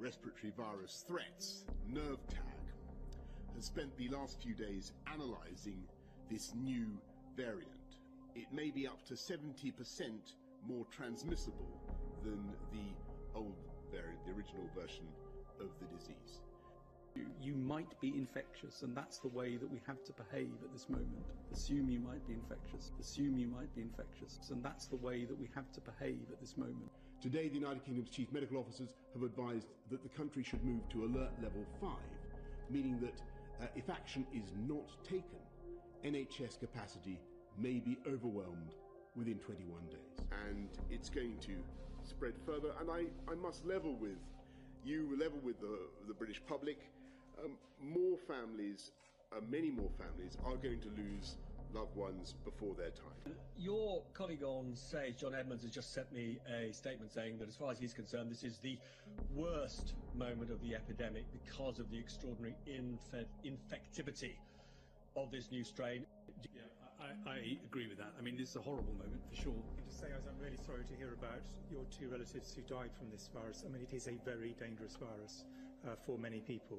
respiratory virus threats, NERVTAG, has spent the last few days analysing this new variant. It may be up to 70% more transmissible than the old variant, the original version of the disease. You might be infectious, and that's the way that we have to behave at this moment. Assume you might be infectious. Assume you might be infectious, and that's the way that we have to behave at this moment. Today, the United Kingdom's chief medical officers have advised that the country should move to alert level 5, meaning that uh, if action is not taken, NHS capacity may be overwhelmed within 21 days. And it's going to spread further, and I, I must level with you, level with the, the British public um, more families, uh, many more families, are going to lose loved ones before their time. Your colleague on Sage, John Edmunds, has just sent me a statement saying that, as far as he's concerned, this is the worst moment of the epidemic because of the extraordinary inf- infectivity of this new strain. Yeah, I, I, agree with that. I mean, this is a horrible moment for sure. I just say, I'm really sorry to hear about your two relatives who died from this virus. I mean, it is a very dangerous virus uh, for many people.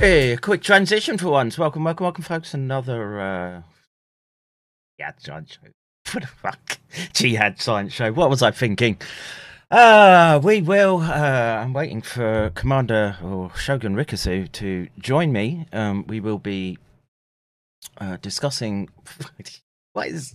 Hey, quick transition for once. Welcome, welcome, welcome, folks. Another uh yeah, science show. What the fuck? Jihad science show. What was I thinking? Uh we will uh I'm waiting for Commander or Shogun Rikasu to join me. Um we will be uh discussing what is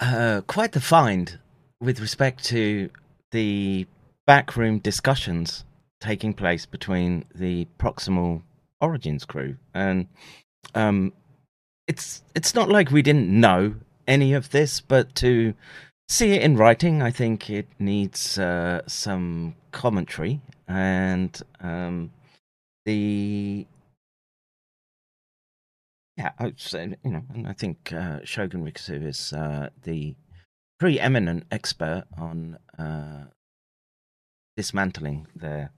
uh quite the find with respect to the backroom discussions taking place between the Proximal Origins crew, and um, it's it's not like we didn't know any of this, but to see it in writing, I think it needs uh, some commentary, and um, the yeah, I you know, and I think uh, Shogun Rikasu is uh, the preeminent expert on uh, dismantling their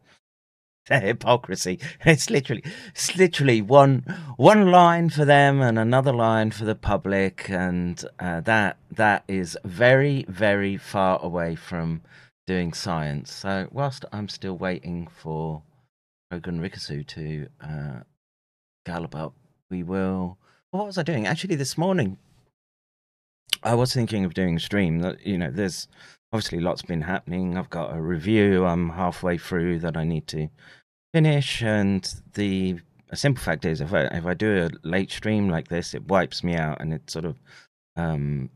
hypocrisy. It's literally it's literally one one line for them and another line for the public, and uh, that that is very very far away from doing science. So whilst I'm still waiting for Hogan Rikasu to uh, gallop up, we will. What was I doing? Actually, this morning I was thinking of doing a stream. That you know, there's obviously lots been happening. I've got a review I'm halfway through that I need to finish, and the simple fact is, if I if I do a late stream like this, it wipes me out and it sort of um,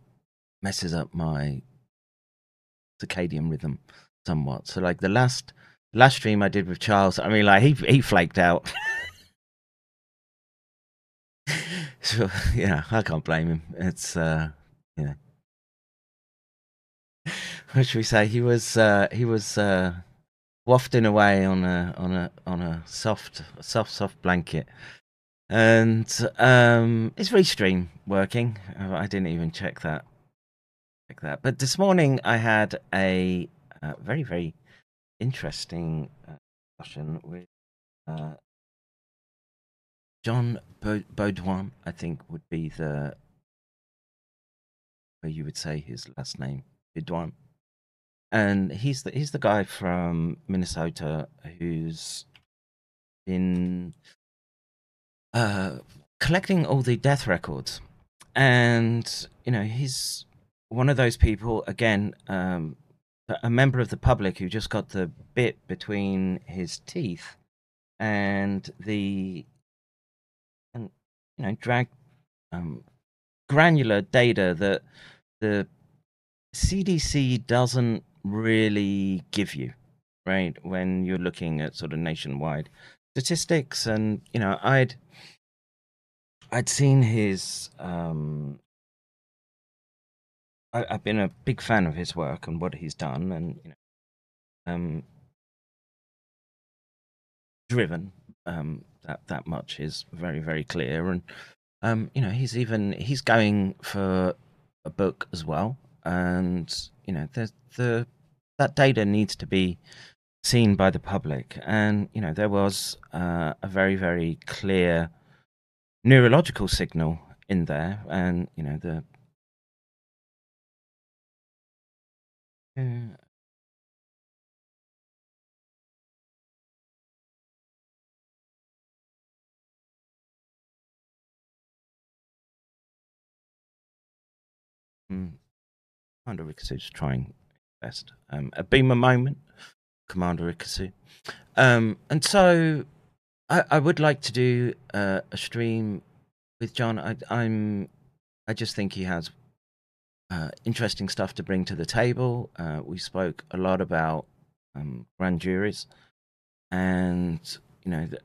messes up my circadian rhythm somewhat. So, like the last last stream I did with Charles, I mean, like he he flaked out. so yeah, I can't blame him. It's uh, what should we say? He was uh, he was uh, wafting away on a on a on a soft soft soft blanket, and um, his restream working. I didn't even check that check that. But this morning I had a uh, very very interesting uh, discussion with uh, John Baud- Beaudoin. I think would be the you would say his last name, Beaudoin and he's the he's the guy from Minnesota who's been uh, collecting all the death records, and you know he's one of those people again, um, a member of the public who just got the bit between his teeth, and the and you know drag um, granular data that the CDC doesn't really give you, right? When you're looking at sort of nationwide statistics, and you know, I'd I'd seen his. Um, I, I've been a big fan of his work and what he's done, and you know, um, driven. Um, that that much is very very clear, and um, you know, he's even he's going for a book as well, and you know, the the that data needs to be seen by the public, and you know, there was uh, a very very clear neurological signal in there, and you know the. Uh, Mm. Commander Rikasu's trying best. Um, a beamer moment, Commander Rikasu. Um, and so I, I would like to do uh, a stream with John. I, I'm, I just think he has uh, interesting stuff to bring to the table. Uh, we spoke a lot about um, grand juries, and you know th-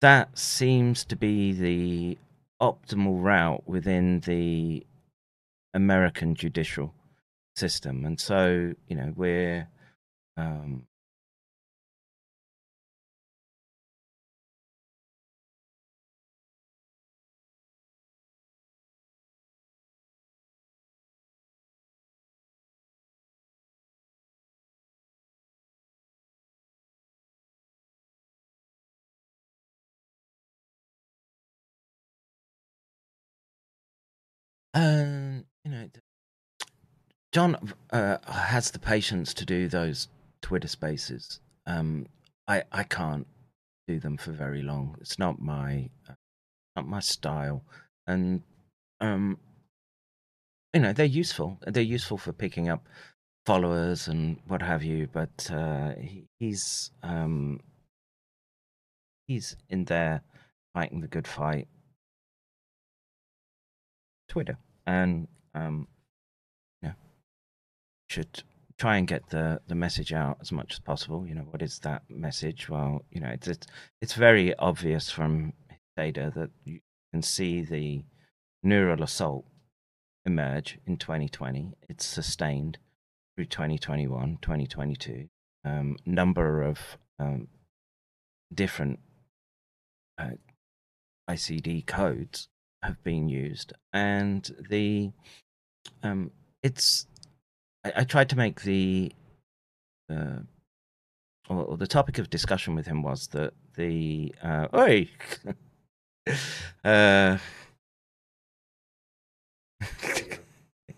that seems to be the optimal route within the American judicial system, and so you know we're um, John uh, has the patience to do those Twitter Spaces. Um, I I can't do them for very long. It's not my uh, not my style, and um, you know, they're useful. They're useful for picking up followers and what have you. But uh, he, he's um, he's in there fighting the good fight. Twitter and um, should try and get the the message out as much as possible. You know, what is that message? Well, you know, it's it's, it's very obvious from data that you can see the neural assault emerge in 2020. It's sustained through 2021, 2022. Um, number of um, different uh, ICD codes have been used, and the um, it's I, I tried to make the uh, or, or the topic of discussion with him was that the uh, oi uh,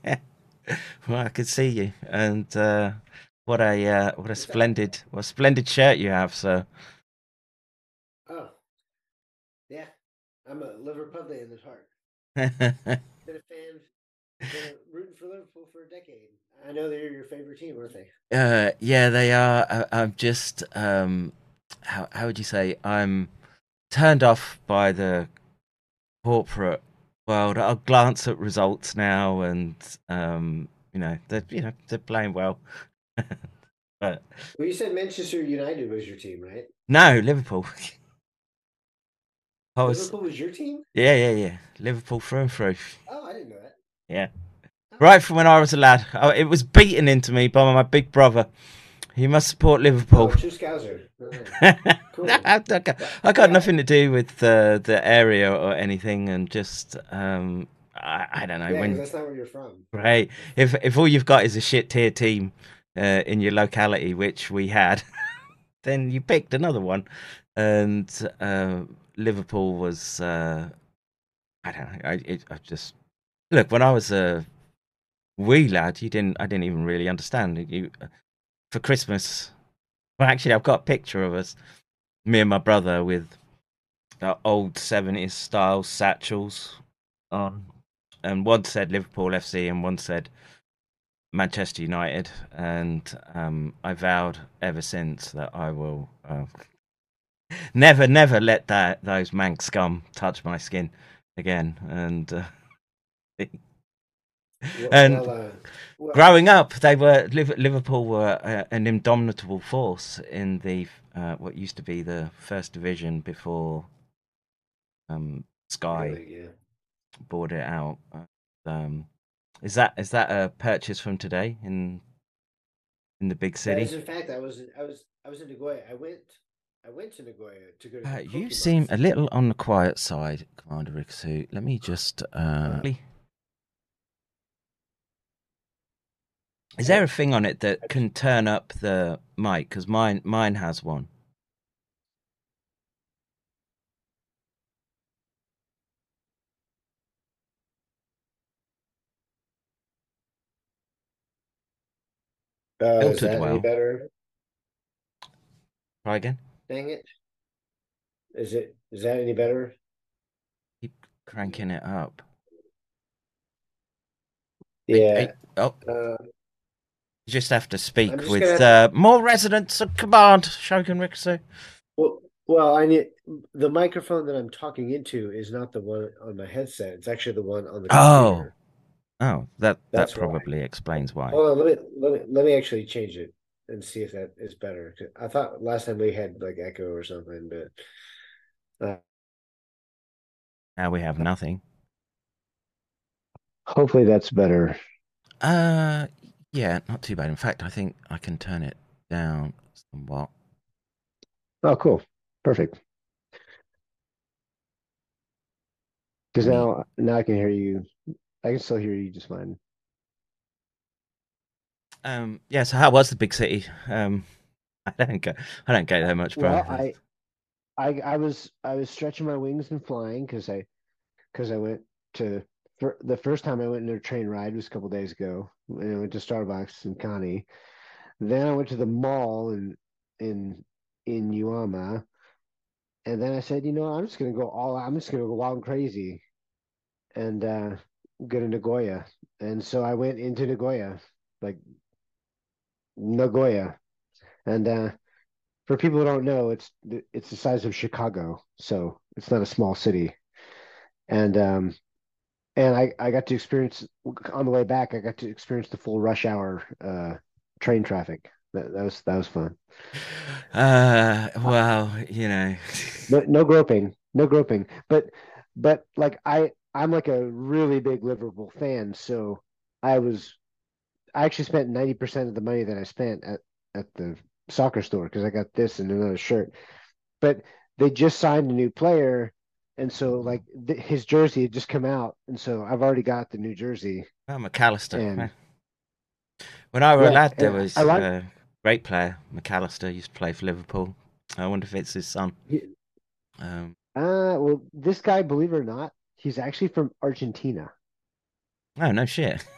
yeah. well, I could see you, and uh, what a uh, what a splendid what a splendid shirt you have. So, Oh, yeah. I'm a Liverpudlian at heart. Been a fan, been rooting for Liverpool for a decade. I know they're your favorite team, aren't they? uh, yeah, they are. I, I'm just um, how how would you say? I'm turned off by the corporate world. I'll glance at results now, and um, you know they're you know they're playing well. but Well, you said Manchester United was your team, right? no, Liverpool. I was Liverpool was your team? yeah yeah yeah Liverpool through and through. Oh, I didn't know that. Yeah. Right from when I was a lad, I, it was beaten into me by my big brother. You must support Liverpool. Oh, Cool. No, I, got, I got nothing to do with uh, the area or anything, and just um, I, I don't know Yeah, when. that's not where you're from. Right, if if all you've got is a shit tier team uh, in your locality, which we had, then you picked another one, and uh, Liverpool was. Uh, I don't know. I it, I just look when I was a wee lad. You didn't. I didn't even really understand. You for Christmas. Well, actually, I've got a picture of us, me and my brother, with uh, old seventies style satchels on, and one said Liverpool FC and one said Manchester United, and um, I vowed ever since that I will uh, never, never let that those manx scum touch my skin again. And uh, and well, uh, well, growing up, they were Liverpool were uh, an indomitable force in the uh, what used to be the first division before um, Sky really, yeah. bought it out. Um, is that is that a purchase from today in in the big As city? in fact, I was I was I was in Nagoya. I went I went to Nagoya to go to. Uh, you seem a little on the quiet side, Commander Rixu. Let me just. Uh, is there a thing on it that can turn up the mic? Because mine mine has one. Uh, is that well. any better? Try again. Dang it! Is it is that any better? Keep cranking it up. Yeah. Hey, oh, Uh, you just have to speak with gonna- uh, more residents of command, Shogun Rixu. well, well, I need the microphone that I'm talking into is not the one on my headset. It's actually the one on the Oh. computer. Oh, that that That's why. probably explains why. Hold on, let me let me let me actually change it and see if that is better. I thought last time we had like echo or something, but uh, Now we have nothing. hopefully that's better. Uh, yeah, not too bad. In fact, I think I can turn it down somewhat. Oh, cool, perfect. Because now now I can hear you. I can still hear you just fine. Um, yeah. So how was the big city? Um, I don't go. I don't go there much, bro. Well, I, I, I was I was stretching my wings and flying because I, because I went to for the first time I went in a train ride was a couple days ago. And I went to Starbucks in Connie. Then I went to the mall in in in Uama, and then I said, you know, I'm just gonna go all. I'm just gonna go wild and crazy, and uh, go to Nagoya. And so I went into Nagoya, like Nagoya, and uh, for people who don't know, it's it's the size of Chicago, so it's not a small city. And um, and I I got to experience on the way back. I got to experience the full rush hour uh train traffic. That, that was that was fun. Uh, well, you know. No, no groping, no groping. But but like I I'm like a really big Liverpool fan, so I was I actually spent ninety percent of the money that I spent at at the soccer store because I got this and another shirt. But they just signed a new player, and so like th- his jersey had just come out, and so I've already got the new jersey. Well, Mac Allister. And- yeah. When I were a Yeah, lad, there was like- a great player, McAllister, used to play for Liverpool. I wonder if it's his son. He- Um, Uh well, this guy, believe it or not, he's actually from Argentina. oh no shit.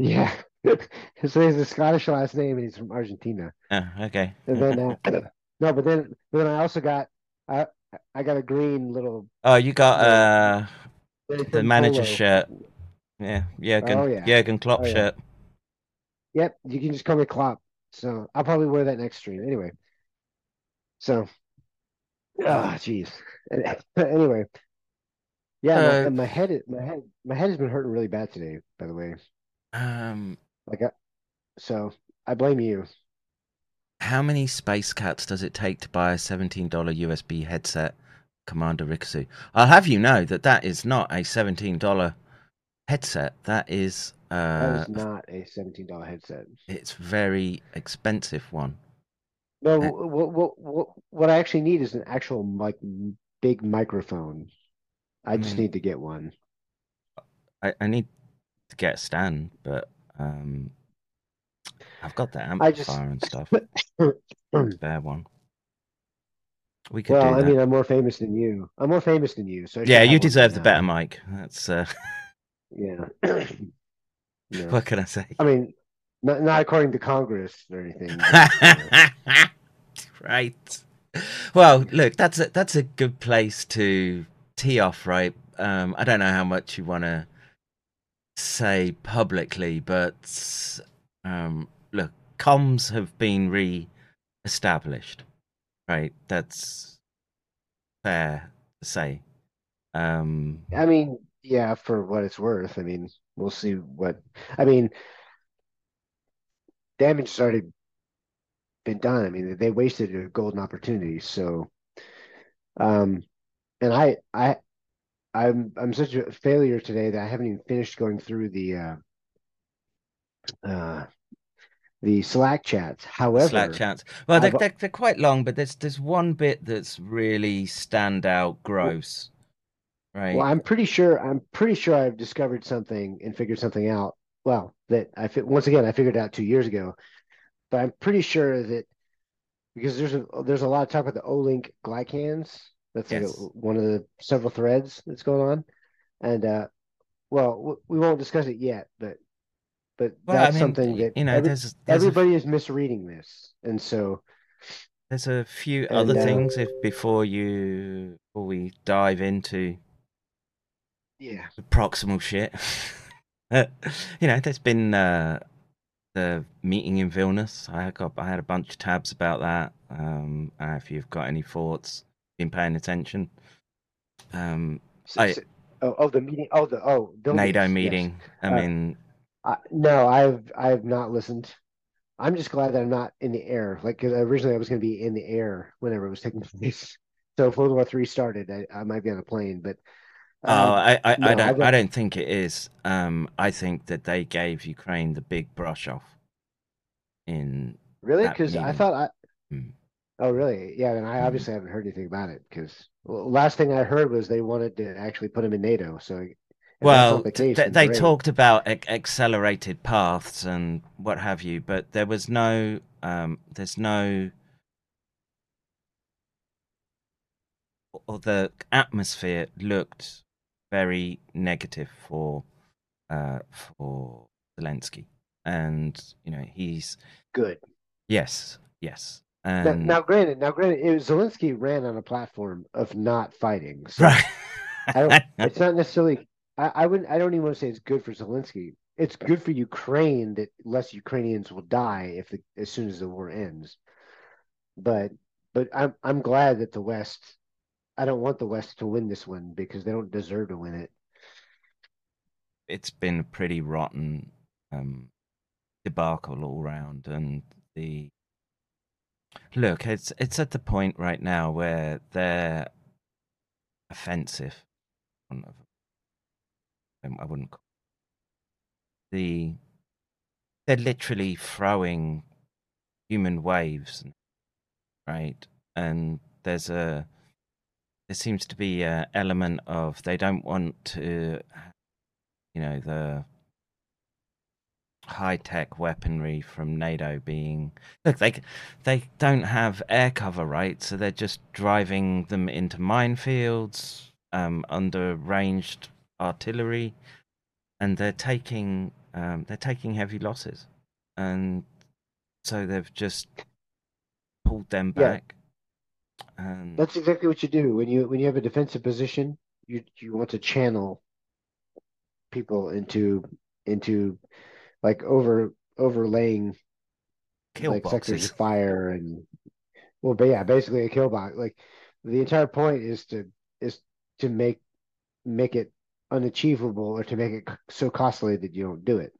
Yeah. so he has a Scottish last name, and he's from Argentina. Oh, okay. And then uh, no, but then but then I also got I I got a green little oh, you got uh the Nathan manager's Polo. shirt. Yeah, Jurgen. Oh, yeah. Jurgen Klopp Oh, yeah. shirt. Yep, you can just call me Klopp. So I'll probably wear that next stream anyway. So, ah, jeez. Anyway, yeah, my, Uh, and my head, my head, my head has been hurting really bad today. By the way, Um, like, I, so I blame you. How many space cats does it take to buy a $17 USB headset, Commander Rixu? I'll have you know that that is not a $17 headset. That is uh, was not a seventeen dollar headset. it's very expensive one. No, Uh, what, what what what I actually need is an actual like big microphone. I just mean- need to get one. I, I need to get a stand, but um, I've got the I just- amplifier and stuff. Spare one. We could well, I mean, I'm more famous than you. I'm more famous than you, so yeah, you deserve the now. better mic. That's uh, Yeah. Yeah. what can I say? I mean, not not according to Congress or anything. but, uh, right. Well, look, that's a that's a good place to tee off, right? Um, I don't know how much you want to say publicly, but um, look, comms have been re-established, right? That's fair to say. Um, I mean, yeah, for what it's worth. I mean, we'll see what. I mean, damage has already been done. I mean, they wasted a golden opportunity. So, um, and I, I, I'm, I'm such a failure today that I haven't even finished going through the, uh, uh, the Slack chats. However, Slack chats. Well, they're, they're, they're quite long, but there's there's one bit that's really standout gross. Right. Well, I'm pretty sure. I'm pretty sure I've discovered something and figured something out. Well, that I once again I figured out two years ago, but I'm pretty sure that because there's a there's a lot of talk about the O-link glycans. That's like a, one of the several threads that's going on, and uh, well, w- we won't discuss it yet, but but Well, I that's mean, something that you know, every- there's there's a, everybody is misreading this, and so there's a few other uh, things if before you before we dive into yeah, the proximal shit. you know, there's been uh, the meeting in Vilnius. I got I had a bunch of tabs about that. Um, uh, if you've got any thoughts, been paying attention. Um, So- I- so- oh, oh, the meeting, oh, the oh, Vilnius, NATO yes. meeting. I Uh, mean, I, no, I've I've not listened. I'm just glad that I'm not in the air. Like 'cause originally, I was going to be in the air whenever it was taking place. So if World War Three started, I, I might be on a plane. But Oh, um, I, I, no, I I don't. I don't- don't think it is. Um, I think that they gave Ukraine the big brush off. In really, because I thought I. Hmm. Oh, really? Yeah, and I Mhm. obviously haven't heard anything about it because well, last thing I heard was they wanted to actually put him in NATO. So well, th- case, th- then they great. talked about ac- accelerated paths and what have you, but there was no. Um, there's no. Or the atmosphere looked very negative for, uh, for Zelensky, and you know he's good. yes, yes, Now, and now, granted, now granted, it was, Zelensky ran on a platform of not fighting. So right. It's not necessarily. I, I wouldn't. I don't even want to say it's good for Zelensky. It's good for Ukraine that less Ukrainians will die if the, as soon as the war ends. But but I'm I'm glad that the West. I don't want the West to win this one because they don't deserve to win it. it's been a pretty rotten um, debacle all round, and the look it's it's at the point right now where they're offensive. I wouldn't. Call the they're literally throwing human waves, right? And there's a there seems to be a element of they don't want to you know the high tech weaponry from NATO being look they they don't have air cover right so they're just driving them into minefields um under ranged artillery and they're taking um they're taking heavy losses and so they've just pulled them Yeah. back and That's exactly what you do when you when you have a defensive position. You you want to channel people into into like over overlaying kill like sectors of fire and well, but yeah, basically a kill box. Like the entire point is to is to make make it unachievable or to make it so costly that you don't do it.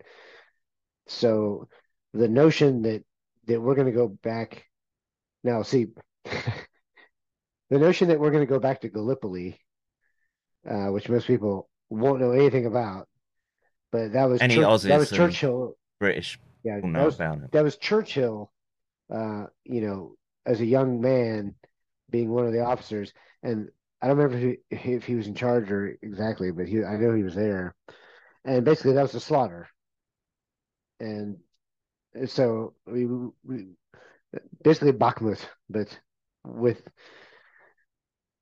So the notion that that we're going to go back now, see, the notion that we're going to go back to Gallipoli, uh, which most people won't know anything about, but that was Any Church- that was Churchill. british Yeah, that was that was Churchill, uh, you know, as a young man being one of the officers. And I don't remember if he, if he was in charge or exactly, but he, I know he was there. And basically, that was a slaughter. And so we, we basically Bakhmut, but with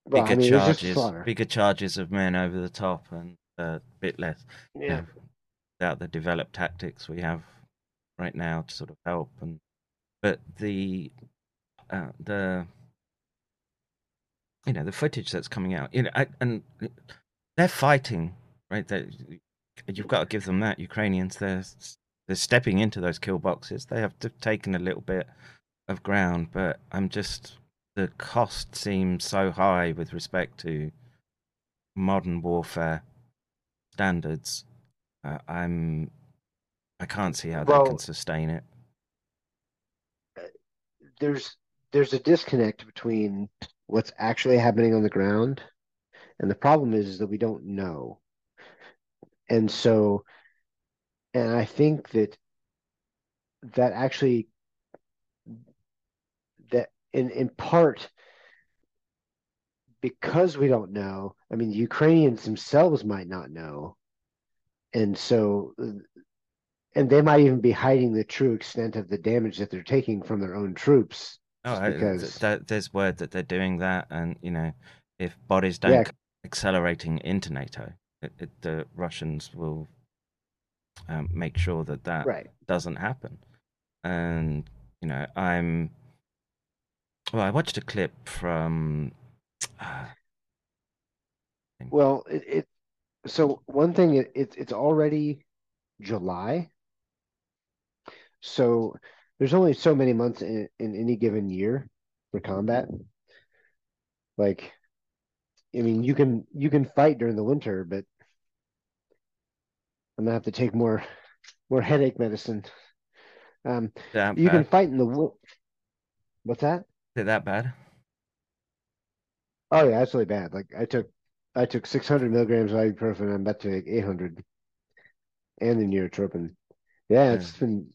well, bigger I mean, it was just a charges, bigger charges of men over the top, and a bit less. you Yeah. know, without the developed tactics we have right now to sort of help. And but the uh, the you know the footage that's coming out, you know, I, and they're fighting, right? They, you've got to give them that. Ukrainians, they're they're stepping into those kill boxes. They have taken a little bit of ground, but I'm just the cost seems so high with respect to modern warfare standards, uh, I'm I can't see how Well- they can sustain it. there's there's a disconnect between what's actually happening on the ground. And the problem is, is that we don't know. And so and i think that that actually that in in part because we don't know i mean the ukrainians themselves might not know. And so and they might even be hiding the true extent of the damage that they're taking from their own troops Oh, just I- th- there's word that they're doing that, and you know, if bodies don't Yeah. accelerating into NATO, it, it, the Russians will um, make sure that that right doesn't happen. And you know, I'm well. I watched a clip from. Uh, Well, it, it so one thing it, it it's already July. So there's only so many months in, in any given year for combat. Like I mean you can you can fight during the winter, but I'm gonna have to take more more headache medicine. Um that you can fight in the What's that? Is it that bad? Oh yeah, that's really bad. Like I took I took 600 milligrams of ibuprofen. I'm about to take 800, and the neurotropin. Yeah, it's been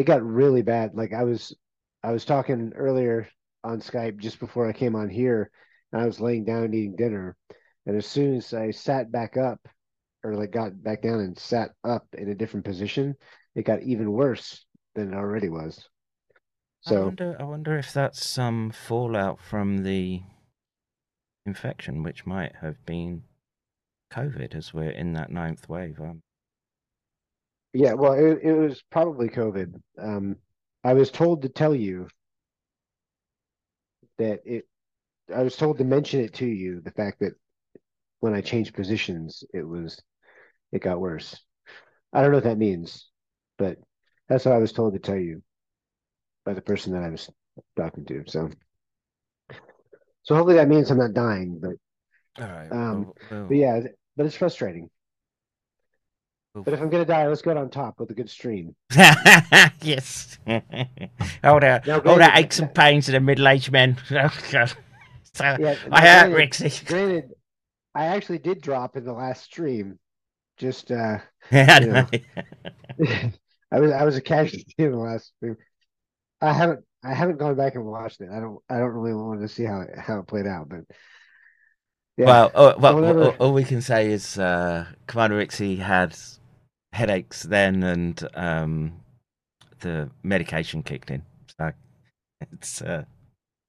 it got really bad. Like I was I was talking earlier on Skype just before I came on here, and I was laying down eating dinner, and as soon as I sat back up, or like got back down and sat up in a different position, it got even worse than it already was. I So wonder. I wonder if that's some fallout from the infection, which might have been COVID, as we're in that ninth wave. Um, Yeah, well, it, it was probably COVID. Um, I was told to tell you that it, I was told to mention it to you, the fact that when I changed positions, it was, it got worse. I don't know what that means, but that's what I was told to tell you by the person that I was talking to. So, so hopefully that means I'm not dying, but, all right. Um, but yeah, but it's frustrating. But if I'm gonna die, let's go on top with a good stream. yes. all the Now, all the aches and pains of the middle-aged men. so, Yeah, I hurt, Rixie. Granted, I actually did drop in the last stream. Just uh I. I was I was a casualty in the last stream. I haven't I haven't gone back and watched it. I don't I don't really want to see how it how it played out, but yeah. Well, oh, well, all, all we can say is uh, Commander Rixie had headaches then, and um, the medication kicked in. So it's uh,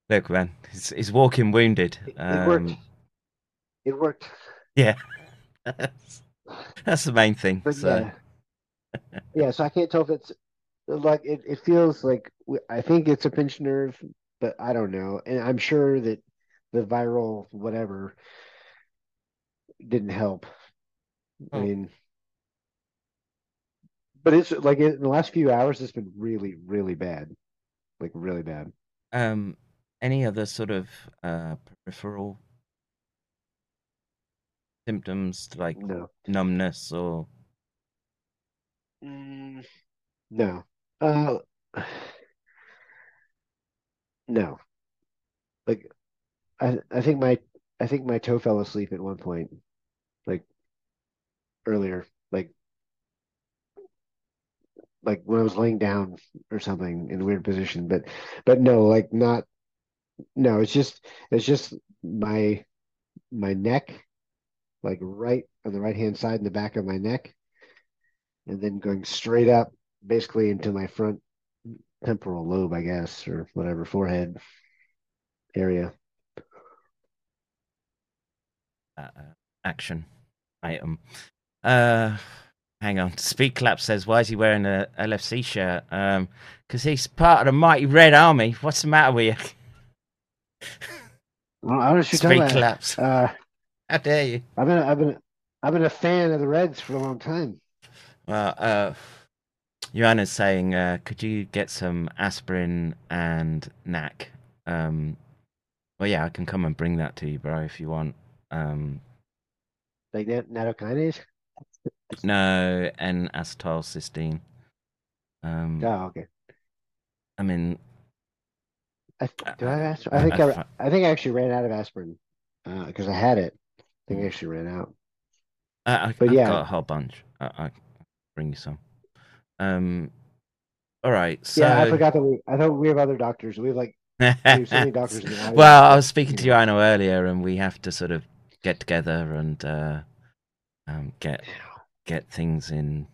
look, man, he's, he's walking wounded. it, it worked. Um, It worked. yeah, that's, that's the main thing. But So yeah. yeah, so I can't tell if it's like it, it feels like I think it's a pinched nerve, but I don't know. And I'm sure that the viral whatever didn't help. I Oh. mean, but it's like in the last few hours, it's been really, really bad. Like really bad. um, any other sort of uh, peripheral symptoms like No. numbness or Mm, no. Uh, no. Like, I I think my I think my toe fell asleep at one point, like earlier, like when I was laying down or something in a weird position. But but no, like not. No, it's just it's just my my neck, like right on the right hand side in the back of my neck and then going straight up basically into my front temporal lobe, I guess, or whatever, forehead area. uh, action item. Uh, hang on. Speed Clap says, "Why is he wearing a LFC shirt? Um, because he's part of the mighty Red Army. What's the matter with you?" Well, I just Speed claps. uh, How dare you? I've been I've been I've been a fan of the Reds for a long time. Well, uh, Joanna's saying, uh, could you get some aspirin and NAC? Um, well, yeah, I can come and bring that to you, bro, if you want. Um, Like nat- nattokinase. No, N acetylcysteine. Um, Oh, okay. I mean, I, do I have aspirin? I- think I I, I think I actually ran out of aspirin because I had it. I think I actually ran out. I, I, But yeah. got a whole bunch. I, I bring you some. Um, all right. So Yeah, I forgot that we. I thought we have other doctors. We have like have so many doctors well, I was speaking to you I know- earlier, and we have to sort of get together and uh, um, get get things in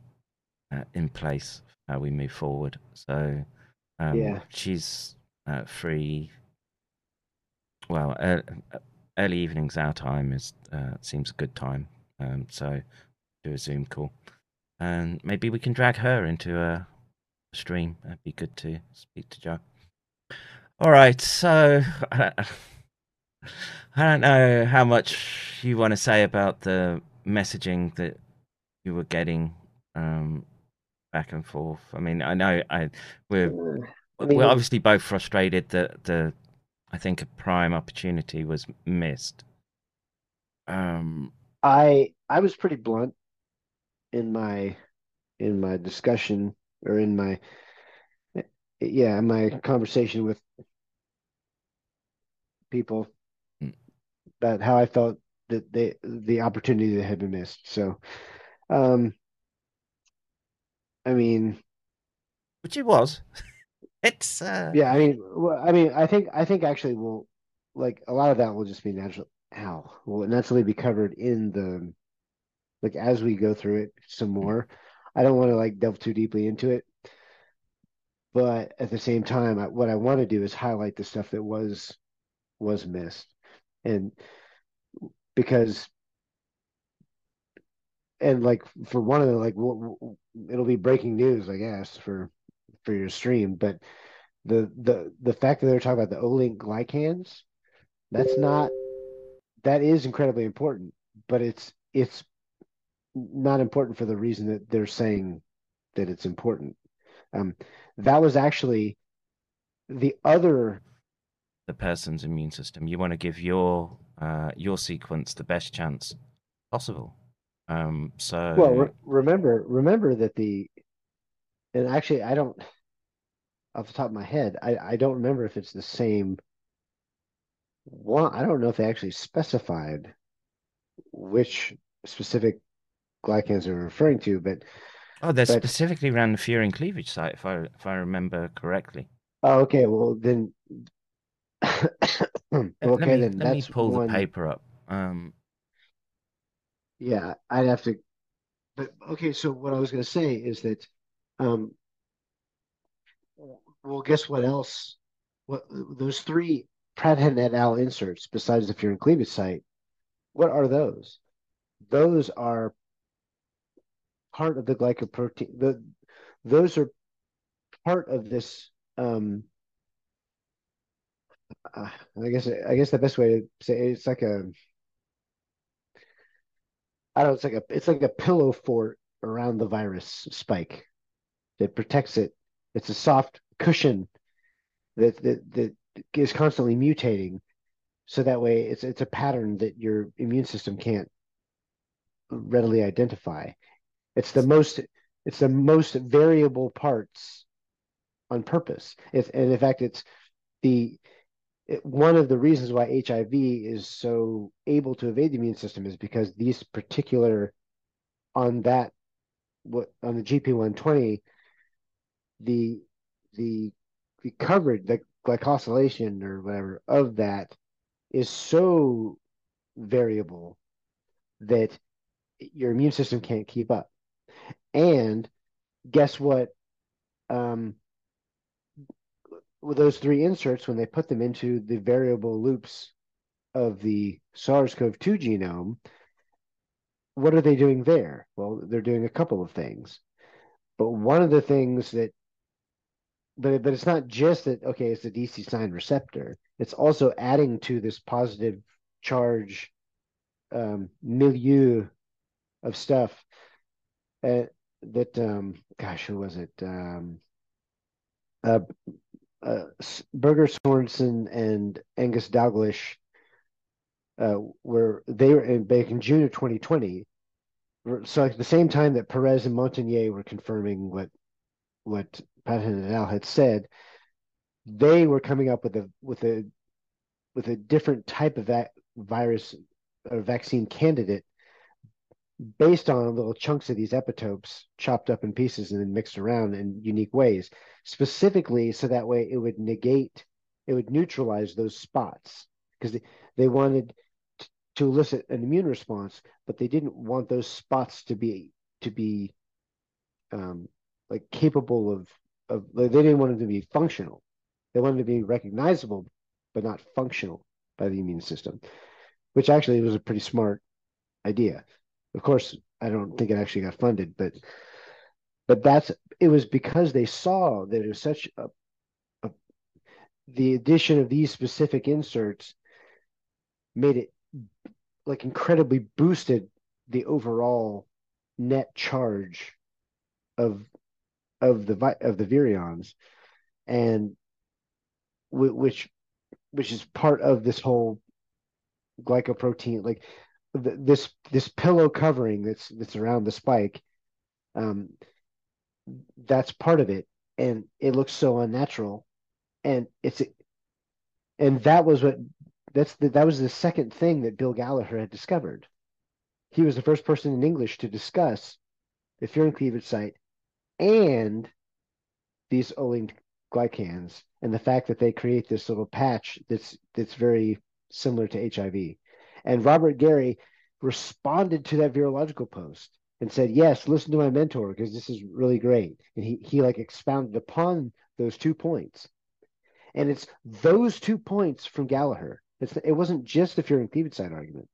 uh, in place how we move forward. So um, Yeah. she's uh, free. Well, uh, early evenings our time is uh, seems a good time. Um, so do a Zoom call, and maybe we can drag her into a stream. That'd be good to speak to Joe. All right, so I don't know how much you want to say about the messaging that you were getting um, back and forth. I mean, I know I we're Uh, I mean- we're obviously both frustrated that the I think a prime opportunity was missed. Um, I I was pretty blunt in my in my discussion or in my yeah in my conversation with people Mm. about how I felt that they the opportunity that had been missed. So, um, I mean, which it was. It's uh, yeah, I mean, well, I mean, I think I think actually will like a lot of that will just be natural. How will naturally be covered in the like as we go through it some more. I don't want to like delve too deeply into it, but at the same time, I, what I want to do is highlight the stuff that was was missed, and because and like for one of the like it'll be breaking news, I guess, for for your stream, but the the the fact that they're talking about the O-link glycans, that's not that is incredibly important, but it's it's not important for the reason that they're saying that it's important. Um, that was actually the other the person's immune system. You want to give your uh, your sequence the best chance possible. Um, so well re- remember remember that the and actually I don't off the top of my head I I don't remember if it's the same one I don't know if they actually specified which specific glycans they're referring to but oh, they're but- specifically around the furin cleavage site, if I if I remember correctly. oh okay well then okay me, then let me pull one the paper up. Um, Yeah, I'd have to. But okay, so what I was going to say is that, um, well, guess what else? What those three Pradhan et al. inserts besides the furin cleavage site? What are those? Those are part of the glycoprotein. The those are part of this. Um, uh, I guess I guess the best way to say it, it's like a I don't know, it's like a it's like a pillow fort around the virus spike that protects it. It's a soft cushion that that that is constantly mutating, so that way it's it's a pattern that your immune system can't readily identify. It's the most it's the most variable parts on purpose. If and in fact it's the it, one of the reasons why HIV is so able to evade the immune system is because these particular on that what on the GP120 the the the coverage the glycosylation or whatever of that is so variable that your immune system can't keep up. And guess what? Um, those three inserts, when they put them into the variable loops of the SARS-CoV-2 genome, what are they doing there? Well, they're doing a couple of things. But one of the things that but but it's not just that okay, it's the DC sign receptor. It's also adding to this positive charge um, milieu of stuff uh, that um, gosh, who was it? Um, uh, uh, Berger Sorensen and Angus Dalglish uh, were they were in back in June of 2020. so at the same time that Perez and Montagnier were confirming what what Patton and Al had said, they were coming up with a with a with a different type of that virus or vaccine candidate based on little chunks of these epitopes chopped up in pieces and then mixed around in unique ways, specifically so that way it would negate, it would neutralize those spots because they, they wanted to elicit an immune response, but they didn't want those spots to be to be um, like capable of of they didn't want them to be functional. They wanted to be recognizable, but not functional by the immune system, which actually was a pretty smart idea. Of course, I don't think it actually got funded, but but that's it was because they saw that it was such a, a the addition of these specific inserts made it like incredibly boosted the overall net charge of of the of the virions. And which which is part of this whole glycoprotein like this this pillow covering that's that's around the spike um that's part of it. And it looks so unnatural. And it's and that was what that's the, that was the second thing that Bill Gallagher had discovered. He was the first person in English to discuss the furin cleavage site and these Olink glycans and the fact that they create this little patch that's that's very similar to HIV. And Robert Gary responded to that virological post and said, "Yes, listen to my mentor because this is really great." And he he like expounded upon those two points. And it's those two points from Gallagher. It's it wasn't just the furin site argument.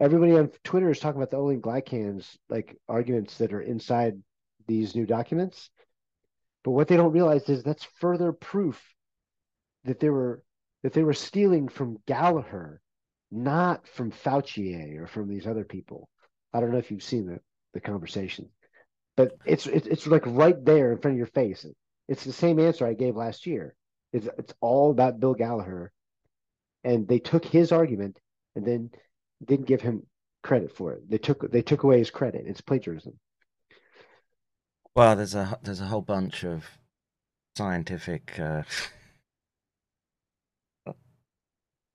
Everybody on Twitter is talking about the Olink glycans like arguments that are inside these new documents. But what they don't realize is that's further proof that they were that they were stealing from Gallagher, not from Fauci or from these other people. I don't know if you've seen the, the conversation, but it's, it's it's like right there in front of your face. It's the same answer I gave last year. It's it's all about Bill Gallagher, and they took his argument and then didn't give him credit for it. They took they took away his credit. It's plagiarism. Well, there's a there's a whole bunch of scientific. Uh,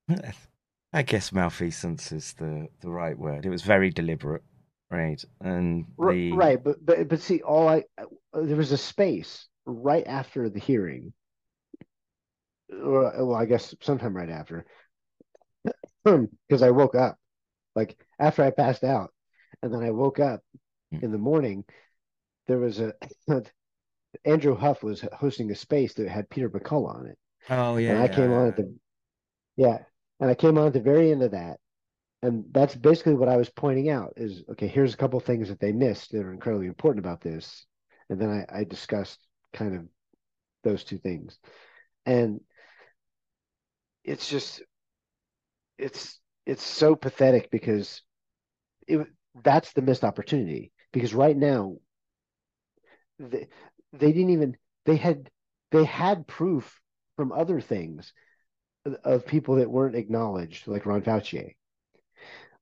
I guess malfeasance is the the right word. It was very deliberate, right? And the... right, but but but see, all I there was a space right after the hearing, or well, I guess sometime right after, because I woke up, like after I passed out, and then I woke up hmm. in the morning there was a Andrew Huff was hosting a space that had Peter McCullough on it. Oh yeah. And I came on at the yeah, and I came on at the very end of that, and that's basically what I was pointing out is okay. Here's a couple things that they missed that are incredibly important about this, and then I, I discussed kind of those two things, and it's just it's it's so pathetic because it that's the missed opportunity. Because right now they, they didn't even they had they had proof from other things of people that weren't acknowledged, like Ron Fauci.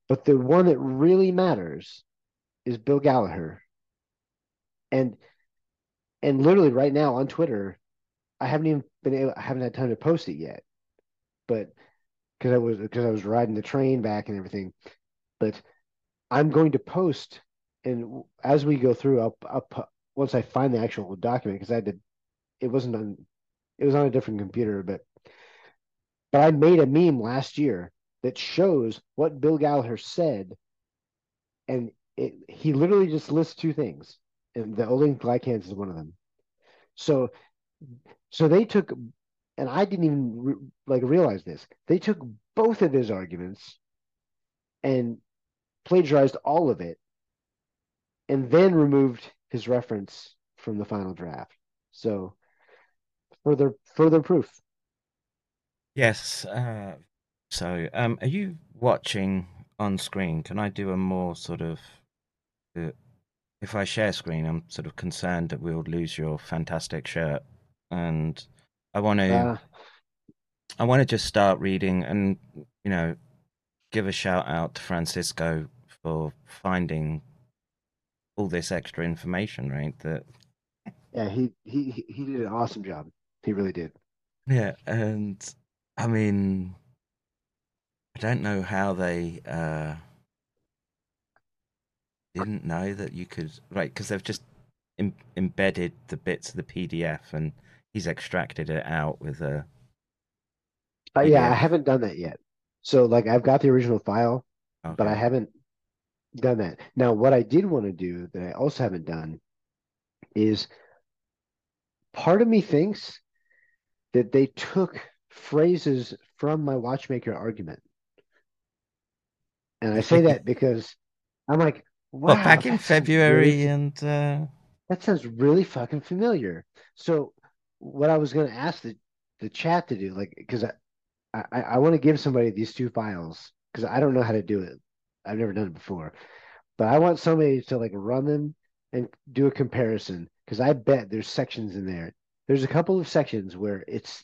But the one that really matters is Bill Gallagher. And and literally right now on Twitter, I haven't even been able I haven't had time to post it yet. But because I was because I was riding the train back and everything. But I'm going to post and as we go through, I'll, I'll once I find the actual document because I did it wasn't on it was on a different computer, but but I made a meme last year that shows what Bill Gallagher said, and it, he literally just lists two things, and the Olink glycans is one of them. So, so they took, and I didn't even re, like realize this. They took both of his arguments and plagiarized all of it, and then removed his reference from the final draft. So further further proof. Yes. Uh, so, um, are you watching on screen? Can I do a more sort of uh, if I share screen, I'm sort of concerned that we'll lose your fantastic shirt, and I want to. Uh, I want to just start reading, and you know, give a shout out to Francisco for finding all this extra information, right? That Yeah, he he he- he did an awesome job. He really did. yeah, and I mean, I don't know how they uh didn't know that you could right because they've just Im- embedded the bits of the PDF and he's extracted it out with a Uh, yeah, I haven't done that yet. So like I've got the original file, but I haven't done that. Now, what I did want to do that I also haven't done is part of me thinks that they took phrases from my watchmaker argument. And I say that because I'm like, wow, well back in sounds really February and uh that sounds really fucking familiar. So what I was going to ask the, the chat to do, like, because I, I, I want to give somebody these two files because I don't know how to do it. I've never done it before, but I want somebody to like run them and do a comparison because I bet there's sections in there. There's a couple of sections where it's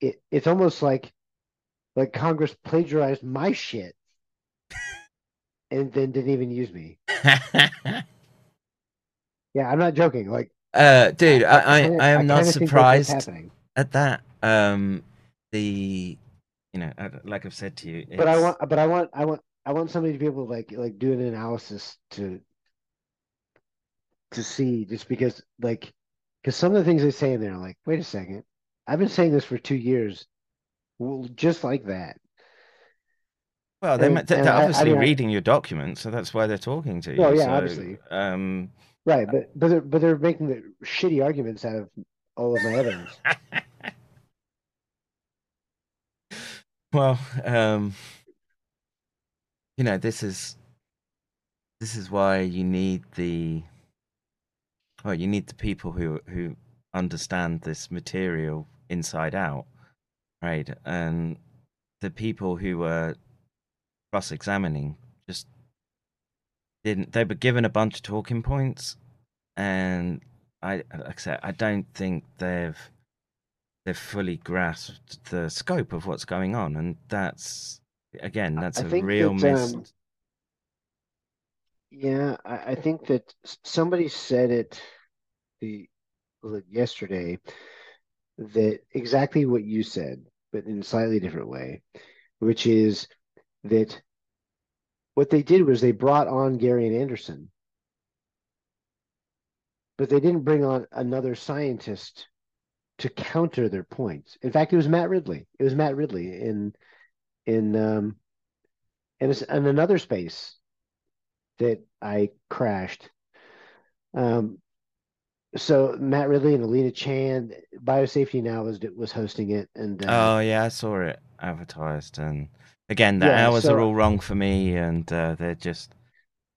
it it's almost like like Congress plagiarized my shit and then didn't even use me. Yeah, I'm not joking. Like uh dude, I I, kinda- I am not that's what's surprised at that. Um the you know, like I've said to you, But I want, but I want, I want, I want somebody to be able to like, like do an analysis to, to see just because like, because some of the things they say in there, are like, wait a second, I've been saying this for two years, well, just like that. Well, they're, And- they're and I- I obviously reading your document, so that's why they're talking to you. Well, yeah, so, obviously. Um, Right, but but they're but they're making the shitty arguments out of all of my evidence. well, um, you know, this is this is why you need the well, you need the people who who understand this material inside out, right? And the people who were cross-examining just didn't. They were given a bunch of talking points, and I, like I said, I don't think they've they've fully grasped the scope of what's going on, and that's again, that's I a real that, miss. um, Yeah, I, I think that somebody said it the yesterday that exactly what you said, but in a slightly different way, which is that what they did was they brought on Gary and Anderson, but they didn't bring on another scientist to counter their points. In fact, it was Matt Ridley. It was Matt Ridley in in um in, a s- in another space that I crashed. Um, so Matt Ridley and Alina Chan, Biosafety Now was was hosting it, and uh, Oh yeah, I saw it advertised, and again, the Yeah, hours so- are all wrong for me, and uh, they're just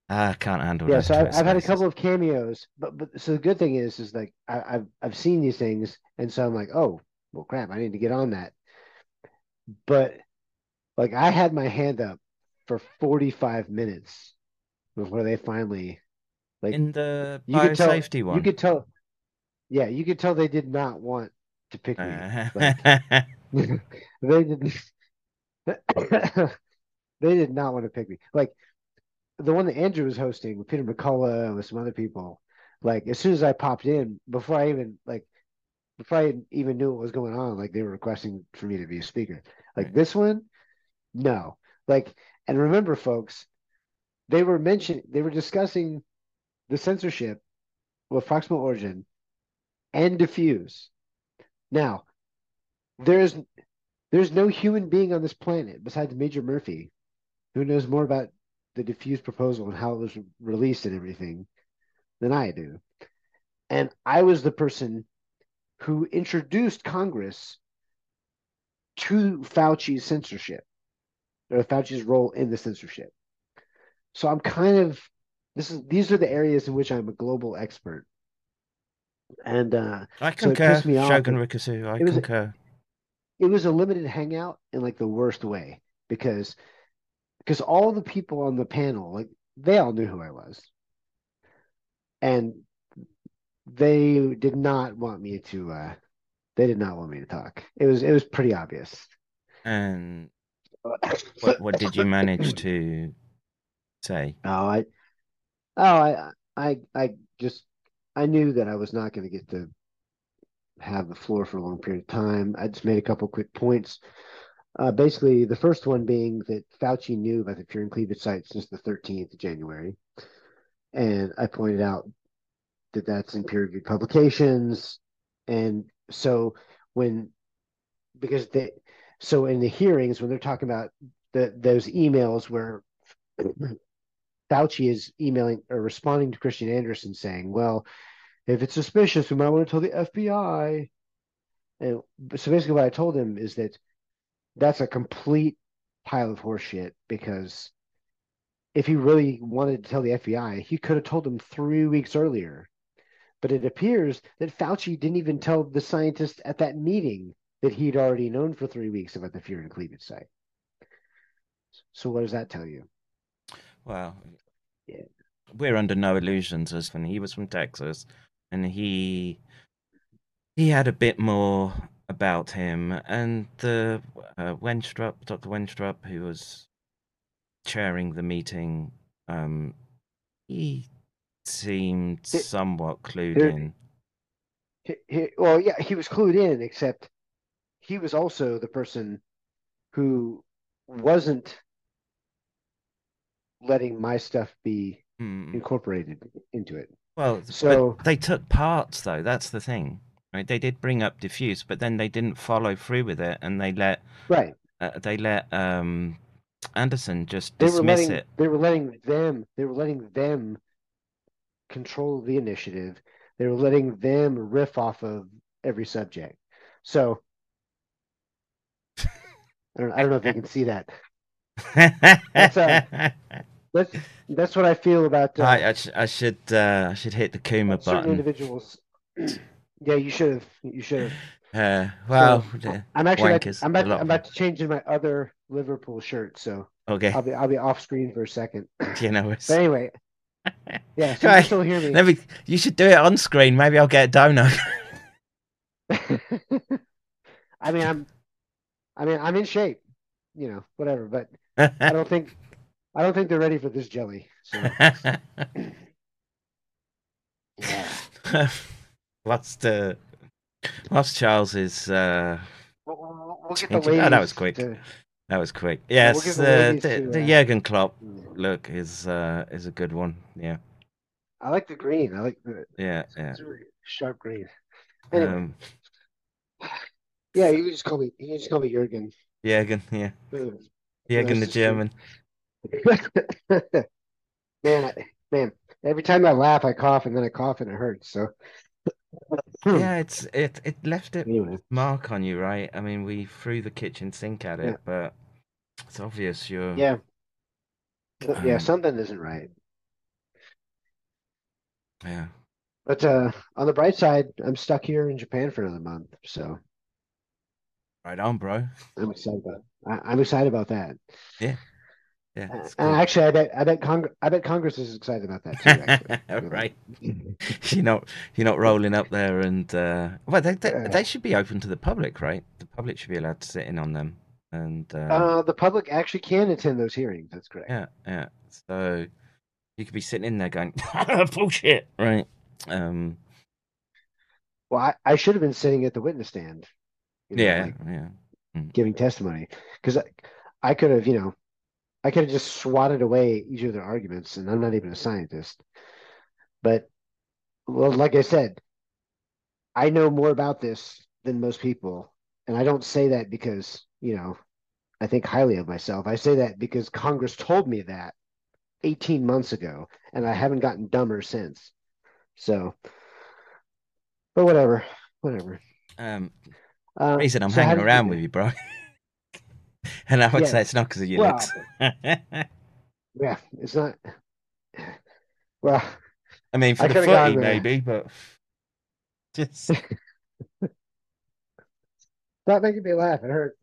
I can't handle it. yeah. So I've, I've had a couple of cameos, but but so the good thing is is like I, I've I've seen these things, and so I'm like, oh well, crap, I need to get on that. But like I had my hand up for 45 minutes before they finally like in the you could tell biosafety one. you could tell yeah you could tell they did not want to pick me Uh, like, they didn't they did not want to pick me like the one that andrew was hosting with peter mccullough and with some other people like as soon as i popped in before i even like before i even knew what was going on like they were requesting for me to be a speaker like Right. this one no like and remember folks they were mentioning they were discussing the censorship of proximal origin and diffuse now there's there's no human being on this planet besides Major Murphy who knows more about the diffuse proposal and how it was released and everything than I do. And I was the person who introduced Congress to Fauci's censorship or Fauci's role in the censorship. So I'm kind of this is these are the areas in which I'm a global expert. And uh I concur, off Shogun Rikusu. I it was- concur. it was a limited hangout in like the worst way because because all the people on the panel like they all knew who I was and they did not want me to uh they did not want me to talk it was it was pretty obvious And what what did you manage to say? oh I oh I I I just I knew that I was not going to get to have the floor for a long period of time. I just made a couple quick points. Uh, basically, the first one being that Fauci knew about the and cleavage site since the 13th of January. And I pointed out that that's in peer reviewed publications. And so when, because they, so in the hearings, when they're talking about the, those emails where Fauci is emailing or responding to Christian Anderson saying, well, if it's suspicious, we might want to tell the FBI. And so basically, what I told him is that that's a complete pile of horseshit because if he really wanted to tell the FBI, he could have told them three weeks earlier. But it appears that Fauci didn't even tell the scientists at that meeting that he'd already known for three weeks about the fear and cleavage site. So what does that tell you? Well, Yeah. we're under no illusions as when he was from Texas, and he he had a bit more about him, and the uh, Wenstrup, Dr. Wenstrup, who was chairing the meeting, um, he seemed Th- somewhat clued there- in. Well, yeah, he was clued in, except he was also the person who wasn't letting my stuff be Hmm. incorporated into it. Well, So- they took parts though. That's the thing, right? They did bring up diffuse, but then they didn't follow through with it, and they let Right. uh, they let um, Anderson just They dismiss letting it. they were letting them they were letting them control the initiative. They were letting them riff off of every subject. So I don't I don't know if you can see that. That's, uh, That's that's what I feel about uh, I, I, sh- I should uh, I should hit the Kuma button. individuals. yeah, you should have. You should have. Uh, well, So, I'm actually wankers, I'm about, I'm about to change in my other Liverpool shirt, so okay. I'll be I'll be off screen for a second. you know, it's, But anyway, yeah, so you Right. can still hear me. Maybe you should do it on screen. Maybe I'll get a donut. I mean, I'm, I mean, I'm in shape, you know, whatever. But I don't think, I don't think they're ready for this jelly. So yeah, Whilst uh, whilst Charles is uh, we'll, we'll, we'll get the ladies. Oh, that was quick. to- that was quick. Yeah, we'll Yes, the the ladies the, to, the uh, Jurgen Klopp look is uh, is a good one. Yeah, I like the green. I like the yeah, yeah. it's really sharp green. Anyway, Um, yeah, you can just call me. You can just call me Jurgen. Jurgen, yeah, Ugh. Jurgen the That's just. German. man, I, man, every time I laugh, I cough, and then I cough, and it hurts. So Yeah, it's it it left its anyway, mark on you, right? I mean, we threw the kitchen sink at it, Yeah. but it's obvious you're yeah, yeah, Um, something isn't right. yeah. But uh, on the bright side, I'm stuck here in Japan for another month, so Right on, bro. I'm excited about. I, I'm excited about that. Yeah, Uh, it's and cool. actually, I bet I bet Cong- I bet Congress is excited about that too. Actually, You know? right. You're not you're not rolling up there and uh well they they, they should be open to the public, right? The public should be allowed to sit in on them. And uh, Uh, the public actually can attend those hearings. That's correct. yeah, yeah. So you could be sitting in there going bullshit, right? Um Well, I, I should have been sitting at the witness stand. you know, yeah, like, yeah. giving testimony because I, I could have, you know, I could have just swatted away each of their arguments, and I'm not even a scientist. But, well, like I said, I know more about this than most people, and I don't say that because, you know, I think highly of myself. I say that because Congress told me that 18 months ago, and I haven't gotten dumber since. So, but whatever, whatever. Um Uh, reason I'm so hanging did you around with you, bro. and I would Yeah. say it's not because of your Well, looks. Yeah, it's not. Well, I mean for I the footy maybe, but just stop making me laugh. It hurt.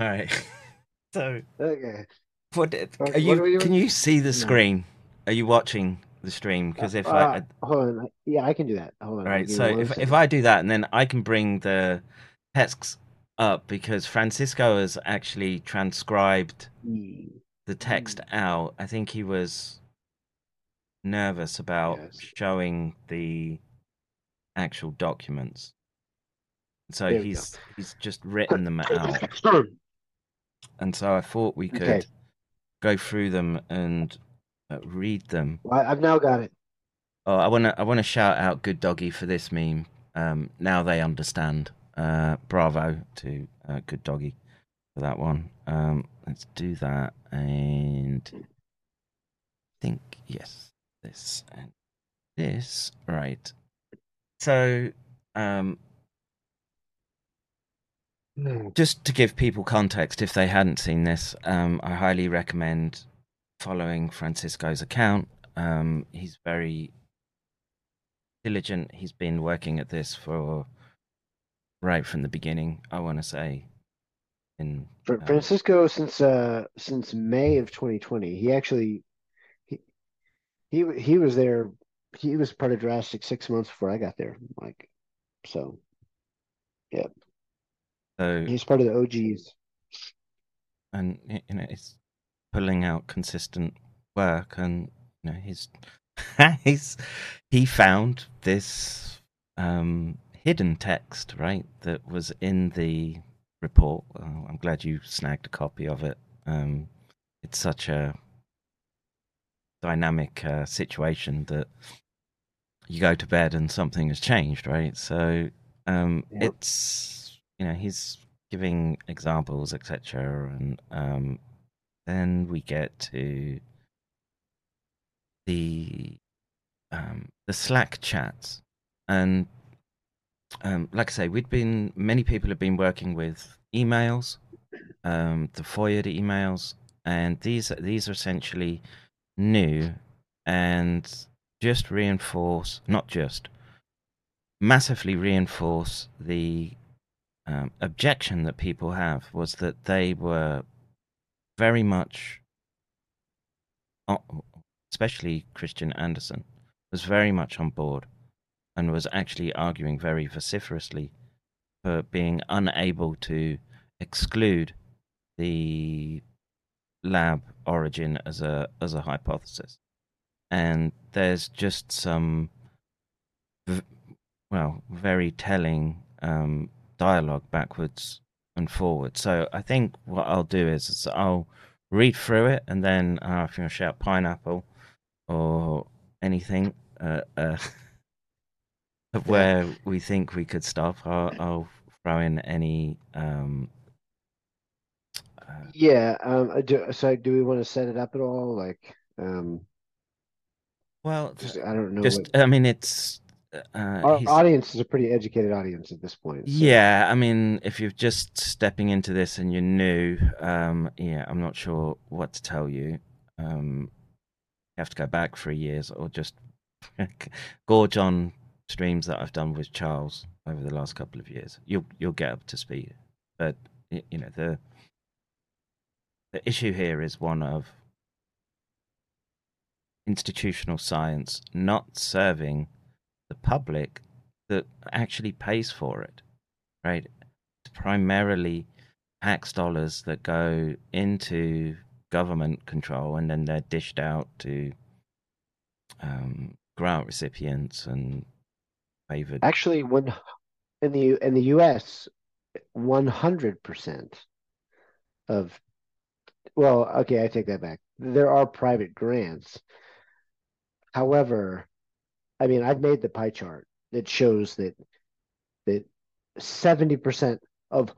all right. So Okay. What are what are we you? Can you see the No. screen? Are you watching the stream? Because if Uh, I, I hold on. Yeah, I can do that. Hold on. right, so if if. I do that, and then I can bring the texts up because Francisco has actually transcribed Mm. the text out. I think he was nervous about Yes. showing the actual documents. So There he's he's just written them out, and so I thought we could Okay. go through them and uh, read them. Well, I've now got it. Oh, I want to I want to shout out Good Doggy for this meme. Um, now they understand. Uh, bravo to uh, Good Doggy for that one. Um, let's do that and think yes, this and this right. So, um, just to give people context, if they hadn't seen this, um, I highly recommend following Francisco's account. Um, he's very diligent. He's been working at this for right from the beginning. I want to say, in uh, Francisco since uh since May of 2020. He actually he he he was there. He was part of Jurassic six months before I got there. Like so, yeah. so he's part of the OGs. and you know it's pulling out consistent work and you know he's he's he found this um hidden text right that was in the report. I'm glad you snagged a copy of it. Um it's such a dynamic uh, situation that you go to bed and something has changed right? So um Yep. it's you know he's giving examples etc and um then we get to the um, the Slack chats, and um, like I say, we'd been many people have been working with emails, um, the FOIA emails, and these these are essentially new and just reinforce, not just massively reinforce the um, objection that people have was that they were very much, especially Christian Anderson, was very much on board and was actually arguing very vociferously for being unable to exclude the lab origin as a as a hypothesis. And there's just some, well, very telling um, dialogue backwards and forward. So I think what I'll do is, is I'll read through it and then uh, if you want to shout pineapple or anything uh, uh, of where we think we could stop, I'll, I'll throw in any. Um, uh, Yeah. Um. uh, Do, so do we want to set it up at all? Like, um, well, just I don't know. just what- I mean, it's. Uh, our he's- audience is a pretty educated audience at this point. so- Yeah, I mean, if you're just stepping into this and you're new, um, yeah, I'm not sure what to tell you. Um, you have to go back three years or just gorge on streams that I've done with Charles over the last couple of years. You'll you'll get up to speed. But you know the the issue here is one of institutional science not serving the public that actually pays for it, right? It's primarily tax dollars that go into government control and then they're dished out to um, grant recipients and favored. Actually, one in the in the U.S., one hundred percent of well, okay, I take that back. There are private grants. However, I mean, I've made the pie chart that shows that that seventy percent of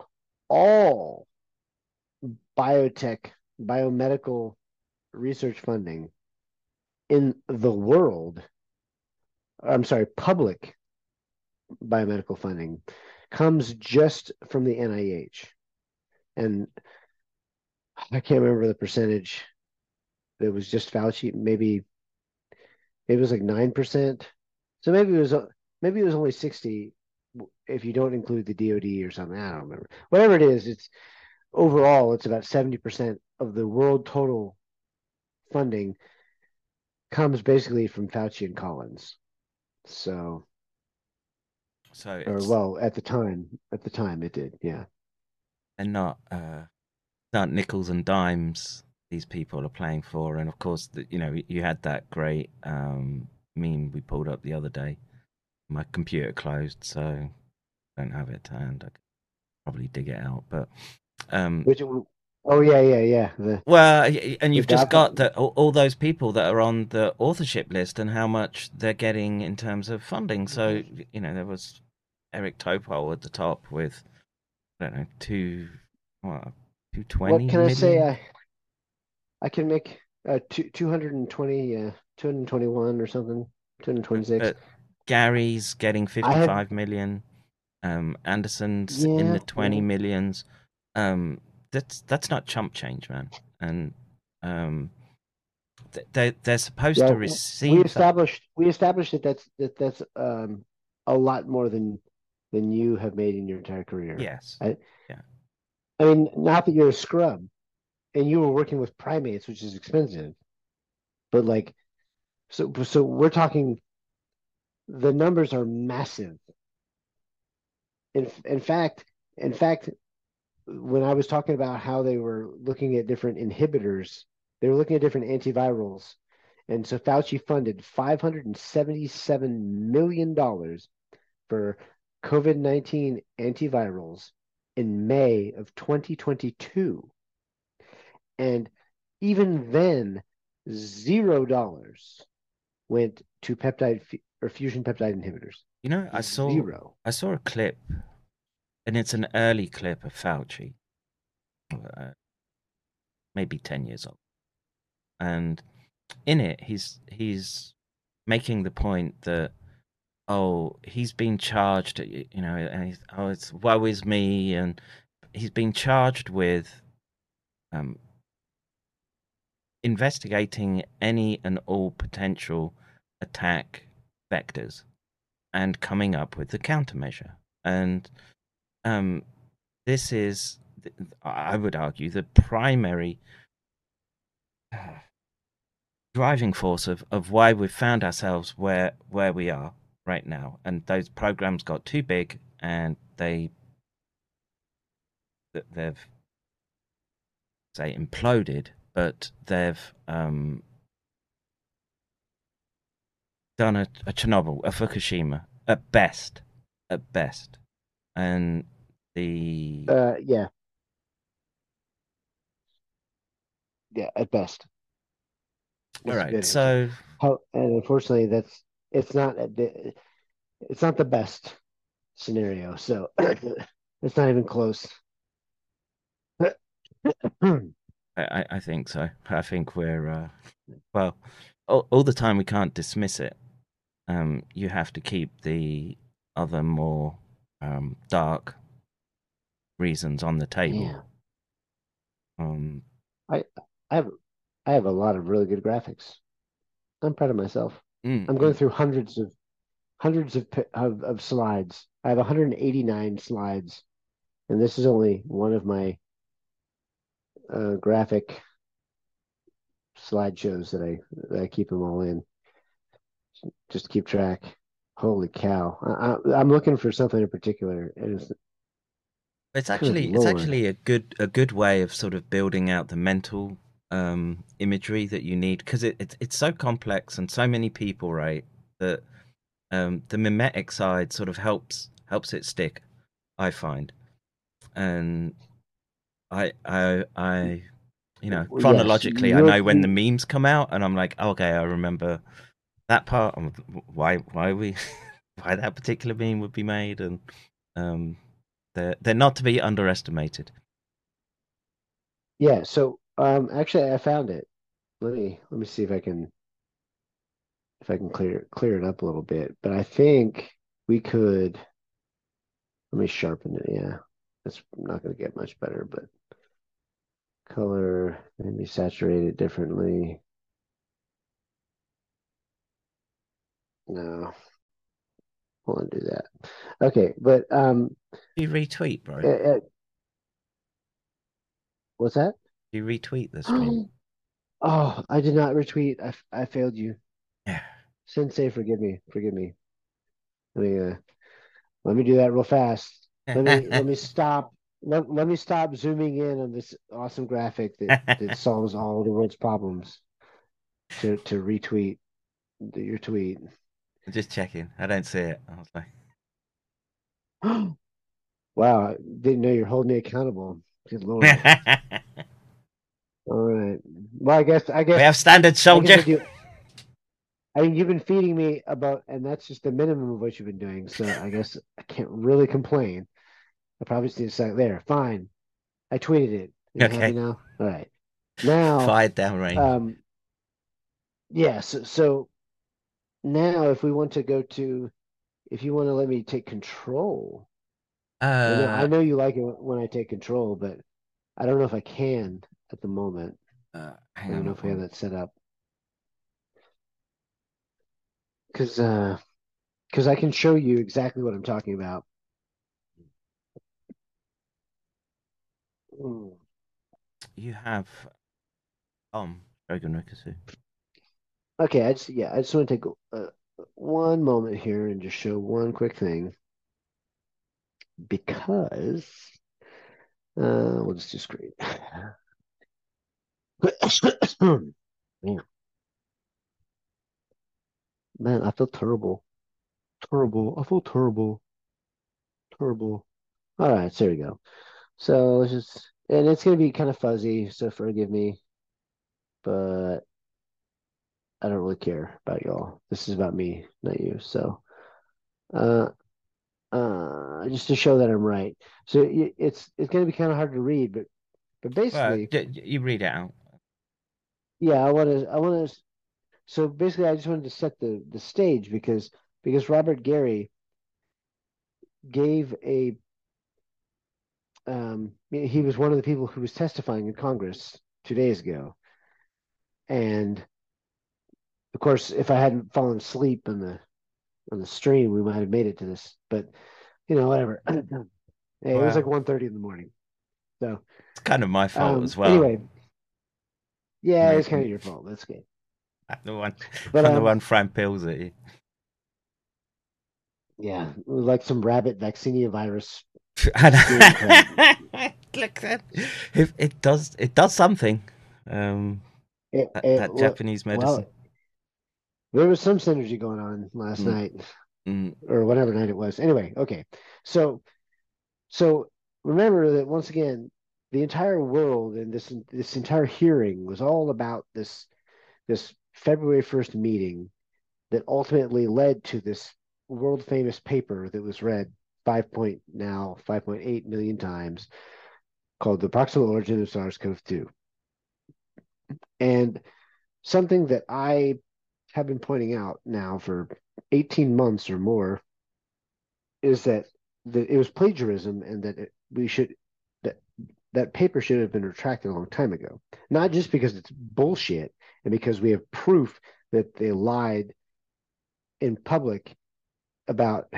all biotech, biomedical research funding in the world, I'm sorry, public biomedical funding comes just from the NIH. And I can't remember the percentage that was just Fauci, maybe it was like 9%. So maybe it was maybe it was only 60 if you don't include the DoD or something. I don't remember. Whatever it is, it's overall it's about 70% of the world total funding comes basically from Fauci and Collins. So So or well, at the time, at the time it did, yeah. they're not uh, not nickels and dimes. these people are playing for. And of course, the, you know, you had that great um, meme we pulled up the other day. My computer closed, so I don't have it to hand. I could probably dig it out, but um, Which oh yeah yeah yeah the well, and you've just got that all, all those people that are on the authorship list and how much they're getting in terms of funding. So you know, there was Eric Topol at the top with I don't know two what two twenty. what can I say? I I can make uh two two hundred and twenty uh two hundred twenty one or something two hundred twenty six. Gary's getting I had- fifty-five million. Um, Anderson's in the twenty yeah. millions. Um, that's that's not chump change, man. And um, they they're supposed Yeah, to receive. we that- established we established that that's that that's um a lot more than than you have made in your entire career. Yes. I, Yeah. I mean, not that you're a scrub, and you were working with primates, which is expensive, but like, so so we're talking. The numbers are massive. In in fact, in fact, when I was talking about how they were looking at different inhibitors, they were looking at different antivirals. And so Fauci funded $577 million for COVID 19 antivirals in May of 2022. And even then, zero dollars went to peptide fu- or fusion peptide inhibitors. You know, I saw Zero. I saw a clip, and it's an early clip of Fauci, uh, maybe ten years old, and in it he's he's making the point that oh he's been charged you know and oh it's woe is me and he's been charged with um investigating any and all potential attack vectors and coming up with the countermeasure. And um, this is, I would argue, the primary uh, driving force of, of why we've found ourselves where where we are right now. And those programs got too big, and they they've say imploded, but they've um, done a, a Chernobyl, a Fukushima, at best, at best, and the Uh, yeah. Yeah, at best. all right. good. So How, and unfortunately, that's it's not the- it's not the best scenario. So it's not even close. I, I I think so. I think we're uh, well, all, all the time we can't dismiss it. Um, you have to keep the other more um, dark reasons on the table. Yeah. Um, I I have I have a lot of really good graphics. I'm proud of myself. mm, I'm going through hundreds of hundreds of of, of slides. I have 189 slides, and this is only one of my uh, graphic slideshows that I that I keep them all in. Just to keep track. Holy cow! I, I, I'm looking for something in particular, and it's It's Good actually it's lord. actually a good a good way of sort of building out the mental um, imagery that you need because it, it it's so complex and so many people right that um, the mimetic side sort of helps helps it stick. I find, and I I I you know Well, yes, chronologically I know when the memes come out and I'm like okay I remember that part why why we why that particular meme would be made and um they're they're not to be underestimated. Yeah, so um actually I found it. Let me let me see if I can if I can clear clear it up a little bit. But I think we could let me sharpen it. Yeah. That's not going to get much better, but color, maybe saturate it differently. No. Won't do that. Okay, but um You retweet, bro. uh, uh, what's that? You retweet this. stream. Oh, I did not retweet. I, I failed you. Yeah. Sensei, forgive me. Forgive me. Let me uh let me do that real fast. Let me let me stop. let, let me stop zooming in on this awesome graphic that, that solves all the world's problems to to retweet the, your tweet. Just checking. I don't see it. I was like, wow, I didn't know you're holding me accountable. Good lord. All right. Well, I guess I guess we have standard I guess I soldier. do- I mean, you've been feeding me about, and that's just the minimum of what you've been doing. So I guess I can't really complain. I probably just need to say, there, fine. I tweeted it. You Okay. now? All right. Now, Fired down range. um, yeah. So, so now, if we want to go to, if you want to let me take control, I know, I uh, know you like it when I take control, but I don't know if I can at the moment. uh, I don't know if we have that set up. Because uh, because I can show you exactly what I'm talking about. You have um Shogun Rikusu. Okay, I just yeah, I just want to take uh, one moment here and just show one quick thing because uh, we'll just do screen. Man. Man, I feel terrible. Terrible. I feel terrible. Terrible. All right, so there we go. So let's just, and it's gonna be kind of fuzzy, so forgive me, but I don't really care about y'all. This is about me, not you. So, uh, uh, just to show that I'm right. So it's it's gonna be kind of hard to read, but but basically, d- you read it out. yeah, I want to I want to. So basically, I just wanted to set the the stage because because Robert Gary gave a um he was one of the people who was testifying in Congress two days ago, and of course, if I hadn't fallen asleep on the on the stream, we might have made it to this. But you know, whatever. Hey, it was like 1.30 in the morning. So It's kind of my fault um, as well. Anyway, yeah, it's kind of your fault. That's good. I'm the one, But, I'm the um, one throwing pills at you. Yeah, like some rabbit vaccinia virus. Look that it, it does it does something. Um, It, that, it- that well- Japanese medicine. well, there was some synergy going on last Mm. night. Mm, or whatever night it was. Anyway, okay. So so remember that once again, the entire world and this this entire hearing was all about this this February 1st meeting that ultimately led to this world famous paper that was read five point now 5.8 million times called the proximal origin of SARS-CoV-2. And something that I have been pointing out now for 18 months or more is that, that it was plagiarism and that it, we should that that paper should have been retracted a long time ago. Not just because it's bullshit and because we have proof that they lied in public about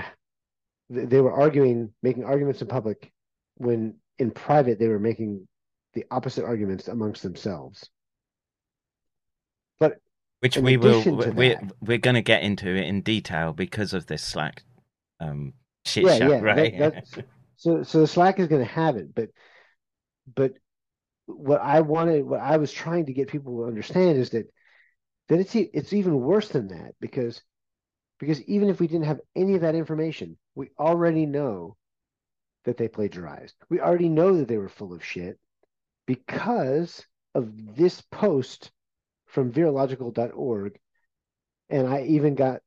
they were arguing making arguments in public when in private they were making the opposite arguments amongst themselves which in we will addition to we that- we're going to get into it in detail because of this Slack um shit yeah, show, yeah. that- right? that's- so, so the Slack is going to have it, but, but what I wanted, what I was trying to get people to understand is that, that it's it's even worse than that because, because even if we didn't have any of that information, we already know that they plagiarized. We already know that they were full of shit because of this post from virological.org. And I even got,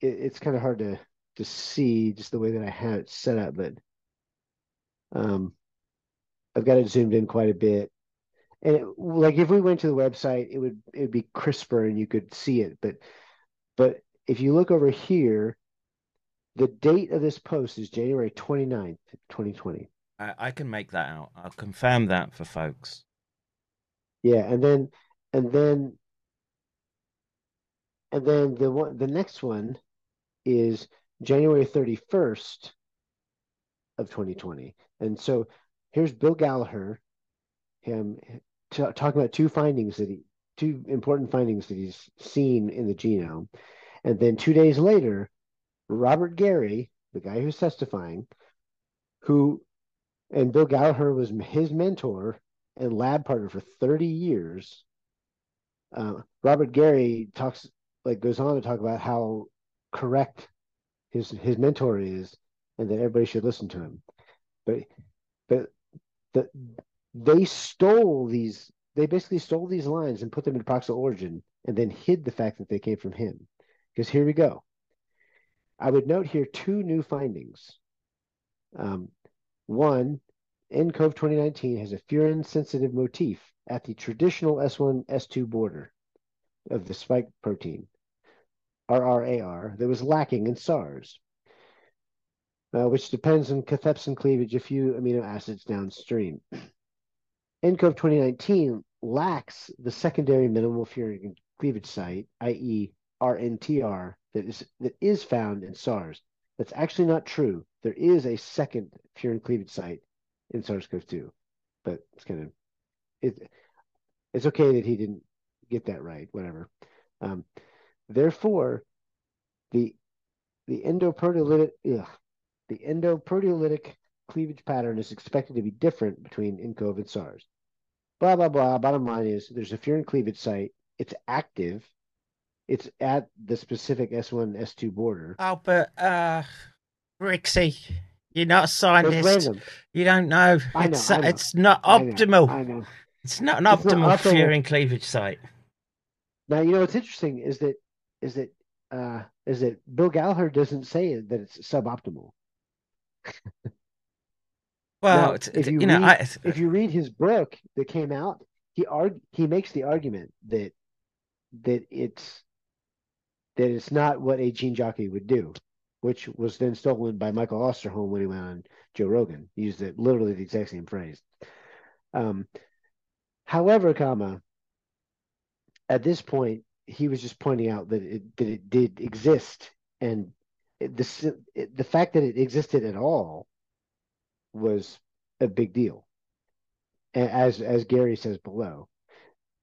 it, it's kind of hard to, to see just the way that I have it set up, but um, I've got it zoomed in quite a bit. And it, like if we went to the website, it would it would be crisper and you could see it. But but if you look over here, the date of this post is January 29th, 2020. I, I can make that out. I'll confirm that for folks. Yeah, and then and then and then the one the next one is January 31st of 2020. And so here's Bill Gallagher, him t- talking about two findings that he two important findings that he's seen in the genome. And then two days later, Robert Gary, the guy who's testifying, who and Bill Gallagher was his mentor and lab partner for 30 years. Uh, Robert Gary talks like goes on to talk about how correct his his mentor is, and that everybody should listen to him. But but the they stole these. They basically stole these lines and put them in proximal origin, and then hid the fact that they came from him. Because here we go. I would note here two new findings. Um, one, ENCOV 2019 has a furin sensitive motif at the traditional S1 S2 border of the spike protein, RRAR, that was lacking in SARS, uh, which depends on cathepsin cleavage a few amino acids downstream. ENCOV 2019 lacks the secondary minimal furin cleavage site, i.e., RNTR, that is that is found in SARS. That's actually not true. There is a second furin cleavage site in SARS-CoV-2, but it's kind of it. It's okay that he didn't get that right. Whatever. Um, therefore, the the endoproteolytic ugh, the endoproteolytic cleavage pattern is expected to be different between ENCOV and SARS. Blah blah blah. Bottom line is there's a furin cleavage site. It's active. It's at the specific S1 S2 border. Oh, but uh, Rixie, you're not a scientist. You don't know. I know, It's I know. it's not I know, optimal. I know. It's not an It's not optimal optimal. furin cleavage site. Now you know what's interesting is that is that uh is that Bill Gallagher doesn't say that it's suboptimal. Well, Now, if you, you know, read, I, if you read his book that came out, he arg- he makes the argument that that it's that it's not what a gene jockey would do, which was then stolen by Michael Osterholm when he went on Joe Rogan. He used it literally the exact same phrase. Um, however, comma at this point he was just pointing out that it that it did exist, and the the fact that it existed at all was a big deal, as as Gary says below.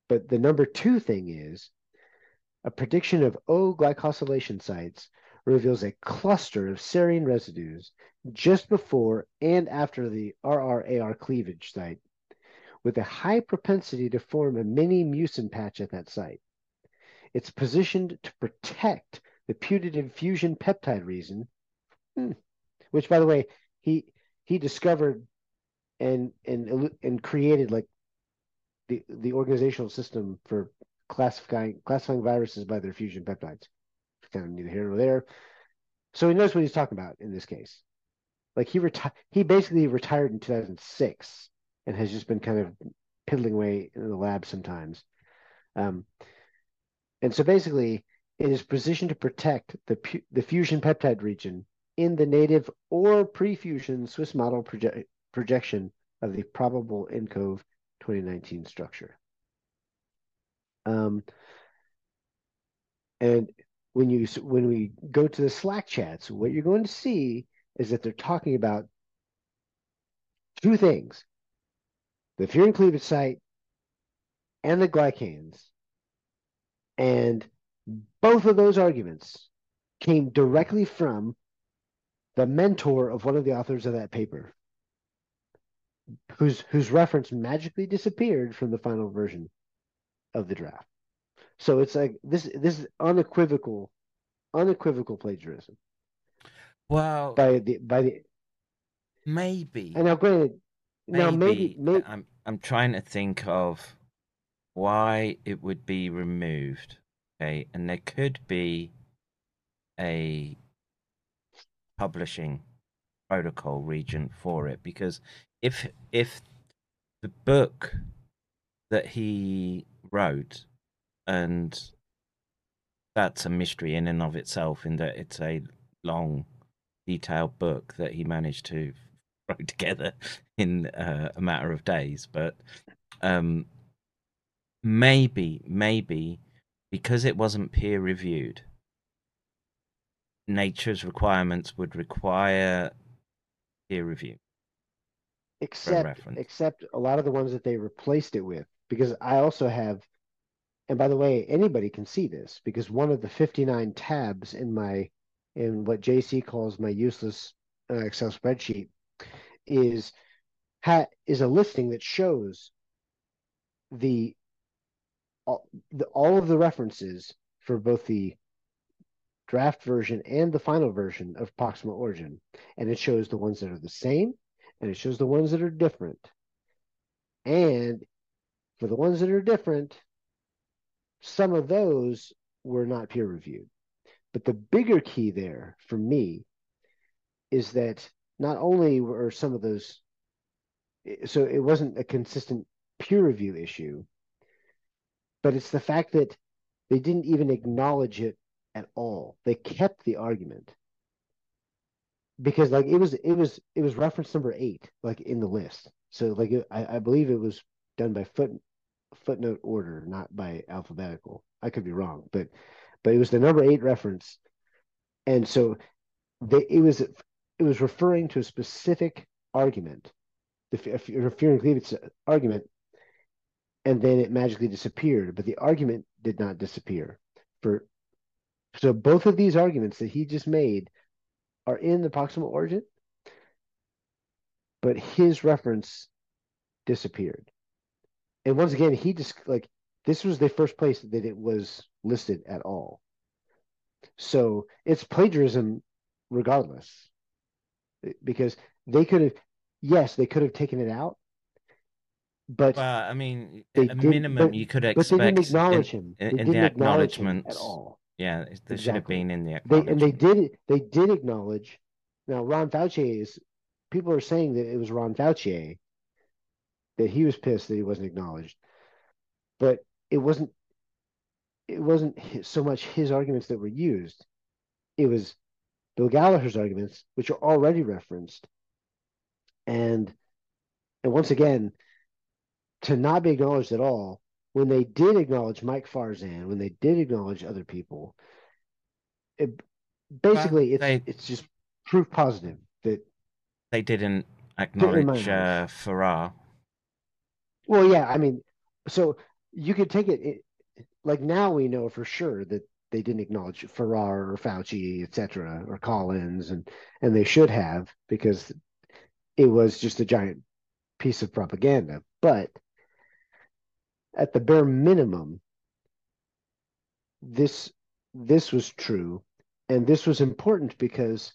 But the number two thing is a prediction of O glycosylation sites reveals a cluster of serine residues just before and after the RRAR cleavage site, with a high propensity to form a mini mucin patch at that site. It's positioned to protect the putative fusion peptide reason, hmm, which, by the way, he he discovered and and and created like the the organizational system for classifying classifying viruses by their fusion peptides. Kind of neither here nor there. So he knows what he's talking about in this case. Like he reti- he basically retired in 2006 and has just been kind of piddling away in the lab sometimes. Um, and so basically, it is positioned to protect the the fusion peptide region in the native or pre-fusion Swiss model proje- projection of the probable ENCOV 2019 structure. Um, and when you when we go to the Slack chats, what you're going to see is that they're talking about two things: the furin cleavage site and the glycans. And both of those arguments came directly from the mentor of one of the authors of that paper, whose whose reference magically disappeared from the final version of the draft. So it's like this this is unequivocal, unequivocal plagiarism well, by the by the maybe, and now granted now maybe, maybe, maybe I'm I'm trying to think of why it would be removed. Okay, and there could be a publishing protocol region for it because if if the book that he wrote and that's a mystery in and of itself in that it's a long detailed book that he managed to throw together in uh, a matter of days but um maybe maybe because it wasn't peer reviewed nature's requirements would require peer review except except a lot of the ones that they replaced it with because i also have and by the way anybody can see this because one of the 59 tabs in my in what jc calls my useless uh, excel spreadsheet is ha- is a listing that shows the all, the all of the references for both the draft version and the final version of Proxima Origin, and it shows the ones that are the same, and it shows the ones that are different. And for the ones that are different, some of those were not peer reviewed. But the bigger key there for me is that not only were some of those, so it wasn't a consistent peer review issue, but it's the fact that they didn't even acknowledge it at all. They kept the argument because like it was it was it was reference number eight like in the list. So like it, I, I believe it was done by foot footnote order, not by alphabetical. I could be wrong, but but it was the number eight reference, and so they, it was it was referring to a specific argument, the fear and cleavage argument, and then it magically disappeared. But the argument did not disappear. For so both of these arguments that he just made are in the proximal origin, but his reference disappeared. And once again, he just like this was the first place that it was listed at all. So it's plagiarism regardless. Because they could have yes, they could have taken it out. But well, I mean, at a minimum, but, you could expect but they didn't acknowledge in, him. in, They in the didn't him acknowledgements at all. Yeah, it- there should have been in the They and they did they did acknowledge. Now Ron Fauci is people are saying that it was Ron Fauci that he was pissed that he wasn't acknowledged, but it wasn't. It wasn't so much his arguments that were used. It was Bill Gallagher's arguments, which are already referenced, and and once again, to not be acknowledged at all when they did acknowledge Mike Farzan, when they did acknowledge other people, it, basically it's they- it's just proof positive that They didn't acknowledge uh, Farrar. well yeah I mean so you could take it, it like now we know for sure that they didn't acknowledge Farrar or Fauci etc or Collins and and they should have because it was just a giant piece of propaganda but at the bare minimum this this was true and this was important because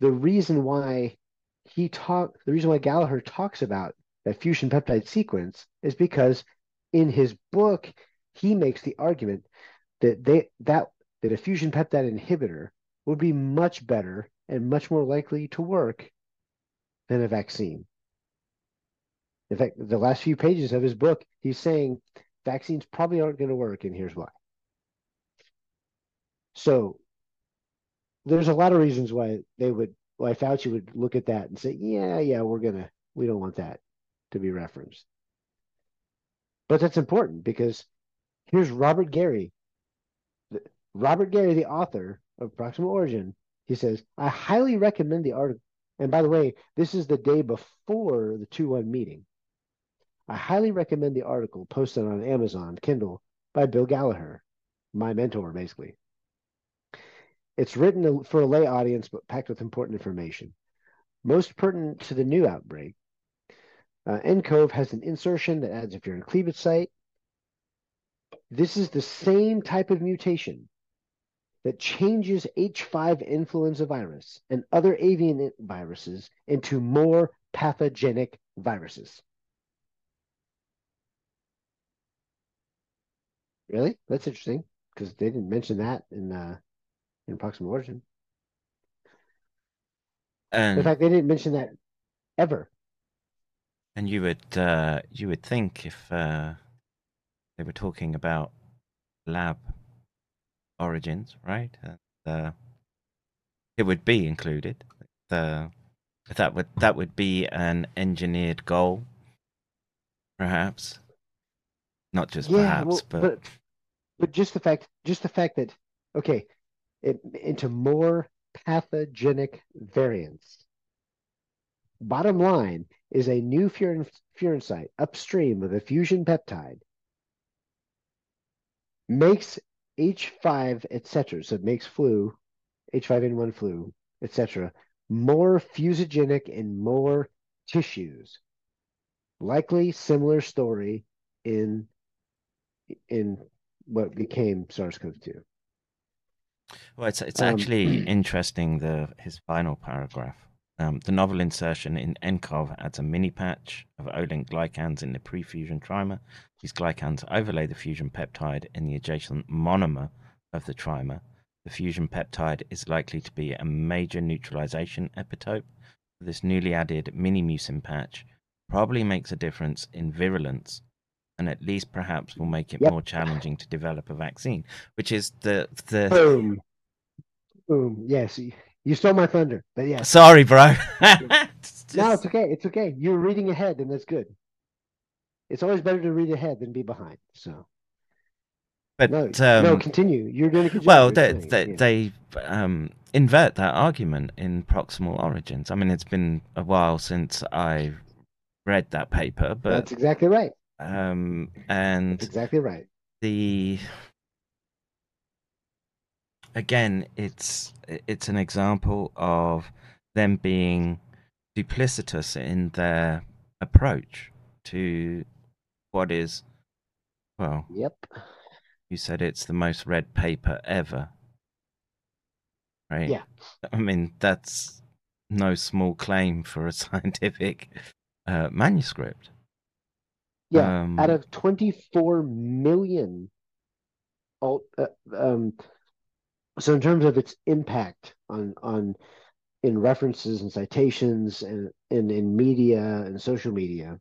the reason why he talk the reason why Gallagher talks about that fusion peptide sequence is because in his book he makes the argument that they that that a fusion peptide inhibitor would be much better and much more likely to work than a vaccine. In fact, the last few pages of his book, he's saying vaccines probably aren't going to work, and here's why. So there's a lot of reasons why they would why Fauci would look at that and say, yeah, yeah, we're gonna we don't want that to be referenced. But that's important because here's Robert Gary. Robert Gary, the author of Proximal Origin, he says, I highly recommend the article. And by the way, this is the day before the 2 1 meeting. I highly recommend the article posted on Amazon Kindle by Bill Gallagher, my mentor, basically. It's written for a lay audience, but packed with important information. Most pertinent to the new outbreak, uh, NCOVE has an insertion that adds if you're furin cleavage site. This is the same type of mutation that changes H5 influenza virus and other avian viruses into more pathogenic viruses. Really? That's interesting because they didn't mention that in uh, in Proximal Origin. In fact, they didn't mention that ever. and you would uh, you would think if uh, they were talking about lab origins, right? And, uh, it would be included. Uh, that would that would be an engineered goal, perhaps. Not just perhaps, well, but, but but just the fact just the fact that okay, it, into more pathogenic variants. Bottom line is a new furin, furin site upstream of a fusion peptide makes H5, etc. So it makes flu, H5N1 flu, etc. more fusogenic in more tissues. Likely similar story in in what became SARS-CoV-2. Well, it's it's Um, actually interesting the his final paragraph. Um, the novel insertion in ENCOV adds a mini patch of O-link glycans in the pre-fusion trimer. These glycans overlay the fusion peptide in the adjacent monomer of the trimer. The fusion peptide is likely to be a major neutralization epitope. This newly added mini mucin patch probably makes a difference in virulence and at least perhaps will make it Yep. more challenging to develop a vaccine, which is the the Boom. Boom. Yes. You, stole my thunder, but yes. Sorry, bro. It's No, it's okay. It's okay. You're reading ahead, and that's good. It's always better to read ahead than be behind. So but no, um, no, continue. You're doing a well, they they, yeah. they um, invert that argument in proximal origins. I mean, it's been a while since I read that paper, but that's exactly right. Um, and That's exactly right. the again it's it's an example of them being duplicitous in their approach to what is well Yep. you said it's the most read paper ever right Yeah. i mean that's no small claim for a scientific uh, manuscript Yeah. Um, Out of 24 million alt, uh, um, so in terms of its impact on on in references and citations and, and in media and social media,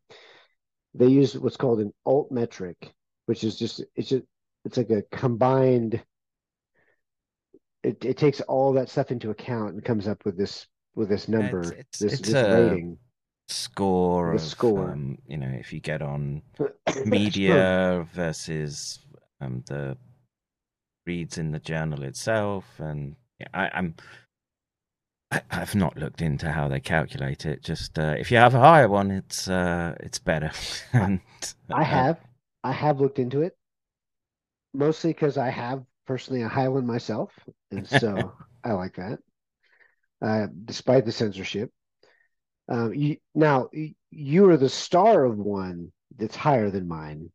they use what's called an alt metric, which is just it's just it's like a combined. It it takes all that stuff into account and comes up with this with this number, it's- this, it's this a- rating. Score The of score. Um, you know if you get on media versus um, the reads in the journal itself and yeah, I, i'm I, i've not looked into how they calculate it just uh, if you have a higher one it's uh, it's better and I uh, have, I have looked into it, mostly because I have personally a high one myself, and so I like that. Uh, despite the censorship, um, you now you are the star of one that's higher than mine,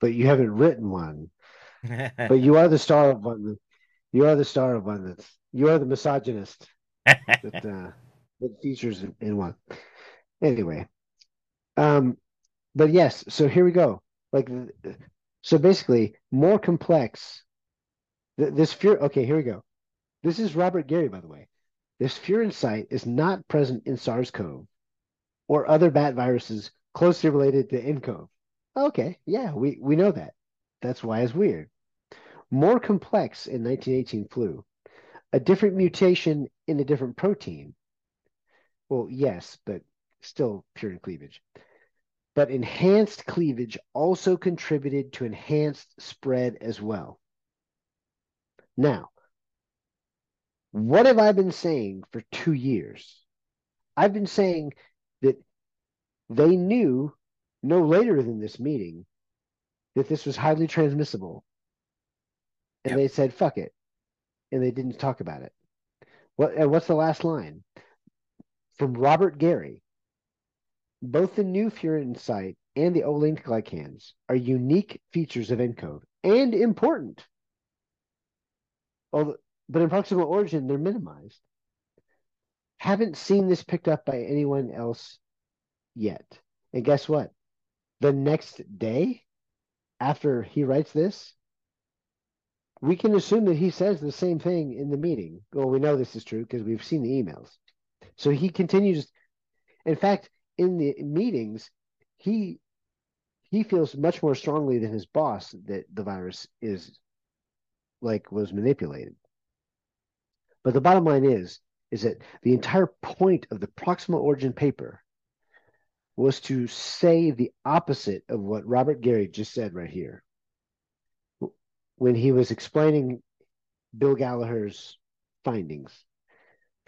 but you haven't written one. But you are the star of one. You are the star of one that's you are the misogynist that uh, that features in, in one. Anyway, um, but yes, so here we go. Like, so basically, more complex. Th- This fear. Okay, here we go. This is Robert Gary, by the way. This furin site is not present in SARS-CoV or other bat viruses closely related to NCOV. Okay, yeah, we we know that. That's why it's weird. More complex in 1918 flu. A different mutation in a different protein. Well, yes, but still furin cleavage. But enhanced cleavage also contributed to enhanced spread as well. Now, what have I been saying for two years? I've been saying that they knew no later than this meeting that this was highly transmissible. And Yep. they said, fuck it. And they didn't talk about it. What, and what's the last line? From Robert Gary. Both the new furin site and the O-linked glycans are unique features of ENCODE and important. Although, but in proximal origin, they're minimized. Haven't seen this picked up by anyone else yet. And guess what? The next day after he writes this, we can assume that he says the same thing in the meeting. Well, we know this is true because we've seen the emails. So he continues. In fact, in the meetings, he he feels much more strongly than his boss that the virus is like was manipulated. But the bottom line is is that the entire point of the proximal origin paper was to say the opposite of what Robert Gary just said right here when he was explaining Bill Gallagher's findings.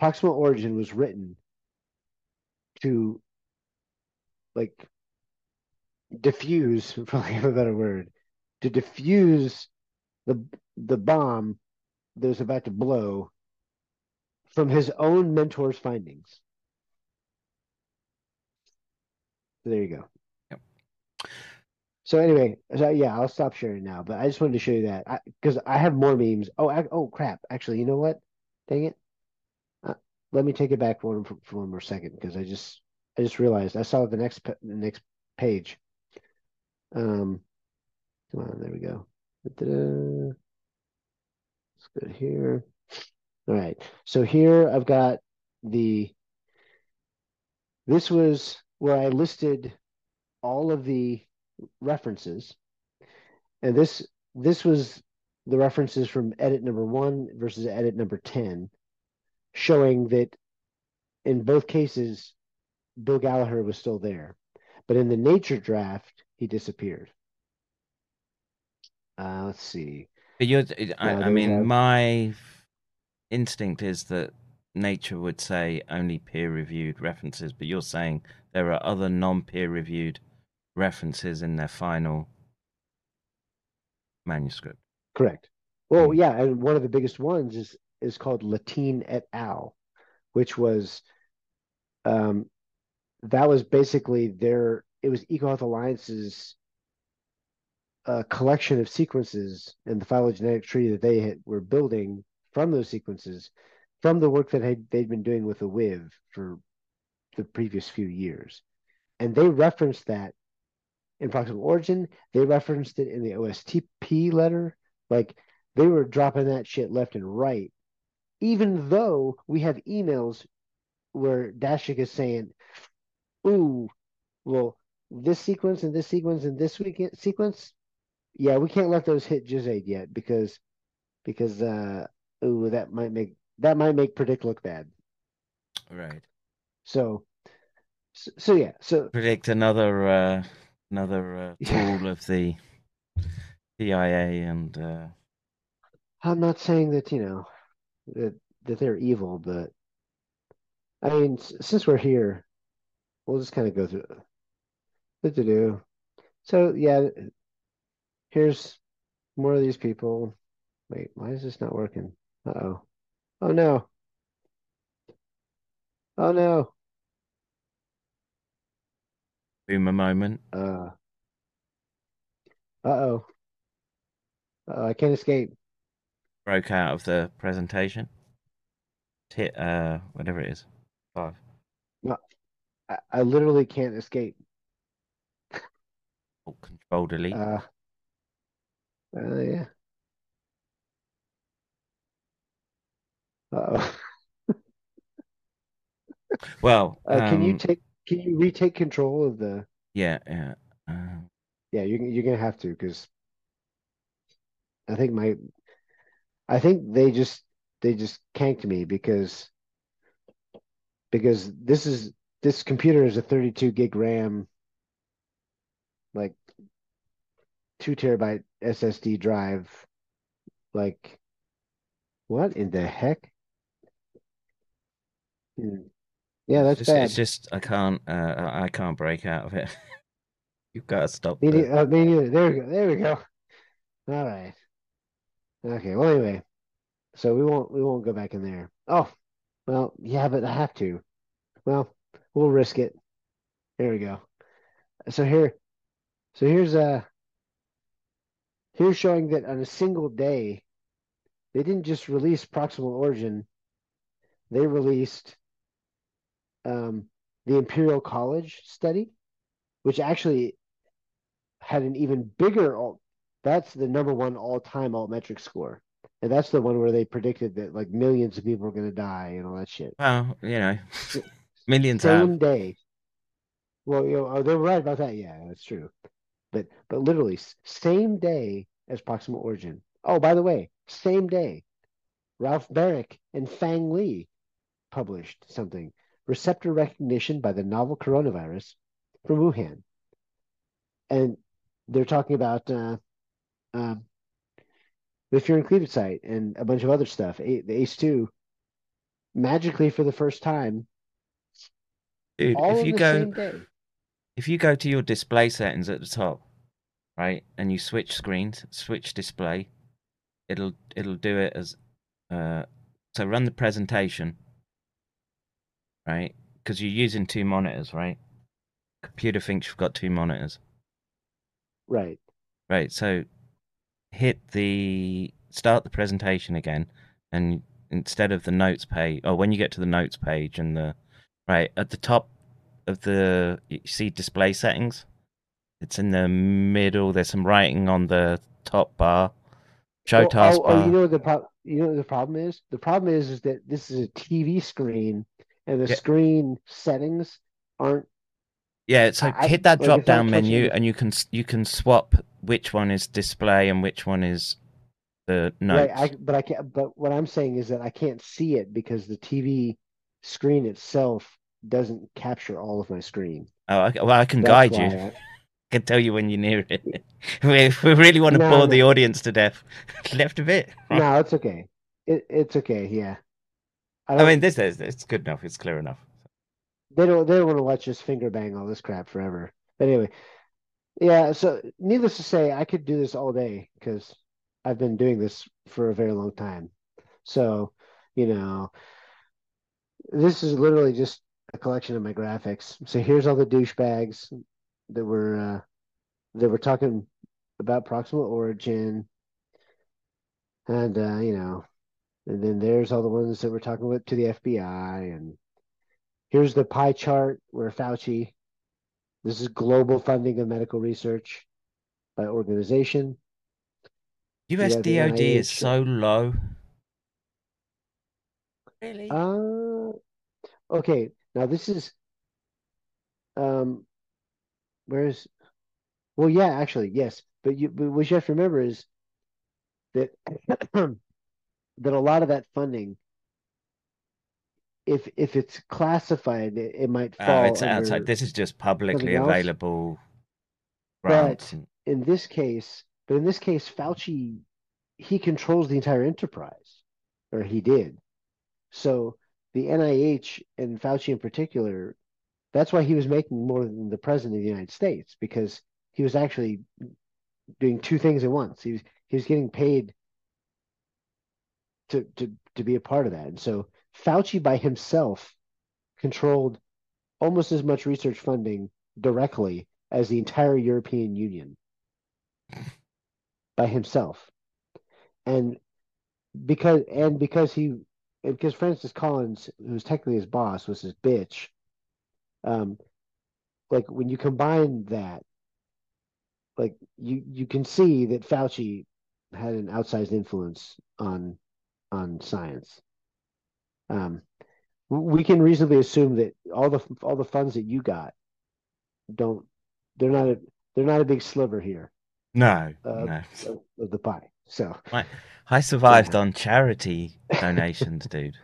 Proximal origin was written to like diffuse, for lack of a better word, to diffuse the the bomb that was about to blow from his own mentor's findings. So there you go. Yep. So anyway, so yeah, I'll stop sharing now. But I just wanted to show you that because I, I, have more memes. Oh, I, oh crap! Actually, you know what? Dang it! Uh, let me take it back for, for, for one more second because I just I just realized I saw the next the next page. Um, come on, there we go. Da-da-da. Let's go here. All right. So here I've got the. This was where I listed all of the references, and this this was the references from edit number one versus edit number ten, showing that in both cases, Bill Gallagher was still there, but in the nature draft, he disappeared. Uh, let's see. But you're, I, I mean, have... my instinct is that nature would say only peer reviewed references, but you're saying there are other non peer reviewed references in their final manuscript. Correct. Well, hmm. yeah, and one of the biggest ones is is called Latine et al., which was um that was basically their it was EcoHealth Alliance's uh, collection of sequences in the phylogenetic tree that they had, were building from those sequences from the work that had, they'd been doing with the WIV for the previous few years. And they referenced that in proximal origin. They referenced it in the OSTP letter. Like they were dropping that shit left and right, even though we have emails where Dashik is saying, ooh, well, this sequence and this sequence and this weekend sequence, yeah, we can't let those hit GISAID yet because because uh ooh, that might make that might make predict look bad. Right. So, so, so yeah. So predict another uh, another uh, tool of the PIA and. Uh... I'm not saying that you know that that they're evil, but I mean, since we're here, we'll just kind of go through. What to do? So yeah, here's more of these people. Wait, why is this not working? Uh oh. Oh no. Oh no. Boom a moment. Uh. Uh oh. Uh, I can't escape. Broke out of the presentation. Hit uh whatever it is. Five. No, I, I literally can't escape. Oh, control delete. Uh. Uh yeah. well, uh, can you um, take? Can you retake control of the? Yeah, yeah, uh, yeah. You're you're gonna have to because I think my, I think they just they just canked me because because this is this computer is a 32 gig RAM, like two terabyte SSD drive, like what in the heck? Hmm. Yeah, that's it's bad. It's just I can't uh, I can't break out of it. You've got to stop. Me, uh, me neither. There we go. There we go. All right. Okay. Well, anyway, so we won't we won't go back in there. Oh, well, yeah, but I have to. Well, we'll risk it. There we go. So here, so here's a uh, here's showing that on a single day, they didn't just release proximal origin. They released um, the Imperial College study, which actually had an even bigger alt. That's the number one all-time altmetric score, and that's the one where they predicted that like millions of people were going to die and all that shit. Well, you know, millions. Same day. Well, you know, oh, they're right about that. Yeah, that's true. But but literally same day as proximal origin. Oh, by the way, same day, Ralph Baric and Fang Li published something receptor recognition by the novel coronavirus from Wuhan. And they're talking about uh, um, the furin cleavage site and a bunch of other stuff. A- the ACE2 magically for the first time. Dude, if you go, if you go to your display settings at the top, right, and you switch screens, switch display, it'll it'll do it as uh, so run the presentation right? Because you're using two monitors, right? computer thinks you've got two monitors. Right. Right. So hit the start the presentation again, and instead of the notes page, or when you get to the notes page and the right at the top of the you see display settings. It's in the middle. There's some writing on the top bar. Show oh, oh, taskbar. oh, you know the pro- you know what the problem is? The problem is is that this is a TV screen and the Yeah. screen settings aren't Yeah, so I- hit that like, drop it's down menu, touching- and you can you can swap which one is display and which one is the notes. right. I but I can't. But what I'm saying is that I can't see it because the TV screen itself doesn't capture all of my screen. Oh, okay. well, I can That's guide you. I- I can tell you when you're near it. if we really want to No, bore no. the audience to death, left a bit. no, it's okay. It it's okay. Yeah. I, I mean, this is it's good enough. It's clear enough. they don't they don't want to watch us finger bang all this crap forever. But anyway, yeah. So needless to say, I could do this all day because I've been doing this for a very long time. So you know, this is literally just a collection of my graphics. So here's all the douchebags that were uh, that were talking about proximal origin, and uh, you know, and then there's all the ones that we're talking about to the FBI, and here's the pie chart where Fauci. This is global funding of medical research by organization. US Yeah, the DoD is so low. Really? Uh, okay. Now this is, um, where's, well, yeah, actually, yes. But you, but what you have to remember is that that a lot of that funding, if if it's classified, it, it might uh, fall Oh, it's outside. This is just publicly available But grants. in this case, but in this case, Fauci, he controls the entire enterprise, or he did. So the NIH and Fauci in particular, that's why he was making more than the president of the United States because he was actually doing two things at once. He was he was getting paid to to to be a part of that, and so Fauci by himself controlled almost as much research funding directly as the entire European Union by himself. And because and because he and because Francis Collins, who's technically his boss, was his bitch, um, like when you combine that, like you you can see that Fauci had an outsized influence on on science. Um, we can reasonably assume that all the all the funds that you got don't they're not a they're not a big sliver here No, uh, no. of, of the pie. So I, I survived on charity donations, dude.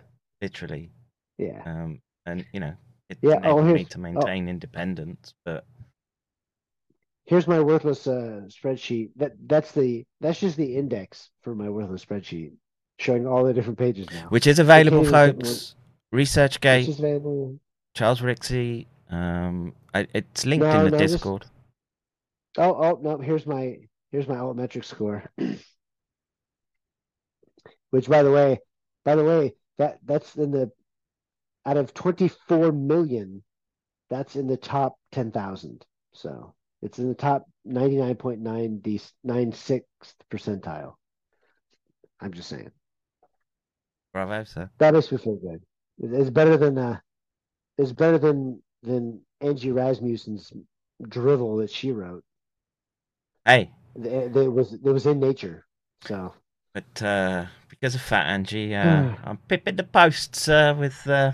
Literally. yeah, Um, and you know, it Yeah, oh, me here's- to oh. maintain independence. But here's my worthless uh, spreadsheet. That that's the that's just the index for my worthless spreadsheet, showing all the different pages now. which is available, one- folks. ResearchGate, is available. Charles Rixey. Um, I, it's linked No, in the no, Discord. Oh, oh no, here's my here's my altmetric score. Which by the way, by the way, that that's in the out of 24 million, that's in the top 10,000. So it's in the top 99.9 d 96th percentile. I'm just saying. Bravo, sir. That makes me feel good. It's better than uh it's better than than Angie Rasmussen's drivel that she wrote. Hey, That was it was in nature. So but uh, because of Fat Angie, uh, I'm pipping the posts uh, with. Uh,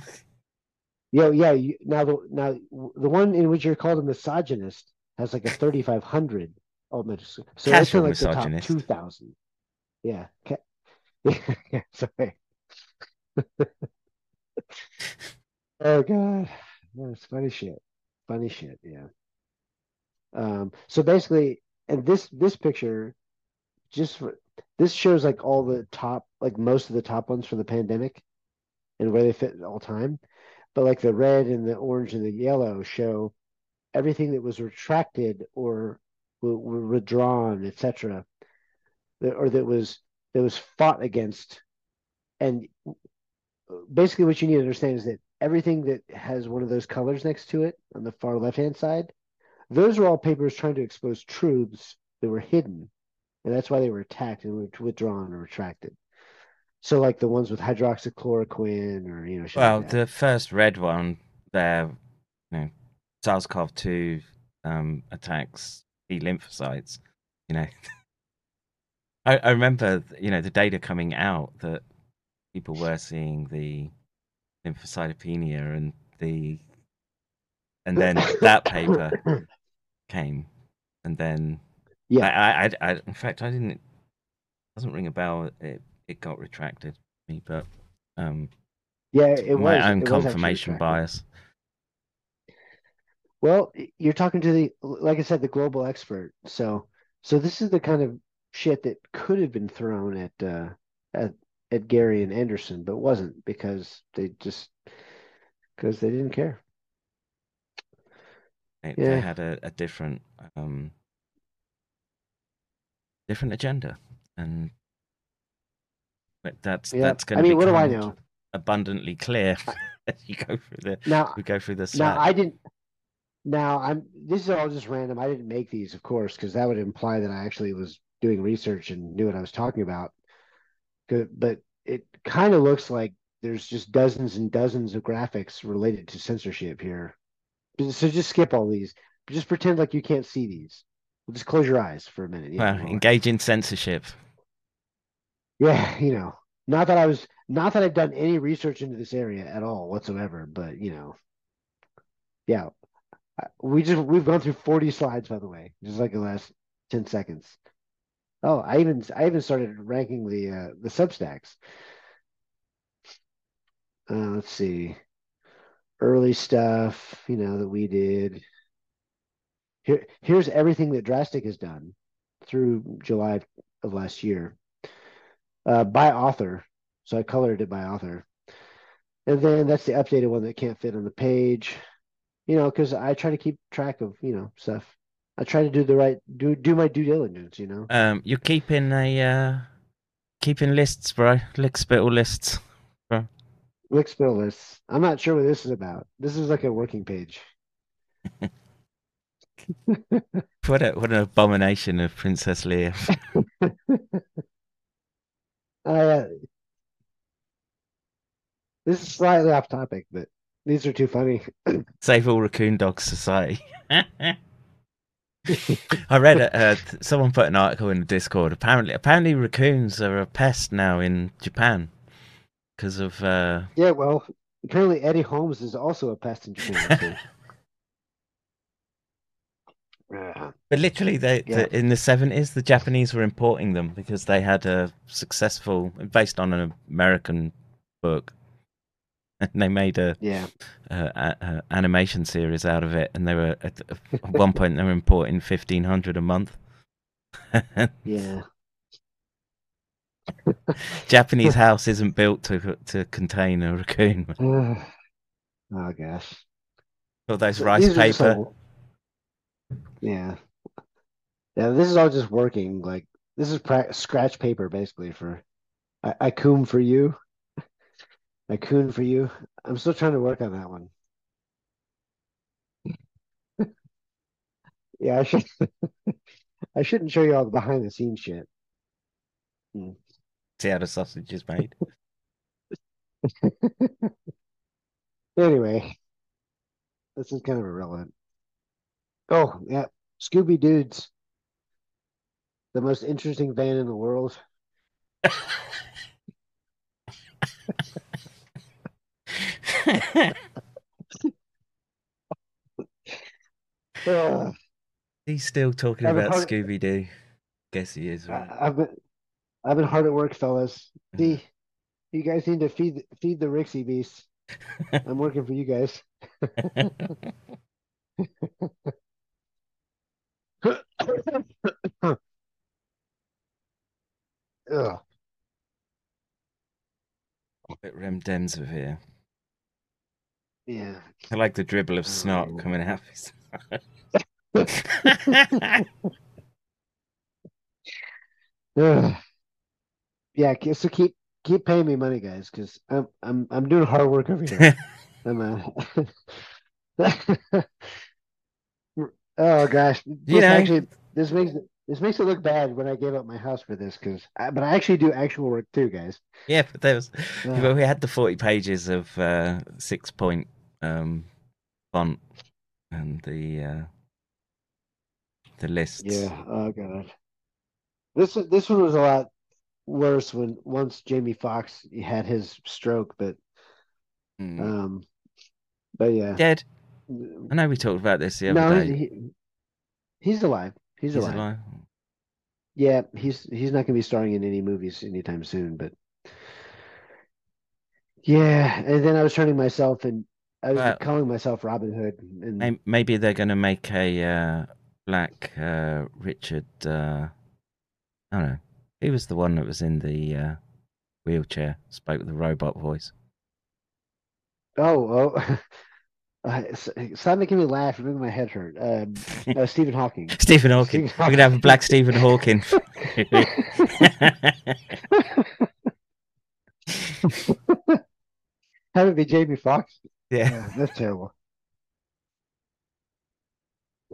yeah, yeah. You, now the now the one in which you're called a misogynist has like a 3,500 ultimate. So Casual like the top 2,000. Yeah. Ca- yeah. Sorry. oh god, that's funny shit. Funny shit. Yeah. Um. So basically, and this this picture, just for, this shows like all the top, like most of the top ones from the pandemic, and where they fit all time. But like the red and the orange and the yellow show everything that was retracted or were, were withdrawn, etc., or that was that was fought against. And basically, what you need to understand is that everything that has one of those colors next to it on the far left hand side, those are all papers trying to expose truths that were hidden, and that's why they were attacked and withdrawn or retracted. So, like the ones with hydroxychloroquine, or you know, Well, like the first red one there, you know, SARS-CoV-2 um, attacks T lymphocytes. You know, I, I remember, you know, the data coming out that people were seeing the lymphocytopenia and the, and then that paper came, and then Yeah. I, I, I, in fact, I didn't. it Doesn't ring a bell. It it got retracted. Me, but um, yeah, it was my was own it confirmation bias. Well, you're talking to the, like I said, the global expert. So, so this is the kind of shit that could have been thrown at uh, at at Gary and Anderson, but wasn't because they just because they didn't care. They, Yeah. they had a, a different um, different agenda, and but that's Yeah. that's going I to mean, what do I know? abundantly clear as you go through the Now, we go through the now. I didn't. Now I'm. This is all just random. I didn't make these, of course, because that would imply that I actually was doing research and knew what I was talking about. But it kind of looks like there's just dozens and dozens of graphics related to censorship here. So just skip all these. Just pretend like you can't see these. Just close your eyes for a minute. Yeah, well, engage in censorship. yeah, you know, not that I was, not that I've done any research into this area at all whatsoever, but you know, yeah, we just we've gone through 40 slides by the way, just like the last 10 seconds. Oh, I even I even started ranking the uh, the Substacks. Uh, let's see, early stuff, you know, that we did. Here, here's everything that Drastic has done through July of last year uh, by author. So I colored it by author. And then that's the updated one that can't fit on the page, you know, because I try to keep track of, you know, stuff. I try to do the right, do do my due diligence, you know. Um, you're keeping a uh, keeping lists, bro. Lick spittle lists. Rick Spill lists. I'm not sure what this is about. This is like a working page. What a, what an abomination of Princess Leia. Uh, this is slightly off topic, but these are too funny. Save all raccoon dogs society. I read it. Uh, someone put an article in the Discord. Apparently, apparently raccoons are a pest now in Japan because of. Uh, Yeah, well, apparently Eddie Holmes is also a pest in Japan. Uh, but literally, they Yeah. the, in the seventies, the Japanese were importing them because they had a successful, based on an American book, and they made a, yeah, a, a, a animation series out of it. And they were at, at one point they were importing fifteen hundred a month. yeah. Japanese house isn't built to to contain a raccoon. oh gosh. All those rice these paper. all- yeah. Yeah, this is all just working. Like this is pra- scratch paper basically for I, I coom for you. I coon for you. I'm still trying to work on that one. yeah, I should I shouldn't show you all the behind the scenes shit. See how the sausage is made. Anyway, this is kind of irrelevant. Oh, yeah. Scooby Dudes. The most interesting van in the world. Ugh. He's still talking I've about hard- Scooby Doo. Guess he is. Right? I've been I've been hard at work, fellas. See, you guys need to feed feed the Rixie beast. I'm working for you guys. Ugh. Bit Rem Dems of here. Yeah. I like the dribble of snot Oh. coming out. of his- Yeah, so keep keep paying me money, guys, because I'm I'm I'm doing hard work over here. I'm uh, a. oh gosh, You this know- actually this makes it this makes it look bad when I gave up my house for this because, but I actually do actual work too, guys. Yeah, but there was. Yeah. Well, we had the forty pages of uh, six point um, font and the uh, the lists. Yeah. Oh god. This this one was a lot worse when once Jamie Fox had his stroke, but Mm. um, but yeah. Dead. I know we talked about this the other No, day. he- he's alive. He's, He's alive. alive. Yeah, he's he's not going to be starring in any movies anytime soon, but yeah. And then I was turning myself and I was Well- calling myself Robin Hood, and Maybe they're going to make a uh, black uh, Richard. Uh, I don't know. He was the one that was in the uh, wheelchair, spoke with the robot voice. oh oh. Uh, stop making me laugh. You're making my head hurt. Um, uh, Stephen Hawking. Stephen Hawking. Stephen We're going to have a black Stephen Hawking. Have it be Jamie Foxx. yeah. Yeah, that's terrible.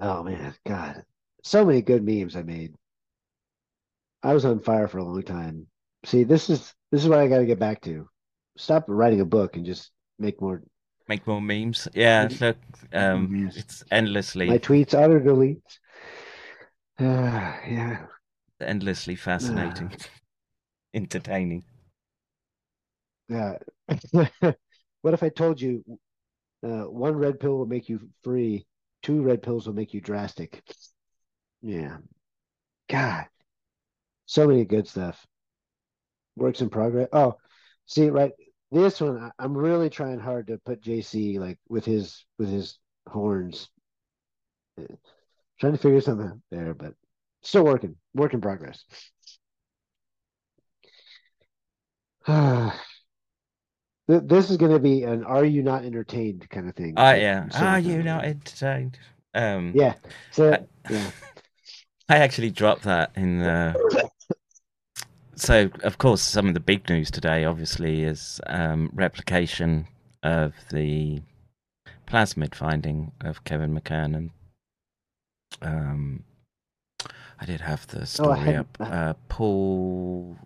Oh man, God, so many good memes I made. I was on fire for a long time. See, this is this is what I got to get back to. Stop writing a book and just make more. Make more memes. Yeah, look, um, it's endlessly, My tweets auto delete. Uh, yeah, endlessly fascinating, entertaining. yeah. what if I told you uh, one red pill will make you free, two red pills will make you drastic? Yeah. God, so many good stuff. Works in progress. Oh, see, right. This one, I'm really trying hard to put JC like with his with his horns. Uh, Trying to figure something out there, but still working. Work in progress. This is going to be an "Are you not entertained?" kind of thing. Oh but yeah. so- Are you not entertained? Um, Yeah. So I- yeah. I actually dropped that in the. So, of course, some of the big news today, obviously, is um, replication of the plasmid finding of Kevin McCann. And um, I did have the story hadn't- up. Uh, Paul,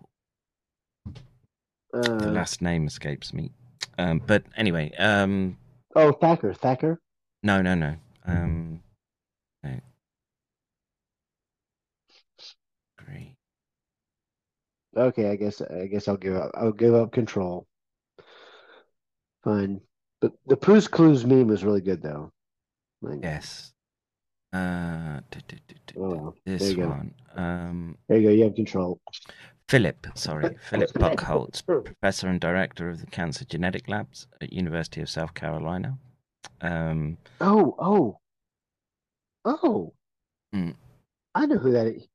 the Uh, last name escapes me. Um, but anyway, um, oh, Thacker. Thacker. no, no, no. Um, no. Great. Okay, I guess I guess I'll give up. I'll give up control. Fine. But the Prue's Clues meme was really good though. Like, Yes. Uh, du- du- du- Oh, this there you go. one. Um, There you go. You have control. Philip, sorry, Philip Buckholtz, professor and director of the Cancer Genetic Labs at University of South Carolina. Um, Oh, oh, oh. Hmm. I know who that is.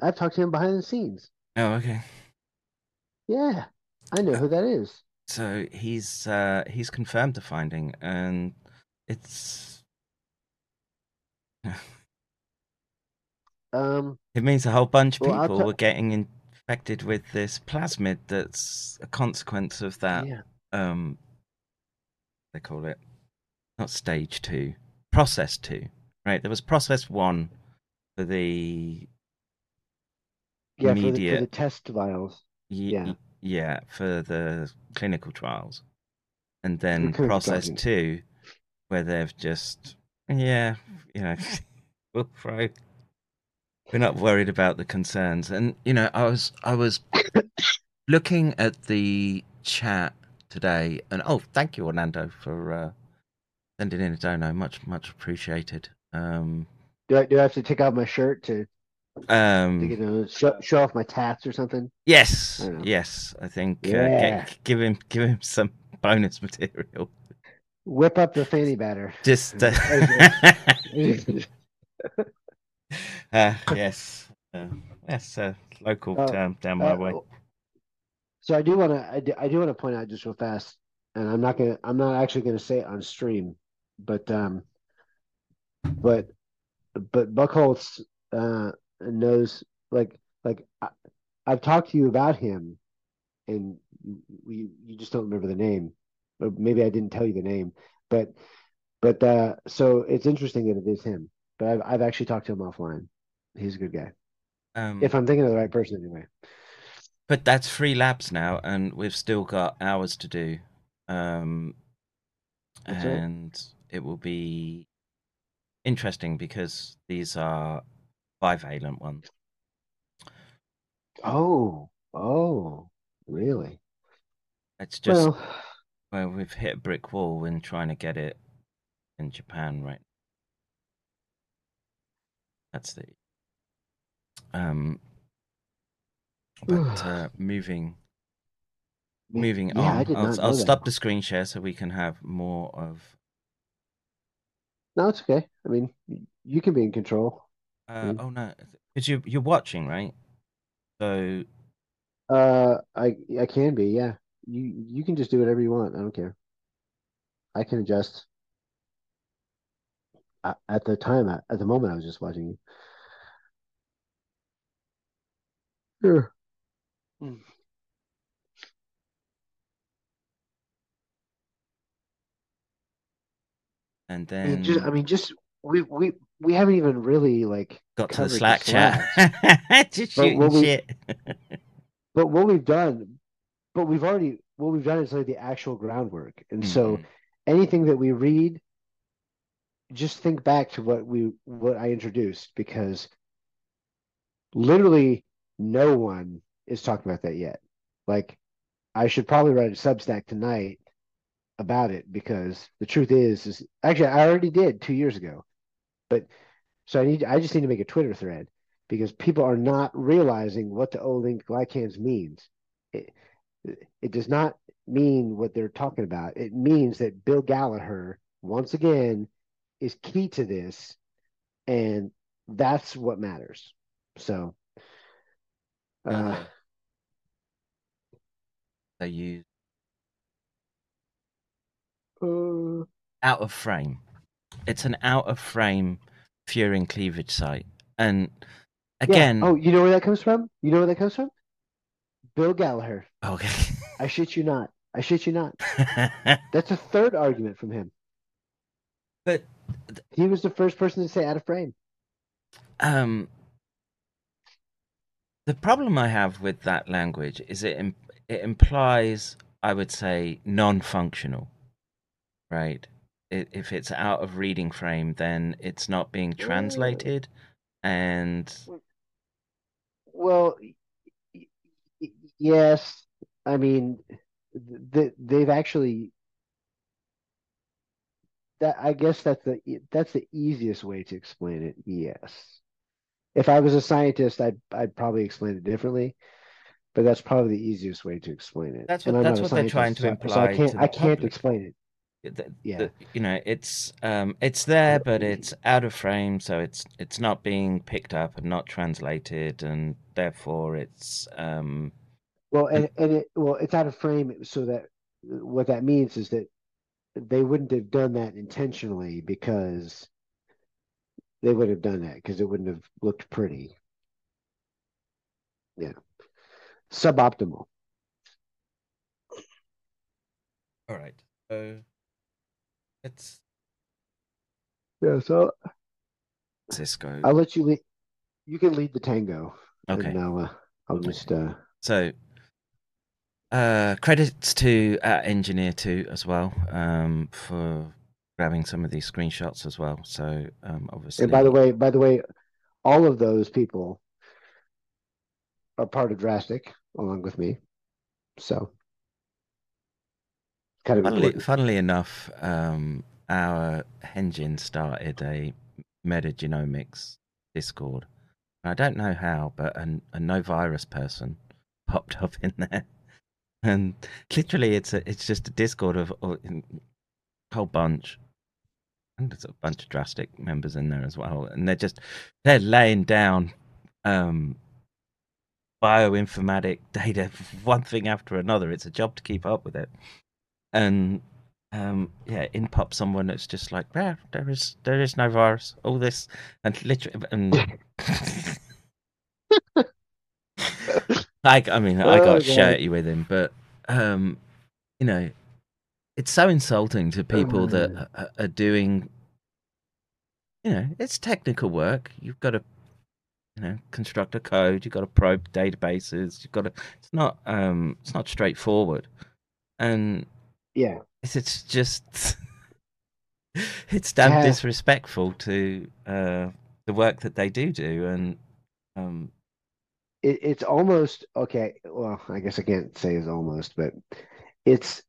I've talked to him behind the scenes. Oh, okay. Yeah, I know who that is. So he's uh, he's confirmed the finding, and it's Um, it means a whole bunch of Well, people were getting infected with this plasmid. That's a consequence of that. yeah. um they call it not stage two process two right there was process one for the Yeah, for the, for the test vials. y- yeah. yeah for the clinical trials and then process two where they've just yeah you know we'll throw we're not worried about the concerns and you know i was i was looking at the chat today and oh thank you orlando for uh sending in a dono much much appreciated um Do I do I have to take off my shirt to um you know show, show off my tats or something? yes I yes i think uh, Yeah. get, give him give him some bonus material Whip up the fanny batter. just uh, uh, yes uh, yes uh, local Uh, term down my Uh, way So I do want to I do, I do want to point out just real fast, and I'm not gonna I'm not actually gonna say it on stream, but um, but but Buckholz uh knows like like I, I've talked to you about him, and you you just don't remember the name. Or maybe I didn't tell you the name, but but uh, so it's interesting that it is him. But I've I've actually talked to him offline. He's a good guy. Um, If I'm thinking of the right person, anyway. But that's three laps now, and we've still got hours to do. Um, That's and it will be interesting because these are bivalent ones. Oh, oh, really? It's just Well, well, we've hit a brick wall in trying to get it in Japan, right? That's the um. But uh, moving moving yeah, on, I'll, I'll stop the screen share so we can have more of. No, it's okay. I mean, you can be in control. Uh, Mm. oh no, because you you're watching, right? So Uh, I I can be, yeah. You you can just do whatever you want. I don't care. I can adjust. A- At the time, at at the moment, I was just watching you. Sure. and I mean, then just I mean, just we we we haven't even really like got to the Slack slacks. chat, just But shooting what shit. But what we've done, but we've already what we've done is like the actual groundwork. And so Mhm. anything that we read, just think back to what we what I introduced because literally no one is talking about that yet. Like I should probably write a Substack tonight about it because the truth is is actually I already did two years ago. But so I need I just need to make a Twitter thread because people are not realizing what the O-link glycans means. It, it does not mean what they're talking about. It means that Bill Gallagher, once again, is key to this, and that's what matters. So, uh, Uh, they use uh, out of frame. It's an out of frame furin cleavage site, and yeah. again, Oh, you know where that comes from? You know where that comes from? Bill Gallagher. okay. I shit you not. I shit you not. That's a third argument from him. but He was the first person to say out of frame. um, the problem I have with that language is it im- it implies, I would say, non-functional, right? If it's out of reading frame, then it's not being translated, and Well, yes. I mean, th- they've actually that I guess that's the that's the easiest way to explain it. Yes. If I was a scientist, I'd I'd probably explain it differently, but that's probably the easiest way to explain it. That's what- that's what they're trying to scientist, so- I can't I can't public. explain it. The, Yeah. the- you know it's um it's there but it's out of frame so it's it's not being picked up and not translated and therefore it's um Well, and and it well, it's out of frame, so that what that means is that they wouldn't have done that intentionally because they would have done that because it wouldn't have looked pretty. Yeah, suboptimal. all right so it's Yeah, so cisco I'll let you lead. You can lead the tango. Okay. And I'll, uh, I'll just uh, so uh credits to uh, engineer 2 as well um for grabbing some of these screenshots as well so um obviously and by the way, by the way, all of those people are part of Drastic along with me. So kind of Funnily, funnily enough, um, our engine started a metagenomics Discord. I don't know how, but a, a no virus person popped up in there, and literally, it's a it's just a Discord of of- a whole bunch. And there's a bunch of drastic members in there as well, and they're just they're laying down um, bioinformatic data, one thing after another. It's a job to keep up with it and um yeah in pops someone that's just like there is there is no virus all this and literally and I, I mean i Oh, got God. shirty with him but um you know it's so insulting to people that are, are doing. You know, it's technical work. You've got to, you know, construct a code. You've got to probe databases. You've got to. It's not. Um. It's not straightforward, and Yeah. it's, just. it's damn Yeah. disrespectful to uh, the work that they do do, and um, it, it's almost okay. Well, I guess I can't say it's almost, but it's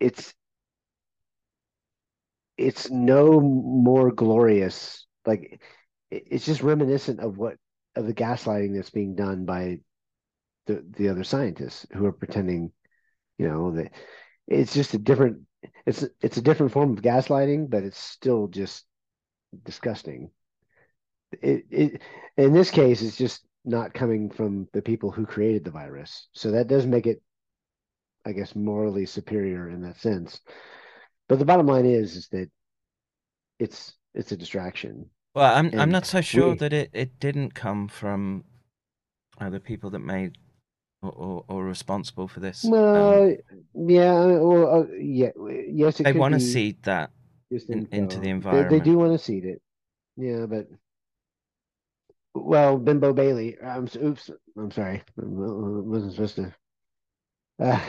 it's it's no more glorious. Like it, it's just reminiscent of what of the gaslighting that's being done by the the other scientists who are pretending, you know, that it's just a different. It's it's a different form of gaslighting, but it's still just disgusting. It it in this case, it's just not coming from the people who created the virus. So that does make it, I guess, morally superior in that sense. But the bottom line is, is that it's it's a distraction. Well, I'm I'm not so sure we- that it, it didn't come from uh, the people that made or, or, or responsible for this. Um, Well, yeah, well, uh, yeah, yes, they want to seed that just in- into the info. They, they do want to seed it, yeah, but well, Bimbo Bailey. I'm oops. I'm sorry. I wasn't supposed to. Uh,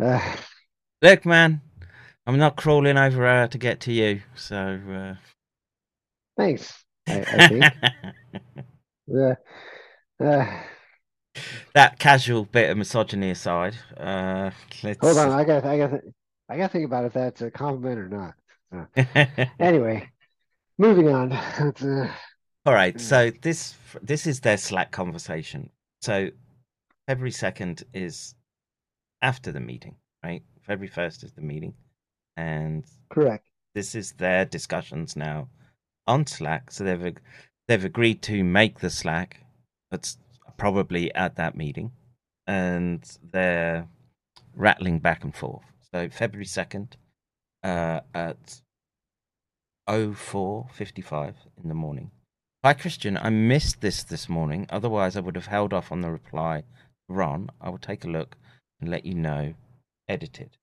uh, Look, man, I'm not crawling over her to get to you. So uh... thanks. I, I think. Uh, uh, that casual bit of misogyny aside, uh, let's... hold on, I got, I got, I got to think about if that's a compliment or not. Uh, anyway, moving on. Uh, All right, so this this is their Slack conversation. So February second is after the meeting, right? February first is the meeting, and correct. this is their discussions now on Slack. So they've they've agreed to make the Slack, but probably at that meeting, and they're rattling back and forth. So February second, uh, at oh four fifty five in the morning. Hi Christian, I missed this this morning. Otherwise, I would have held off on the reply. Ron, I will take a look and let you know. Edited.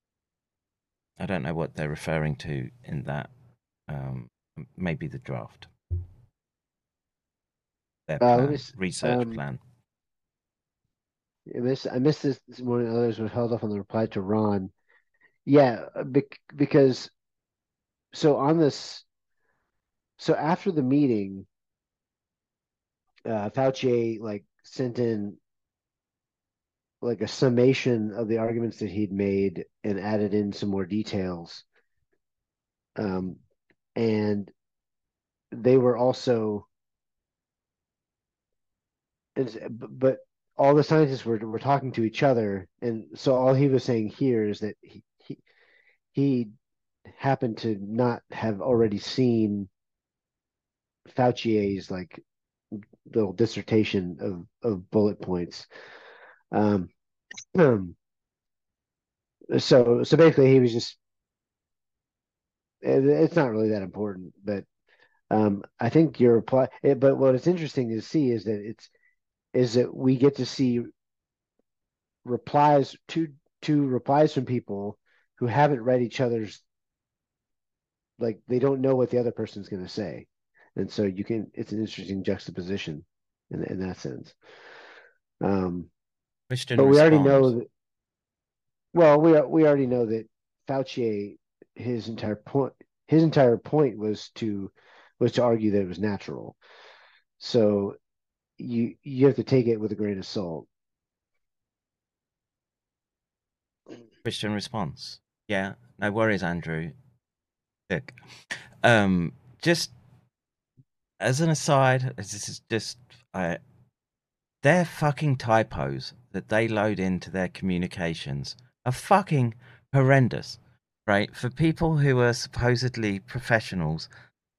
I don't know what they're referring to in that. Um, maybe the draft. Their Uh, plan, me research um, plan. I missed, I missed this this morning. Others were held off on the reply to Ron. Yeah, uh, because so on this, so after the meeting, uh, Fauci like sent in like a summation of the arguments that he'd made and added in some more details. Um, and they were also, but all the scientists were were talking to each other, and so all he was saying here is that he he, he happened to not have already seen Fauci's like little dissertation of of bullet points. Um, um, so so basically, he was just. it- It's not really that important, but um, I think your reply. It, but what is interesting to see is that it's is that we get to see replies to to replies from people who haven't read each other's like they don't know what the other person's going to say. And so you can it's an interesting juxtaposition in in that sense. Um Christian but we already know that well we we already know that Fauci his entire point his entire point was to was to argue that it was natural. So you you have to take it with a grain of salt Christian response. Yeah, no worries, Andrew. Look, um, just as an aside, this is just I, their fucking typos that they load into their communications are fucking horrendous, right? For people who are supposedly professionals,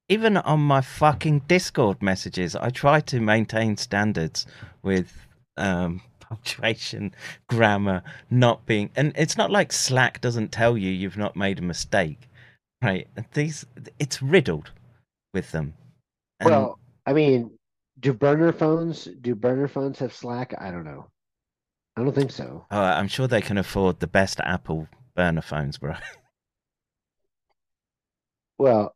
even on my fucking Discord messages, I try to maintain standards with um, punctuation, grammar, not being, and it's not like Slack doesn't tell you you've not made a mistake, right? These, it's riddled with them. And well i mean do burner phones do burner phones have slack i don't know I don't think so. Oh, I'm sure they can afford the best Apple burner phones, bro. Well,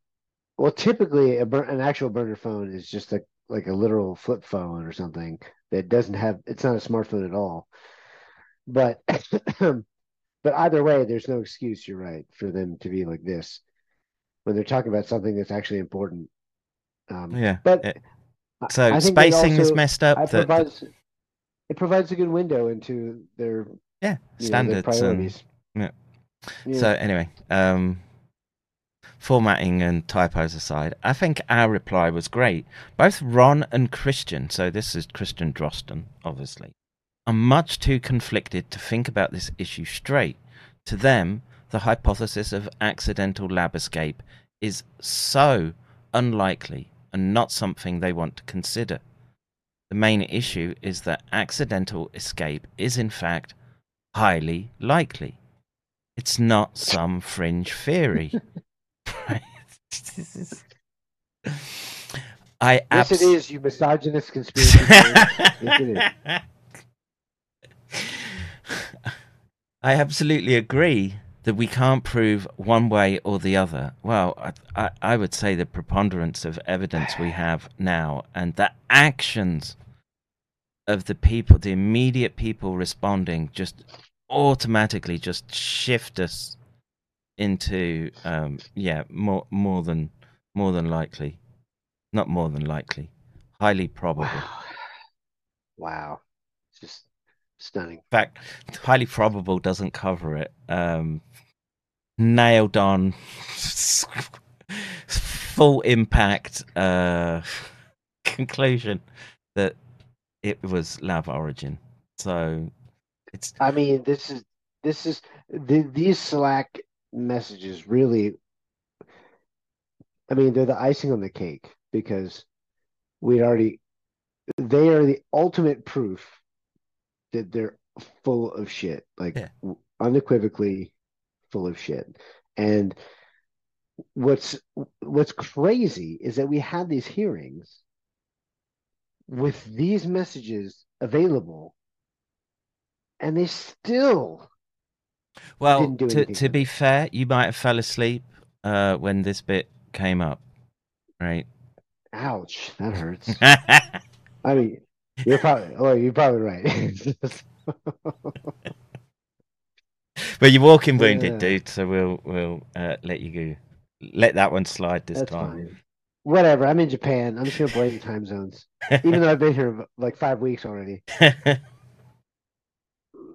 well, typically a bur- an actual burner phone is just a like a literal flip phone or something that doesn't have. It's not a smartphone at all. But but either way, there's no excuse. You're right for them to be like this when they're talking about something that's actually important. Um, Yeah, but it- so I think they spacing is messed up. That, provides it provides a good window into their yeah, you know, their standards and yeah. Yeah. So anyway, um, formatting and typos aside, I think our reply was great. Both Ron and Christian, so this is Christian Drosten, obviously, are much too conflicted to think about this issue straight. To them, the hypothesis of accidental lab escape is so unlikely and not something they want to consider. The main issue is that accidental escape is, in fact, highly likely. It's not some fringe theory. Right? This is- I yes, it is. You misogynist conspiracy yes, it is. I absolutely agree that we can't prove one way or the other. Well, I, I, I would say the preponderance of evidence we have now and the actions of the people, the immediate people responding, just automatically just shift us into um, yeah more more than more than likely, not more than likely, highly probable. Wow. Wow. It's just stunning. In fact, highly probable doesn't cover it. Um, nailed on, full impact uh, conclusion that it was lab origin. So it's I mean, this is this is the, these Slack messages really. I mean, they're the icing on the cake because we'd already. They are the ultimate proof that they're full of shit, like Yeah. unequivocally full of shit. And what's what's crazy is that we had these hearings with these messages available, and they still well. To to be fair, you might have fell asleep uh, when this bit came up, right? ouch that hurts i mean you're probably oh you're probably right But you're walking wounded, Yeah. dude. So we'll we'll uh, let you go. Let that one slide this that's time. fine whatever i'm in japan i'm just gonna blame the time zones even though i've been here like five weeks already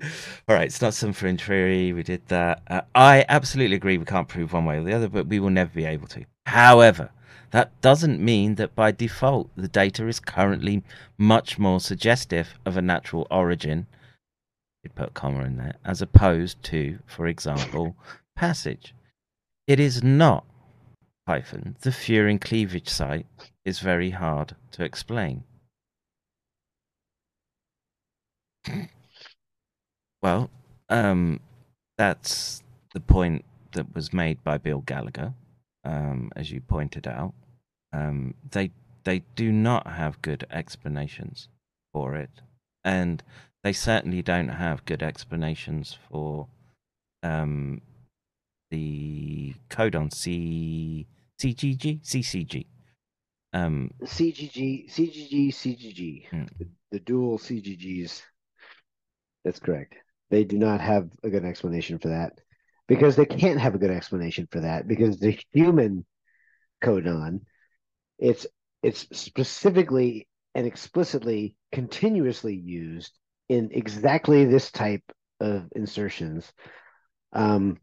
All right, it's not some fringe theory. We did that. Uh, I absolutely agree. We can't prove one way or the other, but we will never be able to. However, that doesn't mean that by default the data is currently much more suggestive of a natural origin. You'd put a comma in there, as opposed to, for example, passage. It is not hyphen. The Furin cleavage site is very hard to explain. Well, um, that's the point that was made by Bill Gallagher, um, as you pointed out. Um, they they do not have good explanations for it, and they certainly don't have good explanations for um, the codon C CGG CCG. Um, cgg cgg cgg Hmm. the, the dual cggs that's correct they do not have a good explanation for that because they can't have a good explanation for that because the human codon it's it's specifically and explicitly continuously used in exactly this type of insertions. Um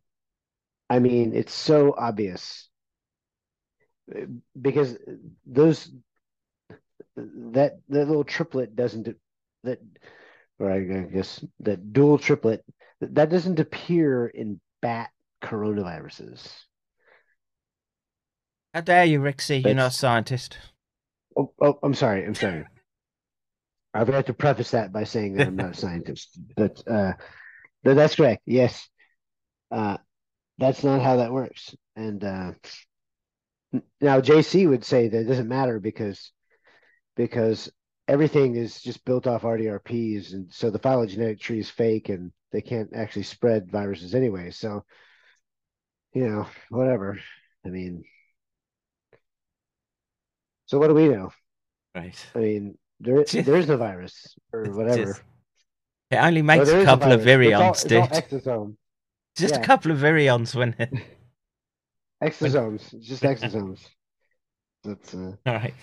i mean it's so obvious Uh, because those that that little triplet doesn't that or I guess that dual triplet that doesn't appear in bat coronaviruses. how dare you, Rixie? You're not a scientist. Oh, oh, I'm sorry. I'm sorry. I forgot to preface that by saying that I'm not a scientist, but uh, but that's correct. Yes, uh, that's not how that works. And uh, now JC would say that it doesn't matter because because everything is just built off RDRPs, and so the phylogenetic tree is fake, and they can't actually spread viruses anyway. So, you know, whatever. I mean, so what do we know? Right. I mean, there there is no virus or whatever. Just- It only makes a couple of virus, but virions, all, dude. it's all exosomes. Just yeah. a couple of virions when. it... Exosomes, just exosomes. That's uh, All right.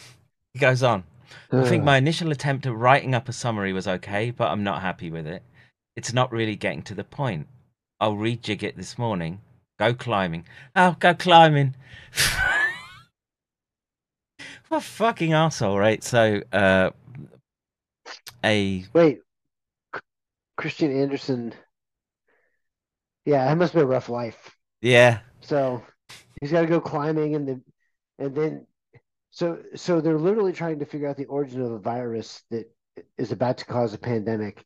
He goes on. I think my initial attempt at writing up a summary was okay, but I'm not happy with it. It's not really getting to the point. I'll rejig it this morning. Go climbing. Oh, go climbing. what fucking asshole, right? So, uh, a wait, Christian Anderson. Yeah, it must be a rough life. yeah, So he's got to go climbing, and then and then so so they're literally trying to figure out the origin of a virus that is about to cause a pandemic.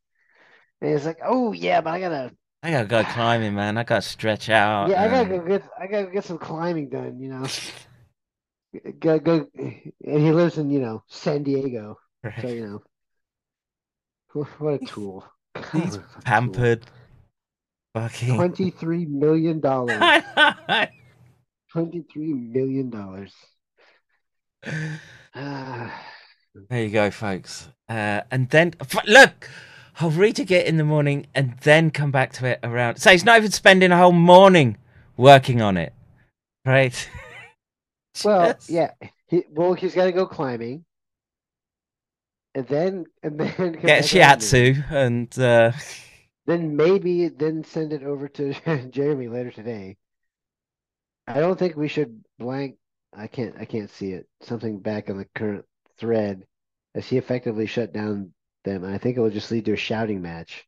And it's like, oh yeah, but I gotta I gotta go climbing, man. I gotta stretch out. yeah, I gotta go get I gotta get some climbing done, you know. Go go, and he lives in you know San Diego, so you know. What a tool! He's God, what tool. pampered. Fucking. Twenty-three million dollars. Twenty-three million dollars. There you go, folks. Uh, and then look, I'll read it in the morning and then come back to it around. So he's not even spending a whole morning working on it, right? well, yeah. He, well, he's got to go climbing, and then and then Get shiatsu and uh, Then maybe then send it over to Jeremy later today. I don't think we should blank. I can't. I can't see it. Something back on the current thread as he effectively shut down them. And I think it will just lead to a shouting match.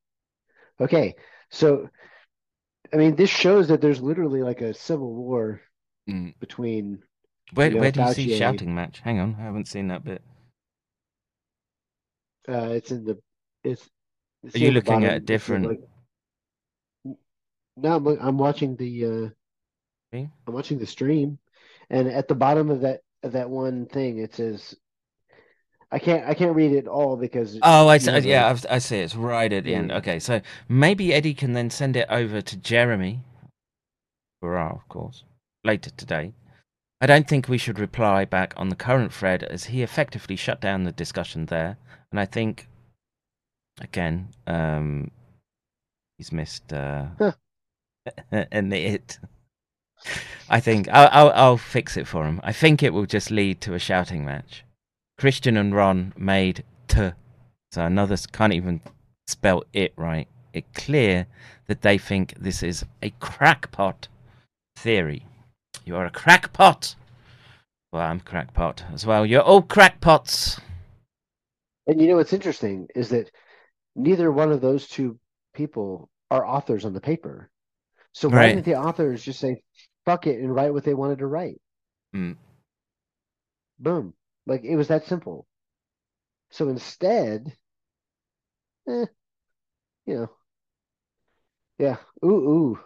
Okay, so I mean, this shows that there's literally like a civil war Mm. between. where know, where do you see shouting match? Hang on, I haven't seen that bit. Uh, it's in the. It's. it's Are you looking at a bottom. It's in, different- like- No, I'm, I'm watching the. Uh? I'm watching the stream, and at the bottom of that of that one thing, it says. I can't. I can't read it all because. Oh, I see, yeah, I've, I see. It's right at the end. Okay, so maybe Eddie can then send it over to Jeremy, hurrah, of course, later today. I don't think we should reply back on the current thread as he effectively shut down the discussion there, and I think, again, um, he's missed uh, Huh. an it. I think I'll, I'll I'll fix it for him. I think it will just lead to a shouting match. Christian and Ron made t, so another can't even spell it right. It clear that they think this is a crackpot theory. You are a crackpot. Well, I'm crackpot as well. You're all crackpots. And you know what's interesting is that neither one of those two people are authors on the paper. So why Right. didn't the authors just say fuck it and write what they wanted to write? Mm. Boom. Like it was that simple. So instead, eh, you know, yeah. Ooh, ooh.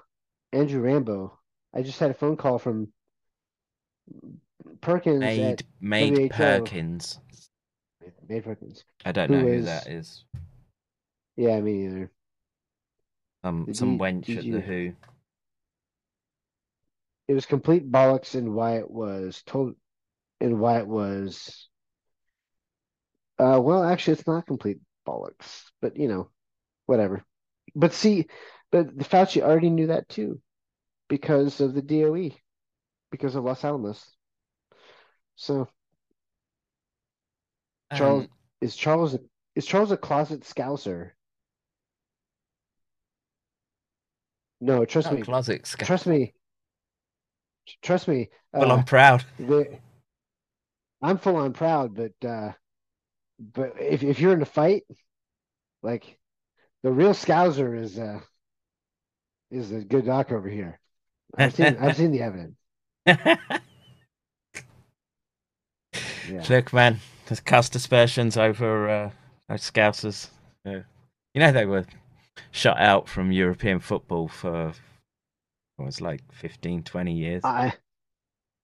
Andrew Rambo. I just had a phone call from Perkins Made made WHO. Perkins. Made Perkins. I don't Who know who is- that is. Yeah, me neither. Um, some D- wench at the Who. It was complete bollocks and why it was told and why it was uh well actually it's not complete bollocks but you know whatever. But see but the Fauci already knew that too because of the DOE because of Los Alamos. So Charles Um, is Charles a, is Charles a closet scouser? No trust me. closet scout. trust me trust me Well, uh, I'm proud. the I'm full on proud, but uh but if if you're in a fight, like the real scouser is uh is a good doc over here. I've seen I've seen the evidence. Yeah. Look, man, there's cast dispersions over uh, those Scousers. Yeah. You know, they were shut out from European football for what was like 15, 20 years. I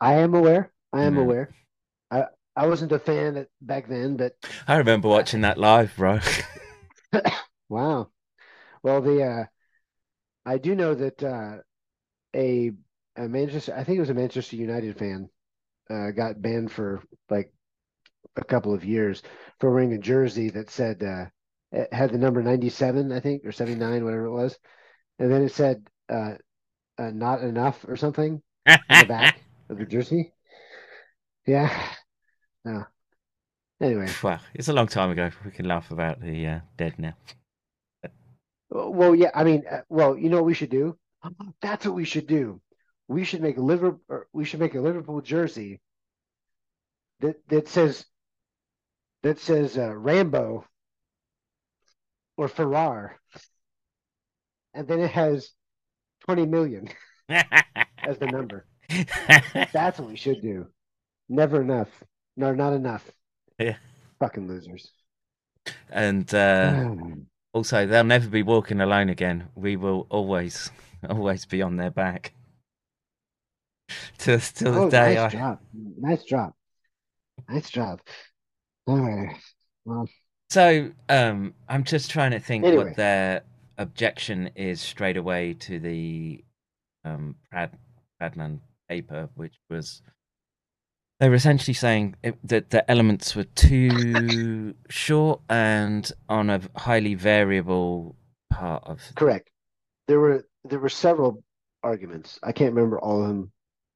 I am aware. I am Yeah. aware. I I wasn't a fan back then, but I remember watching that live, bro. wow. Well, the uh, I do know that uh, a a Manchester, I think it was a Manchester United fan, uh, got banned for like a couple of years for wearing a jersey that said uh, it had the number 97, I think, or 79, whatever it was, and then it said uh, uh not enough or something on the back of the jersey. Yeah. No. Anyway, Well, it's a long time ago. We can laugh about the uh, dead now. well, yeah. I mean, uh, well, you know what we should do? That's what we should do. We should make a Liverpool. We should make a Liverpool jersey that that says that says uh, Rambo or Farrar, and then it has twenty million as the number. That's what we should do. Never enough. No, not enough. Yeah. Fucking losers. and uh, also, they'll never be walking alone again. We will always, always be on their back. Till, till the oh, day nice I. job. Nice job. Nice job. All right. Well, So, um, I'm just trying to think Anyway. what their objection is straight away to the um, Prad, Pradman paper, which was they were essentially saying it, that the elements were too short and on a highly variable part of. correct. There were there were several arguments. I can't remember all of them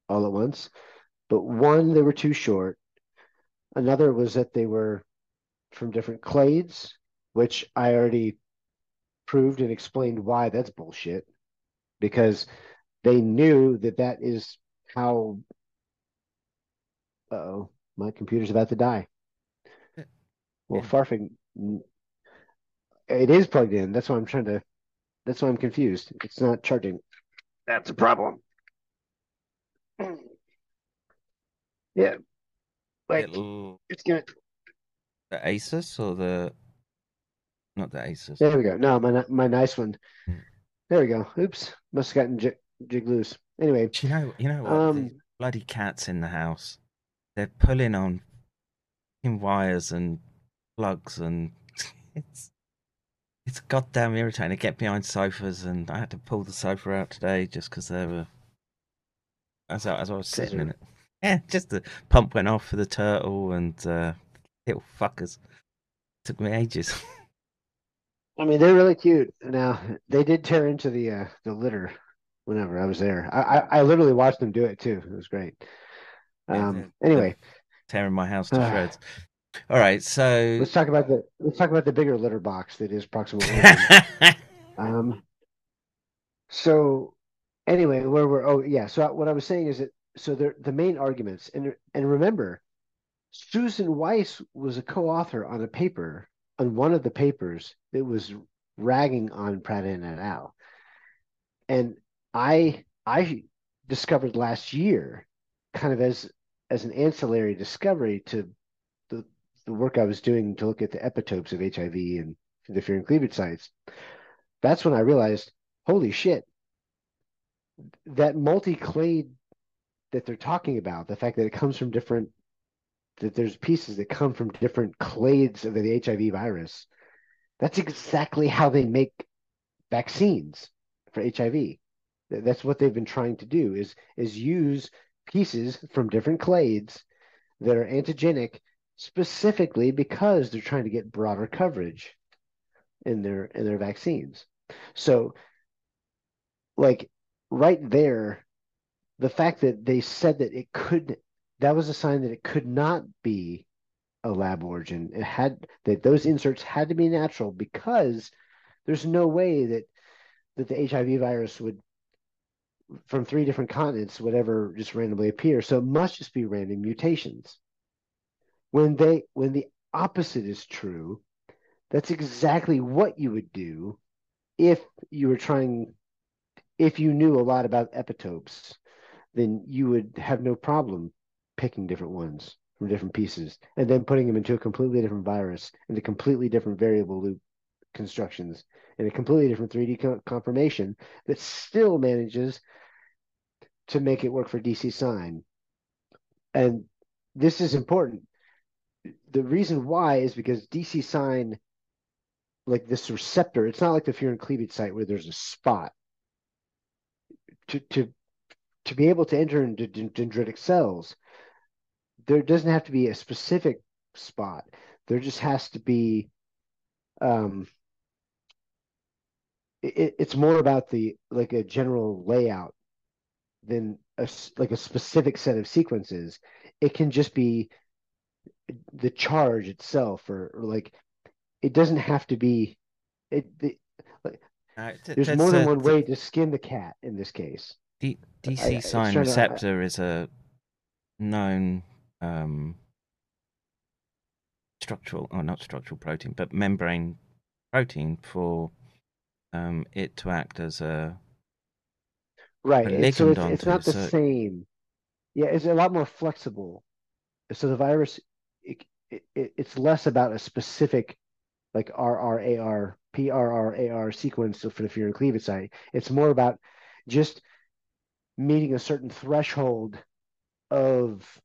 all at once, but one they were too short. Another was that they were from different clades, which I already proved and explained why that's bullshit. Because they knew that that is how. Uh-oh, my computer's about to die. Well, Yeah. Farfig, it is plugged in. That's why I'm trying to. That's why I'm confused. It's not charging. That's a problem. Yeah, like It'll- it's gonna. the Asus or the. Not the Asus. There we go. No, my my nice one. Hmm. There we go. Oops, must have gotten jig, jig loose. Anyway, you know? You know what? Um, bloody cats in the house. They're pulling on wires and plugs, and it's it's goddamn irritating. They get behind sofas, and I had to pull the sofa out today just because they were. As I, as I was sitting in it, yeah, just the pump went off for the turtle and uh, little fuckers. Took me ages. I mean they're really cute. Now they did tear into the uh, the litter whenever I was there. I, I I literally watched them do it too. It was great. Um. they're- Anyway, Tearing my house to shreds. All right, so let's talk about the let's talk about the bigger litter box that is proximal. Um, so anyway, where we're oh yeah, so what I was saying is that so the the main arguments and and remember, Susan Weiss was a co-author on a paper on one of the papers that was ragging on Pradhan and al. And I I discovered last year, kind of as as an ancillary discovery to the the work I was doing to look at the epitopes of HIV and the interfering cleavage sites that's when I realized, holy shit, that multi-clade that they're talking about, the fact that it comes from different, that there's pieces that come from different clades of the HIV virus, that's exactly how they make vaccines for HIV. That's what they've been trying to do is is use pieces from different clades that are antigenic specifically because they're trying to get broader coverage in their in their vaccines. So like right there, the fact that they said that it could that was a sign that it could not be a lab origin. It had that those inserts had to be natural because there's no way that that the HIV virus would from three different continents would ever just randomly appear. So it must just be random mutations. When they when the opposite is true, that's exactly what you would do if you were trying if you knew a lot about epitopes, then you would have no problem picking different ones from different pieces and then putting them into a completely different virus into completely different variable loop constructions in a completely different 3D co- conformation that still manages to make it work for DC sign. And this is important the reason why is because DC sign, like this receptor, it's not like the furin cleavage site where there's a spot. To to to be able to enter into dendritic cells, there doesn't have to be a specific spot. There just has to be um it, it's more about the like a general layout than a like a specific set of sequences. It can just be the charge itself, or, or like it doesn't have to be. It, the, like, uh, there's more than one way to skin the cat in this case. D- DC I, sign receptor to, I, is a known um, structural, or not structural protein, but membrane protein for um, it to act as a right. A so it's, it's not the so... same. Yeah, it's a lot more flexible. So the virus, it, it, it's less about a specific like RRAR, PRRAR sequence for the furin cleavage site. It's more about just meeting a certain threshold of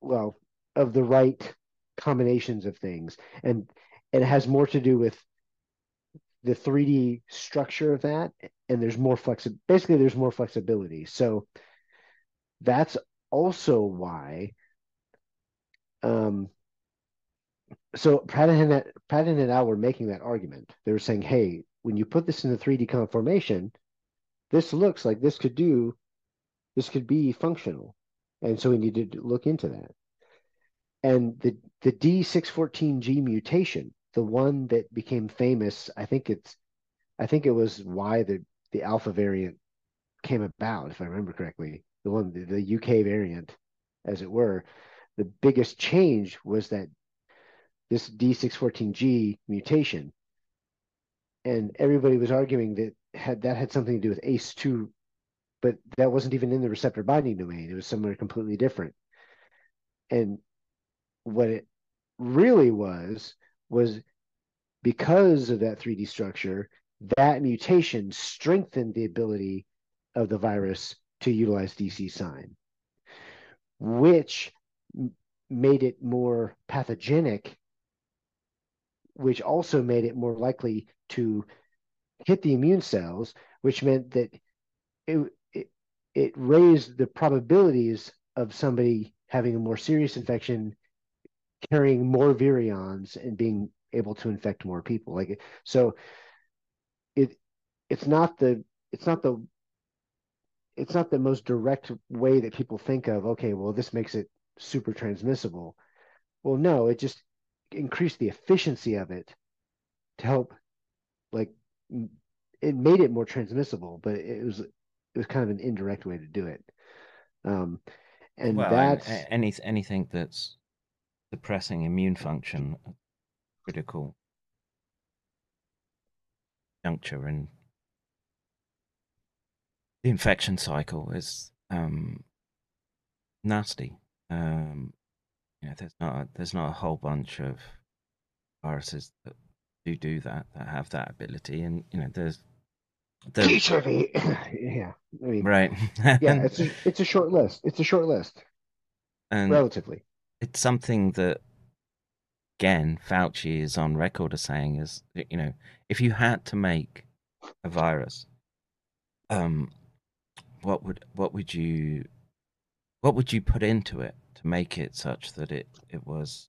well of the right combinations of things and it has more to do with the 3D structure of that, and there's more flexi- basically there's more flexibility. So that's also why um so Pratt and, Pratt and were making that argument. They were saying, hey, when you put this in the 3D conformation, this looks like this could do, this could be functional. And so we need to look into that. And the, the D614G mutation the one that became famous, I think it's, I think it was why the the alpha variant came about, if I remember correctly. The one, the, the UK variant, as it were. The biggest change was that this D614G mutation, and everybody was arguing that had that had something to do with ACE2, but that wasn't even in the receptor binding domain. It was somewhere completely different. And what it really was was because of that 3D structure, that mutation strengthened the ability of the virus to utilize DC sign, which made it more pathogenic, which also made it more likely to hit the immune cells, which meant that it, it, raised the probabilities of somebody having a more serious infection carrying more virions and being able to infect more people. Like so, it it's not the it's not the it's not the most direct way that people think of. Okay, well this makes it super transmissible. Well, no, it just increased the efficiency of it to help like it made it more transmissible, but it was it was kind of an indirect way to do it. Um, and well, that's any anything that's suppressing immune function critical juncture in the infection cycle is um, nasty. Um, you know, there's not there's not a whole bunch of viruses that do do that that have that ability, and you know, there's the yeah, I mean, right, yeah, it's a, it's a short list. It's a short list, and relatively. It's something that again, Fauci is on record as saying is, you know, if you had to make a virus, um, what would what would you what would you put into it to make it such that it it was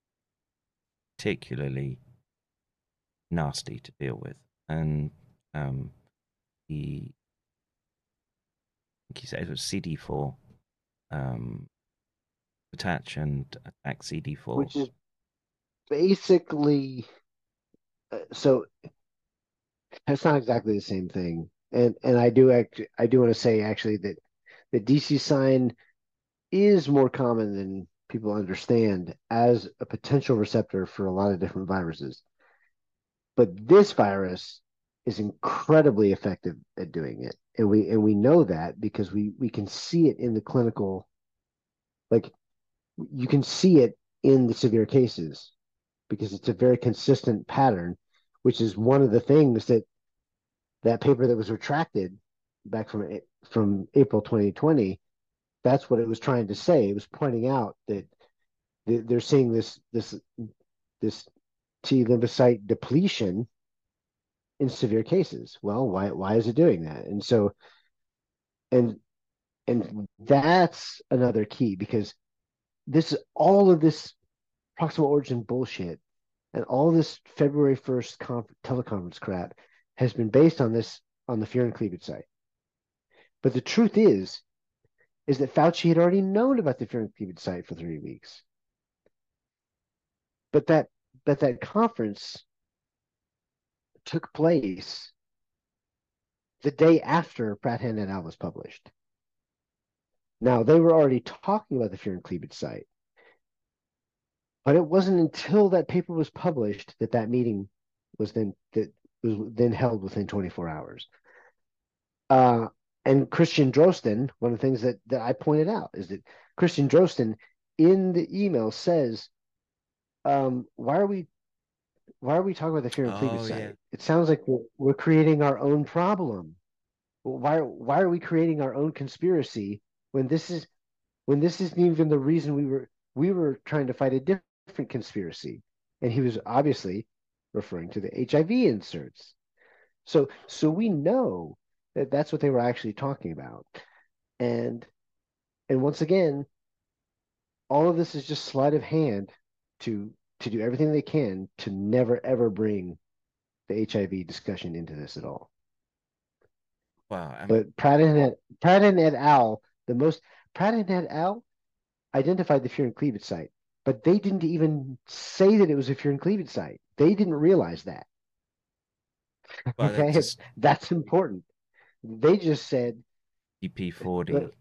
particularly nasty to deal with? And um, I think he said it was CD4 um, attach and attack CD4, which is basically uh, so that's not exactly the same thing. And and i do act i do want to say actually that the dc sign is more common than people understand as a potential receptor for a lot of different viruses. But this virus is incredibly effective at doing it and we and we know that because we we can see it in the clinical like you can see it in the severe cases because it's a very consistent pattern, which is one of the things that that paper that was retracted back from from April 2020. that's what it was trying to say. It was pointing out that they're seeing this this this T lymphocyte depletion in severe cases. Well, why why is it doing that? And so and and that's another key because this all of this proximal origin bullshit and all this February 1st conf- teleconference crap has been based on this on the fear and cleavage site. But the truth is, is that Fauci had already known about the fear and cleavage site for three weeks. But that but that conference took place the day after Pradhan et al. was published. Now they were already talking about the fear and cleavage site, but it wasn't until that paper was published that that meeting was then that was then held within 24 hours. Uh, and Christian Drosten, one of the things that, that I pointed out is that Christian Drosten in the email says, um, why are we why are we talking about the fear and oh, cleavage? Yeah. It sounds like we're, we're creating our own problem. Why why are we creating our own conspiracy when this is when this isn't even the reason we were we were trying to fight a different conspiracy? And he was obviously referring to the HIV inserts. So so we know that that's what they were actually talking about. And and once again, all of this is just sleight of hand to to do everything they can to never ever bring the HIV discussion into this at all. Wow. I'm... But Pradhan et, Pradhan et al. The most Pradhan et al. identified the fear and cleavage site, but they didn't even say that it was a fear and cleavage site. They didn't realize that. Well, okay, just... that's important. They just said EP40.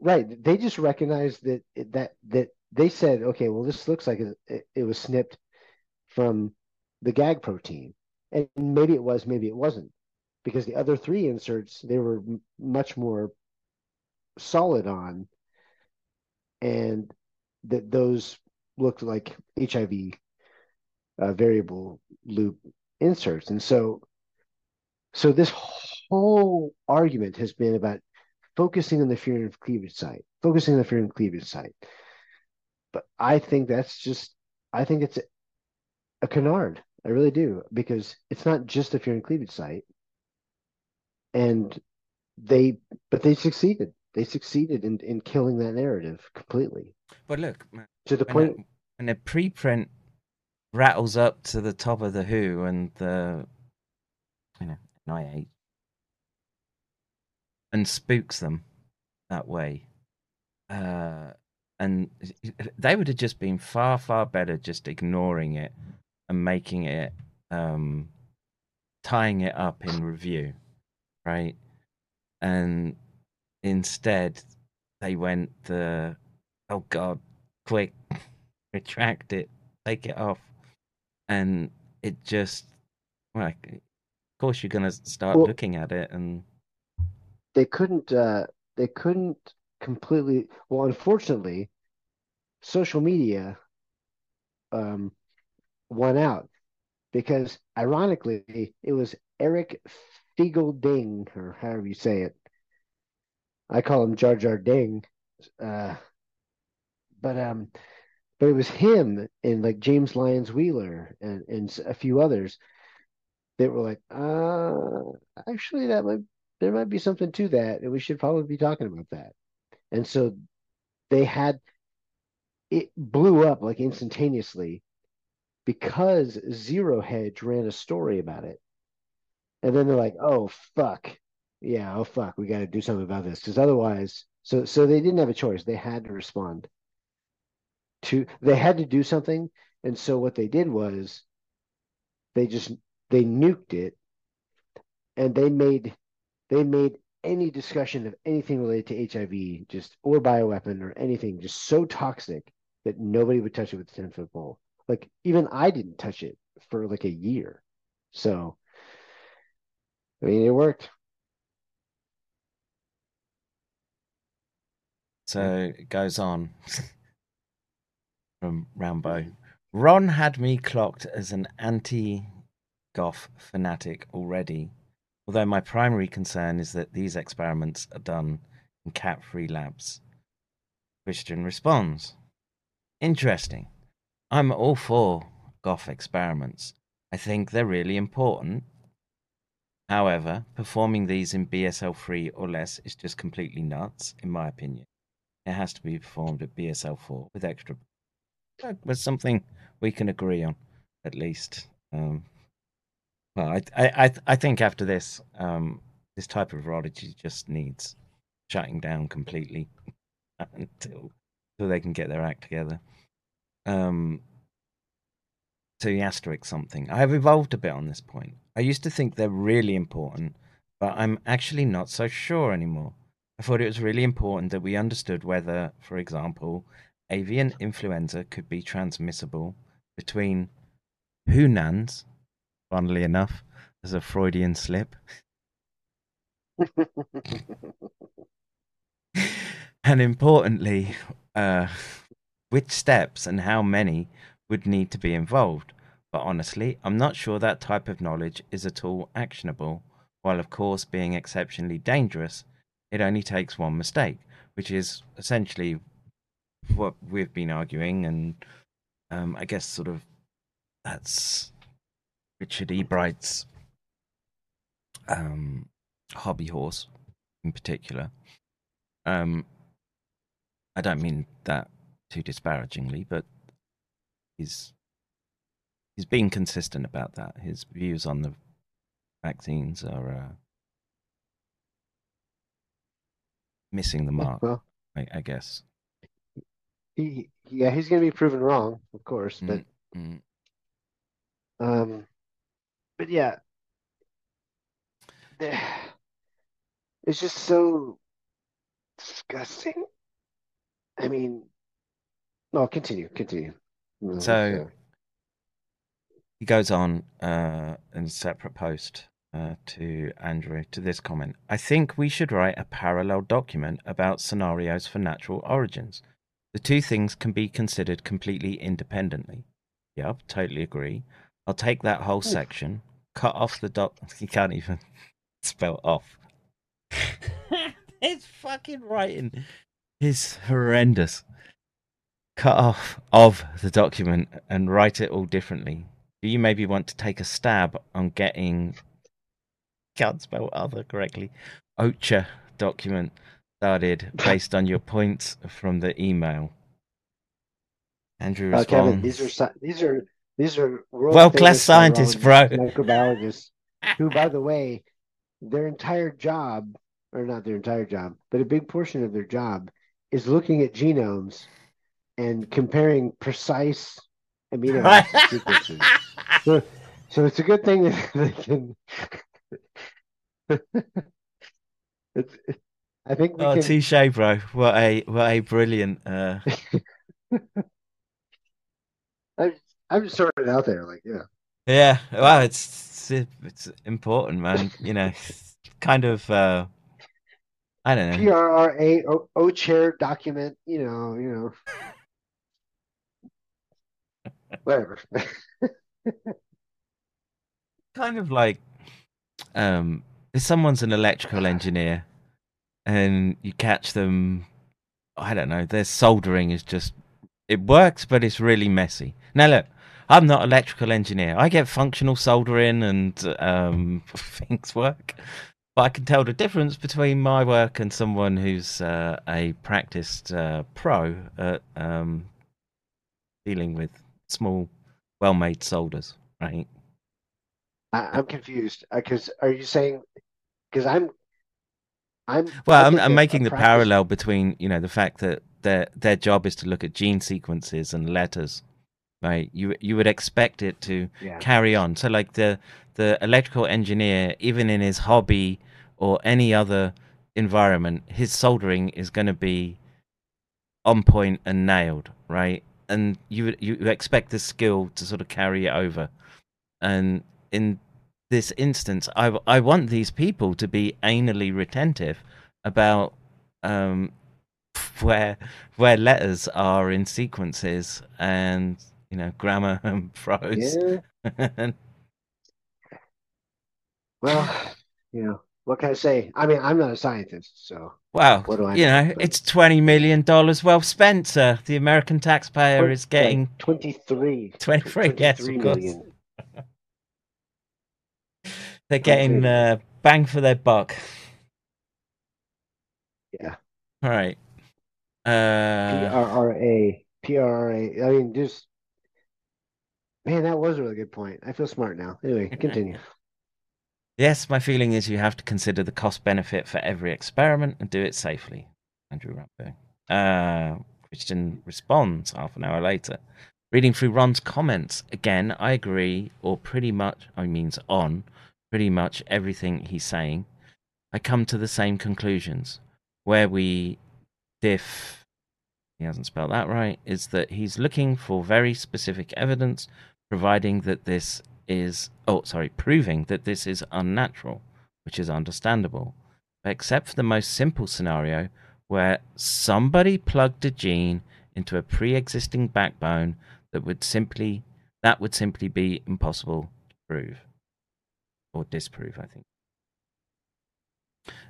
right. They just recognized that that that they said, okay, well, this looks like it, it was snipped from the gag protein, and maybe it was, maybe it wasn't, because the other three inserts they were m- much more solid on, and that those looked like HIV uh, variable loop inserts, and so so this whole argument has been about focusing on the and cleavage site, focusing on the and cleavage site. But I think that's just, I think it's a, a canard. I really do, because it's not just if you're in cleavage site. And they, but they succeeded. They succeeded in, in killing that narrative completely. But look, to the point, and a preprint rattles up to the top of the WHO and the, you know, NIH and spooks them that way. Uh, and they would have just been far, far better just ignoring it and making it, um, tying it up in review, right? And instead, they went the, oh God, quick, retract it, take it off. And it just, well, of course, you're going to start well, looking at it and they couldn't uh, they couldn't completely well unfortunately social media um, won out because ironically it was Eric Ding or however you say it. I call him Jar Jar Ding. Uh, but um but it was him and like James Lyons Wheeler and, and a few others that were like, uh actually that might there might be something to that, and we should probably be talking about that. And so they had it blew up like instantaneously because Zero Hedge ran a story about it. And then they're like, oh fuck. Yeah, oh fuck, we gotta do something about this. Because otherwise so so they didn't have a choice. They had to respond to they had to do something. And so what they did was they just they nuked it and they made they made any discussion of anything related to HIV, just or bioweapon or anything, just so toxic that nobody would touch it with a 10 foot pole. Like even I didn't touch it for like a year. So I mean it worked. So it goes on from Rambo. Ron had me clocked as an anti goth fanatic already Although my primary concern is that these experiments are done in cat free labs. Christian responds Interesting. I'm all for goth experiments. I think they're really important. However, performing these in BSL 3 or less is just completely nuts, in my opinion. It has to be performed at BSL 4 with extra. That's something we can agree on, at least. Um, well, I, I, I think after this, um, this type of virology just needs shutting down completely until until they can get their act together. Um, so the asterisk something. I have evolved a bit on this point. I used to think they're really important, but I'm actually not so sure anymore. I thought it was really important that we understood whether, for example, avian influenza could be transmissible between Hunans, funnily enough, as a Freudian slip, and importantly, uh, which steps and how many would need to be involved. But honestly, I'm not sure that type of knowledge is at all actionable. While, of course, being exceptionally dangerous, it only takes one mistake, which is essentially what we've been arguing. And um, I guess, sort of, that's Richard E. Bright's um, hobby horse in particular. Um, I don't mean that too disparagingly, but he's he's being consistent about that. His views on the vaccines are uh, missing the mark. Well, I, I guess. he, yeah, he's going to be proven wrong, of course, but Mm, um, but yeah, it's just so disgusting. I mean, no, continue, continue. No, So he goes on uh, in a separate post uh, to Andrew to this comment. I think we should write a parallel document about scenarios for natural origins. The two things can be considered completely independently. Yep, totally agree. I'll take that whole section, cut off the doc. You can't even spell off. His fucking writing is horrendous. Cut off of the document and write it all differently. Do you maybe want to take a stab on getting can't spell other correctly OCHA document started based on your points from the email? Andrew Uh, Kevin, these are these are these are World-class scientists, bro. microbiologists, who, by the way, their entire job, or not their entire job, but a big portion of their job is looking at genomes and comparing precise amino acid sequences. So, so it's a good thing that they can. it's, I think we Oh, can. touche, bro! What a what a brilliant. Uh, I'm, I'm just throwing it out there, like yeah. yeah, well, it's it's, it's important, man. You know, kind of. Uh, I don't know. PRRA O, o chair document, you know, you know, whatever. kind of like um if someone's an electrical engineer and you catch them i don't know their soldering is just it works but it's really messy now look i'm not electrical engineer i get functional soldering and um things work but i can tell the difference between my work and someone who's uh, a practiced uh, pro at um dealing with small well-made solders right I, I'm confused because are you saying? Because I'm, I'm. Well, I'm, I'm making the practice- parallel between you know the fact that their their job is to look at gene sequences and letters, right? You you would expect it to Yeah. carry on. So like the the electrical engineer, even in his hobby or any other environment, his soldering is going to be on point and nailed, right? And you you expect the skill to sort of carry it over, and in this instance, I I want these people to be anally retentive about um, where where letters are in sequences and you know grammar and prose. Yeah. And Well, you know, what can I say? I mean, I'm not a scientist, so Well, What do I you know? know, it's twenty million dollars well spent, sir. The American taxpayer is getting 23. 23, yes, of 23 course. they're getting uh, bang for their buck. Yeah. All right. Uh, PRRA. PRRA. I mean, just man, that was a really good point. I feel smart now. Anyway, continue. yes, my feeling is you have to consider the cost benefit for every experiment and do it safely. Andrew Rambo. Uh, Christian responds half an hour later. Reading through Ron's comments, again, I agree, or pretty much, I means on, pretty much everything he's saying. I come to the same conclusions. Where we diff, he hasn't spelled that right, is that he's looking for very specific evidence, providing that this is, oh, sorry, proving that this is unnatural, which is understandable. Except for the most simple scenario where somebody plugged a gene into a pre-existing backbone that would simply that would simply be impossible to prove or disprove i think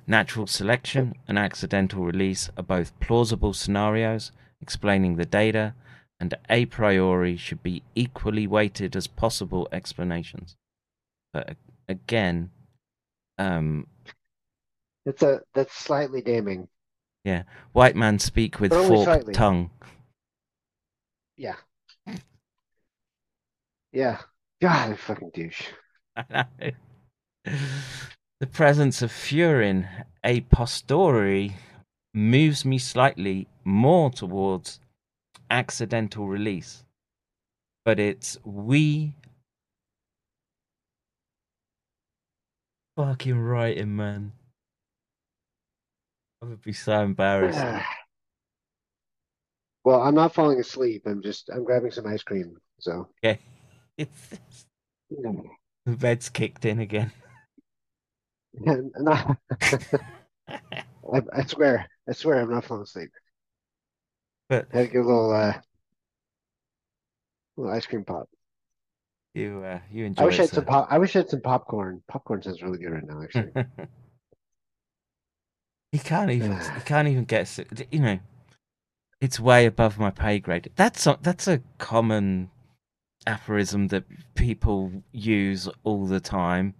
natural selection and accidental release are both plausible scenarios explaining the data and a priori should be equally weighted as possible explanations but again um That's a that's slightly damning. yeah white man speak with forked slightly. tongue Yeah. Yeah. God, I fucking douche. I know. The presence of furin a posteriori moves me slightly more towards accidental release. But it's we fucking writing, man. I would be so embarrassed. well, I'm not falling asleep. I'm just I'm grabbing some ice cream. So yeah, It's, the bed's kicked in again. I, I, I swear, I swear, I'm not falling asleep. But I had a little, uh, little ice cream pop. you uh, you enjoy I wish I it, had some pop. I wish I had some popcorn. Popcorn sounds really good right now, actually. He can't even. he can't even get. s- You know, it's way above my pay grade. That's a, that's a common aphorism that people use all the time.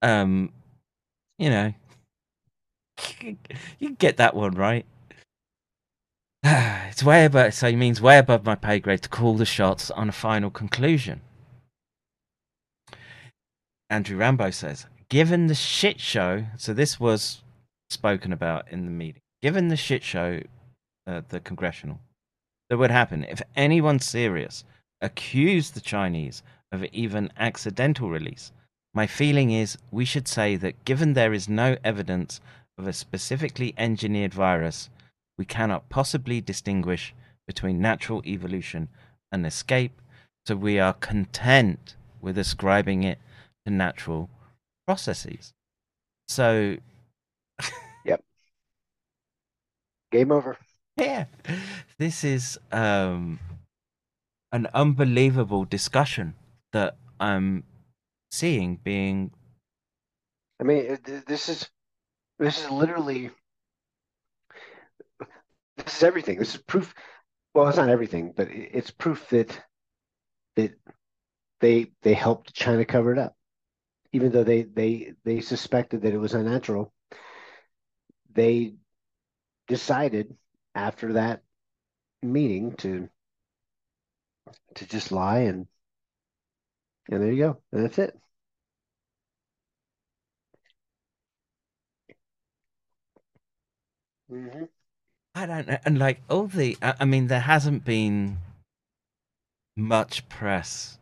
Um, you know, you can get that one right. It's way above. So he means way above my pay grade to call the shots on a final conclusion. Andrew Rambo says, given the shit show, so this was spoken about in the meeting, given the shit show, uh, the congressional, that would happen if anyone serious accused the Chinese of even accidental release. My feeling is we should say that given there is no evidence of a specifically engineered virus, we cannot possibly distinguish between natural evolution and escape, so we are content with ascribing it to natural processes. So, yep, Game over. yeah, this is um, an unbelievable discussion that I'm seeing being. I mean, this is this is literally this is everything. This is proof. Well, it's not everything, but it's proof that that they they helped China cover it up, even though they they they suspected that it was unnatural. They decided after that meeting to to just lie and and there you go, and that's it. hmm I don't know, and like all the. I mean, there hasn't been much press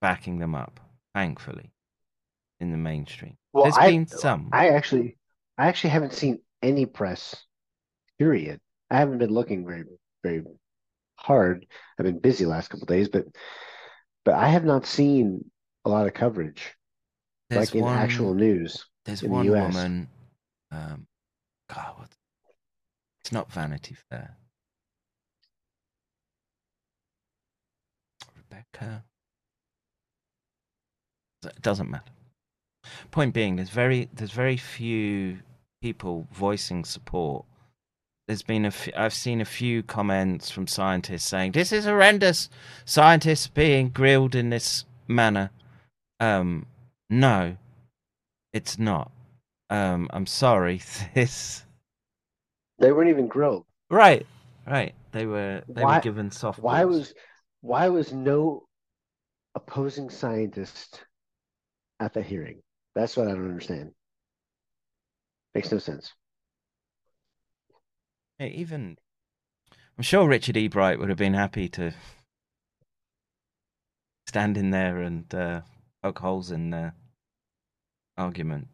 backing them up, thankfully, in the mainstream. Well, There's I, been some. I actually, I actually haven't seen any press. Period. I haven't been looking very, very hard. I've been busy last couple of days, but, but I have not seen a lot of coverage, There's like in actual news. There's the one US. woman. Um, God, what? It's not Vanity Fair. Rebecca. It doesn't matter. Point being, there's very there's very few people voicing support. There's been a f- I've seen a few comments from scientists saying this is horrendous. Scientists being grilled in this manner. Um, no, it's not. Um, I'm sorry. This They weren't even grilled. right, right. They were they Why- were given soft. Why balls. was why was no opposing scientist at the hearing? That's what I don't understand. Makes no sense. Yeah, even I'm sure Richard E. Bright would have been happy to stand in there and uh, poke holes in the argument.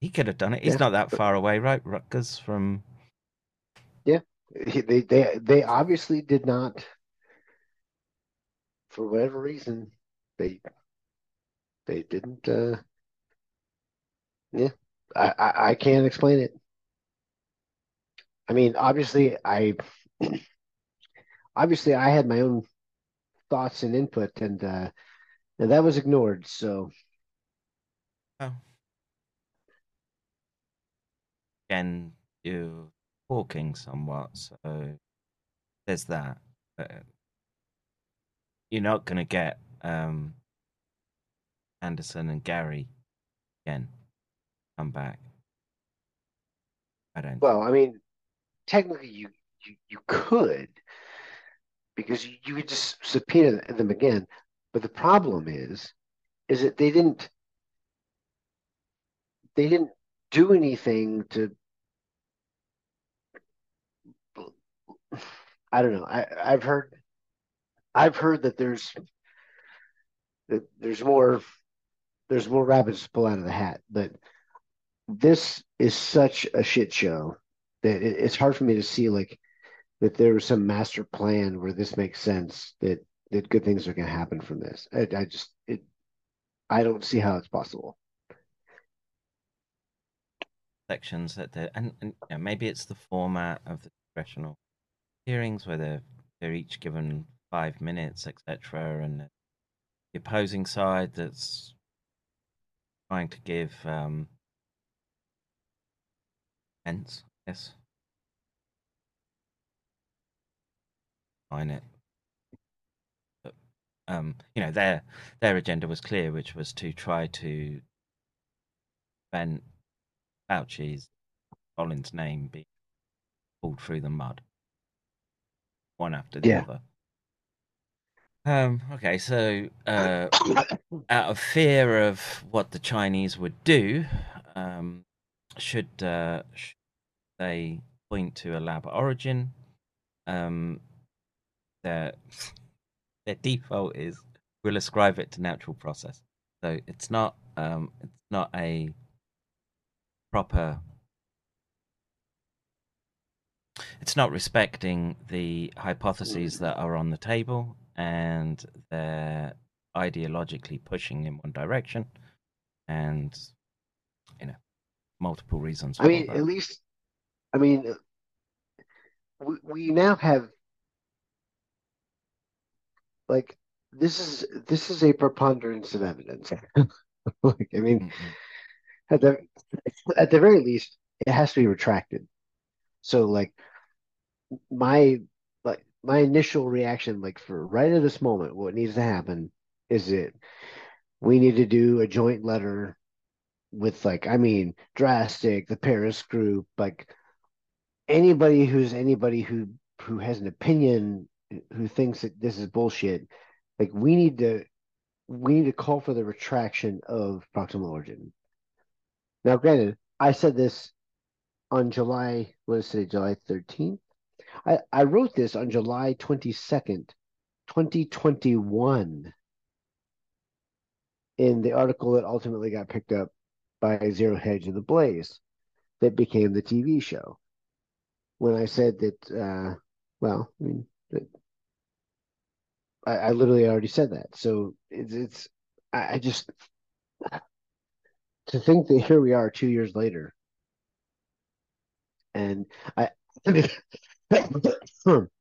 He could have done it. He's Yeah, not that but- far away, right? Rutgers from He- They they they obviously did not, for whatever reason, they they didn't. Uh, yeah, I, I I can't explain it. I mean, obviously, I obviously I had my own thoughts and input, and uh, and that was ignored. So oh. again you talking somewhat, so there's that. But you're not gonna get um, Anderson and Gary again come back. I don't. Well, I mean, technically you you, you could because you, you could just subpoena them again. But the problem is is that they didn't they didn't do anything to I don't know. I I've heard I've heard that there's that there's more there's more rabbits to pull out of the hat, but this is such a shit show that it, it's hard for me to see like that there was some master plan where this makes sense that that good things are going to happen from this. I, I just it I don't see how it's possible. sections that they're and, and maybe it's the format of the congressional hearings where they're they're each given five minutes, etc. And the opposing side that's trying to give um hence, yes. Fine it. But, um, you know, their their agenda was clear, which was to try to prevent Fauci's Collins' name being pulled through the mud, one after the Yeah. other. Um. Okay. So, uh, out of fear of what the Chinese would do, um, should uh, sh- they point to a lab origin, um, their their default is we'll ascribe it to natural process. So it's not um, it's not a proper. It's not respecting the hypotheses that are on the table, and they're ideologically pushing in one direction, and you know, multiple reasons. I mean, that. at least I mean we we now have like this is this is a preponderance of evidence. like I mean Mm-mm. at the at the very least it has to be retracted. So like my like my initial reaction like for right at this moment what needs to happen is it we need to do a joint letter with like I mean drastic the Paris group like anybody who's anybody who who has an opinion who thinks that this is bullshit like we need to we need to call for the retraction of proximal origin. Now granted I said this on July what is it July 13th I I wrote this on July 22nd 2021 in the article that ultimately got picked up by Zero Hedge and the Blaze that became the TV show. When I said that, uh, well, I mean, that, I, I literally already said that. So it's, it's I, I just to think that here we are two years later, and I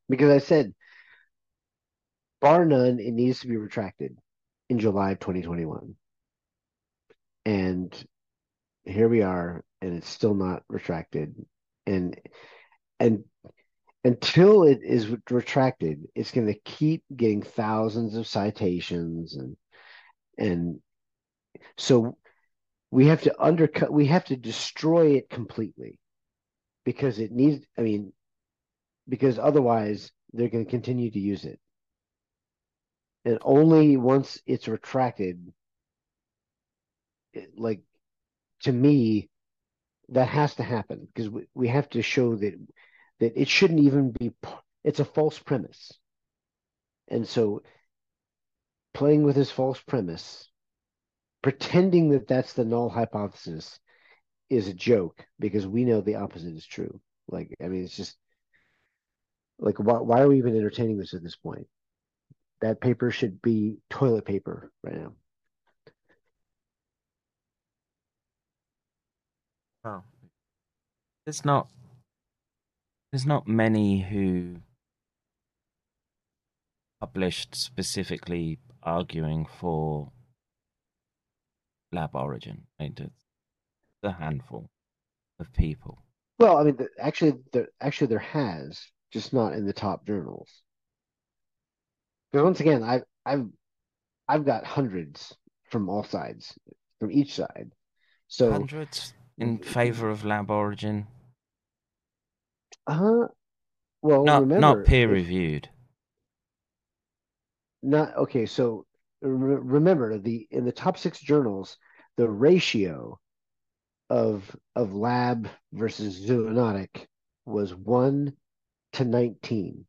because I said, bar none, it needs to be retracted in July of 2021. and here we are, and it's still not retracted, and and until it is retracted, it's going to keep getting thousands of citations and and so we have to undercut we have to destroy it completely because it needs i mean because otherwise they're going to continue to use it. And only once it's retracted it, like to me that has to happen because we, we have to show that that it shouldn't even be it's a false premise. And so playing with this false premise pretending that that's the null hypothesis is a joke because we know the opposite is true. Like, I mean, it's just like, why, why are we even entertaining this at this point? That paper should be toilet paper right now. Well, there's not there's not many who published specifically arguing for lab origin. It's a handful of people. Well, I mean, the, actually, there actually there has just not in the top journals. Because once again, I've I've I've got hundreds from all sides, from each side. So hundreds in favor of lab origin. Uh well, not remember, not peer reviewed. Not okay. So remember the in the top six journals, the ratio of of lab versus zoonotic was one to nineteen.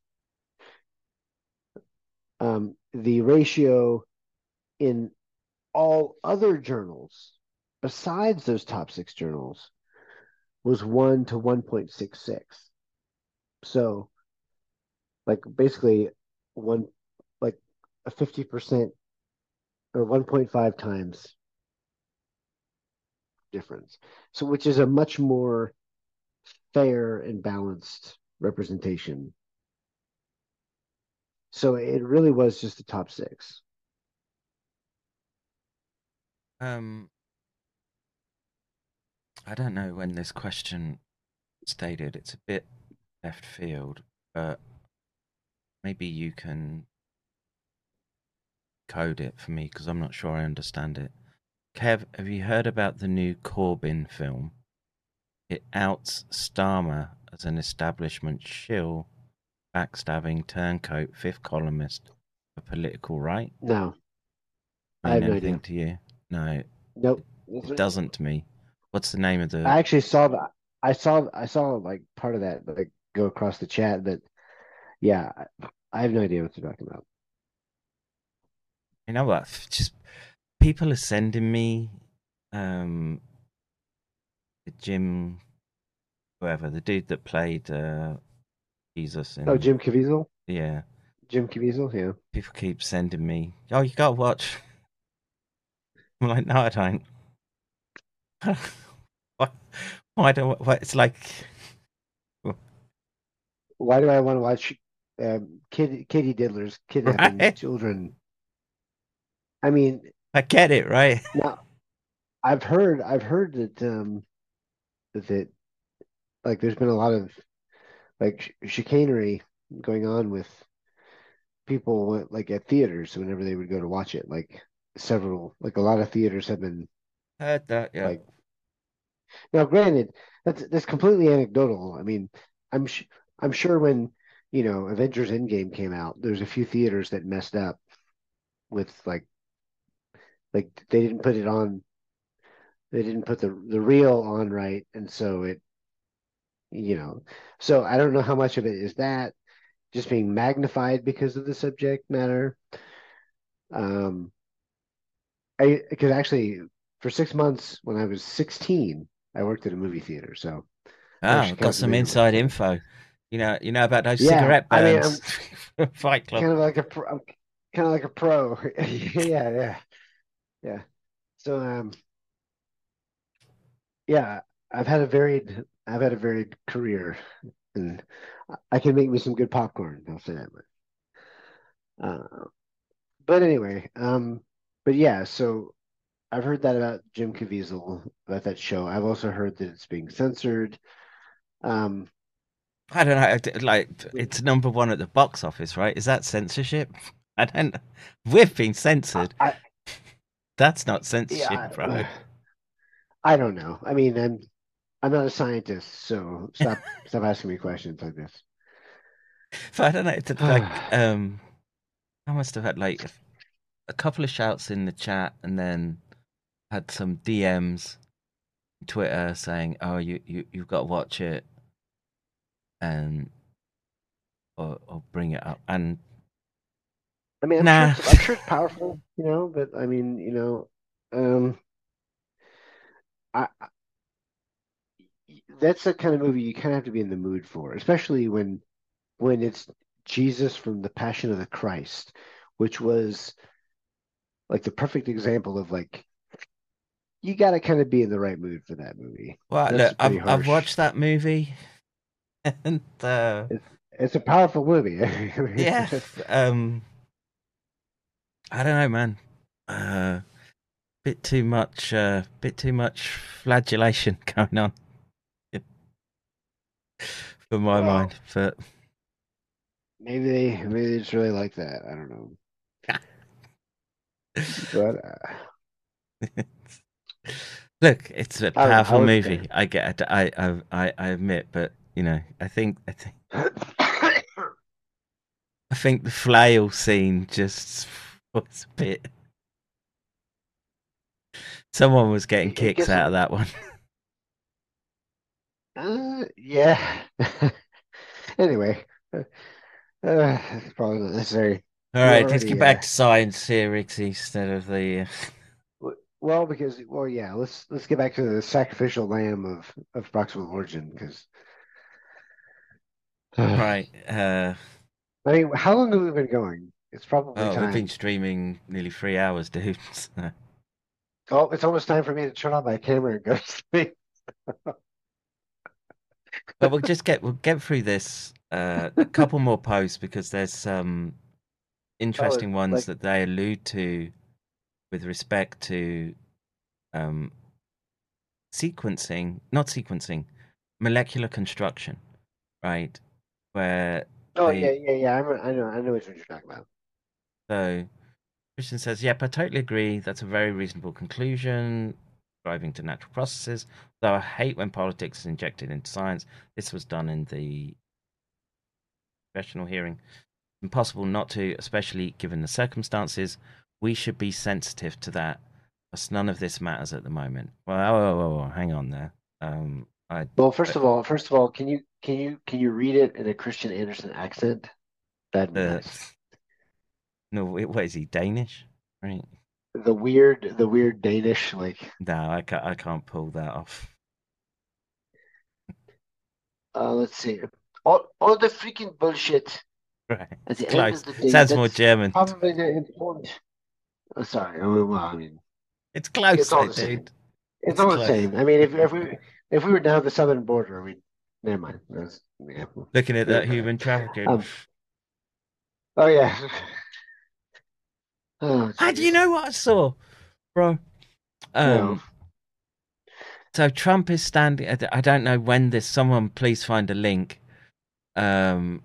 Um, the ratio in all other journals besides those top six journals was 1 to 1.66 so like basically one like a 50% or 1.5 times difference. So, which is a much more fair and balanced representation. So, it really was just the top six. Um, I don't know when this question stated. It's a bit left field, but maybe you can code it for me because I'm not sure I understand it. Kev, have you heard about the new Corbyn film? It outs Starmer as an establishment shill, backstabbing turncoat, fifth columnist for political right. No, I have no idea. to you? No. Nope. It doesn't to me. What's the name of the? I actually saw that. I saw. I saw like part of that like go across the chat, but yeah, I have no idea what you're talking about. You know what? Just people are sending me um Jim whoever, the dude that played uh Jesus in Oh Jim Caviezel? Yeah. Jim Caviezel, yeah. People keep sending me, Oh, you gotta watch I'm like, no, I don't. why, why do why, it's like why do I want to watch um, kid Katie Diddler's kidnapping right? children I mean, I get it, right? Now, I've heard, I've heard that, um, that, like, there's been a lot of like chicanery going on with people, like at theaters whenever they would go to watch it. Like several, like a lot of theaters have been heard that, yeah. Like, now, granted, that's that's completely anecdotal. I mean, I'm sh- I'm sure when you know Avengers Endgame came out, there's a few theaters that messed up with like like they didn't put it on they didn't put the the reel on right and so it you know. So i don't know how much of it is that just being magnified because of the subject matter. Um i because actually for six months when i was 16 i worked at a movie theater so oh got some inside info. You know you know about those yeah, cigarette burns I mean, fight club. kind of like a pro, kind of like a pro. Yeah yeah yeah. So um yeah, I've had a varied I've had a varied career and I can make me some good popcorn, I'll say that much. Uh, but anyway, um but yeah, so I've heard that about Jim Caviezel about that show. I've also heard that it's being censored. Um, I don't know. Like it's number one at the box office, right? Is that censorship? I don't. We've been censored. I, That's not censorship, yeah, bro. I, I don't know. I mean, I'm I'm not a scientist, so stop stop asking me questions like this. But I don't know. It's like um, I must have had like a couple of shouts in the chat, and then had some DMs, Twitter saying, "Oh, you you you've got to watch it," and or or bring it up. And I mean, I'm, Nah. sure, it's, I'm sure it's powerful, you know, but I mean, you know, um, I, I- that's the kind of movie you kind of have to be in the mood for, especially when when it's Jesus from the Passion of the Christ, which was like the perfect example of like you got to kind of be in the right mood for that movie. well, look, I've I've watched that movie, and uh, It's a powerful movie. yeah, um, I don't know, man. Uh, bit too much, uh, bit too much flagellation going on for my Well, mind. But Maybe they maybe they just really like that. I don't know. But uh, look, it's a know, I powerful movie. I get. I, I, I, I admit, but you know, I think, I think, I think the flail scene just was a bit. Someone was getting kicks out of that one. Uh, yeah. Anyway, uh, uh, it's probably not necessary. All right, let's get back uh, to science here, Rixie, instead of the. Uh... Well, because well, yeah. Let's let's get back to the sacrificial lamb of of proximal origin, because. Right. Uh, I mean, how long have we been going? It's probably oh, time. we've been streaming nearly three hours, dude. so- Oh, it's almost time for me to turn on my camera and go to sleep. but we'll just get we'll get through this. Uh, a couple more posts because there's some interesting ones like- that they allude to with respect to um, sequencing, not sequencing, molecular construction, right? Where Oh they- yeah, yeah, yeah. I, I know, I know what you're talking about. So Christian says, Yep, I totally agree. That's a very reasonable conclusion, driving to natural processes. Though I hate when politics is injected into science. This was done in the professional hearing. Impossible not to, especially given the circumstances. We should be sensitive to that. Because none of this matters at the moment. Well, oh, oh, oh, hang on there. Um, I Well, first of all, first of all, can you can you can you read it in a Christian Anderson accent? That'd be uh, nice. No, wait, what is he Danish? Right? The weird, the weird Danish, like No, I can't. I can't pull that off. uh, let's see, all all the freaking bullshit Right. at the It's end close. of the day. Sounds more German. Probably the important. Oh, sorry. I mean, well, I mean, It's close, it's all the same. dude. It's It's all the same. I mean, if if we if we were down the southern border, we never mind. That's, yeah. Looking at that human trafficking. Um, Oh yeah. Oh, Ah, do you know what I saw, bro? Um, No. so Trump is standing. I don't know when this. Someone please find a link. Um,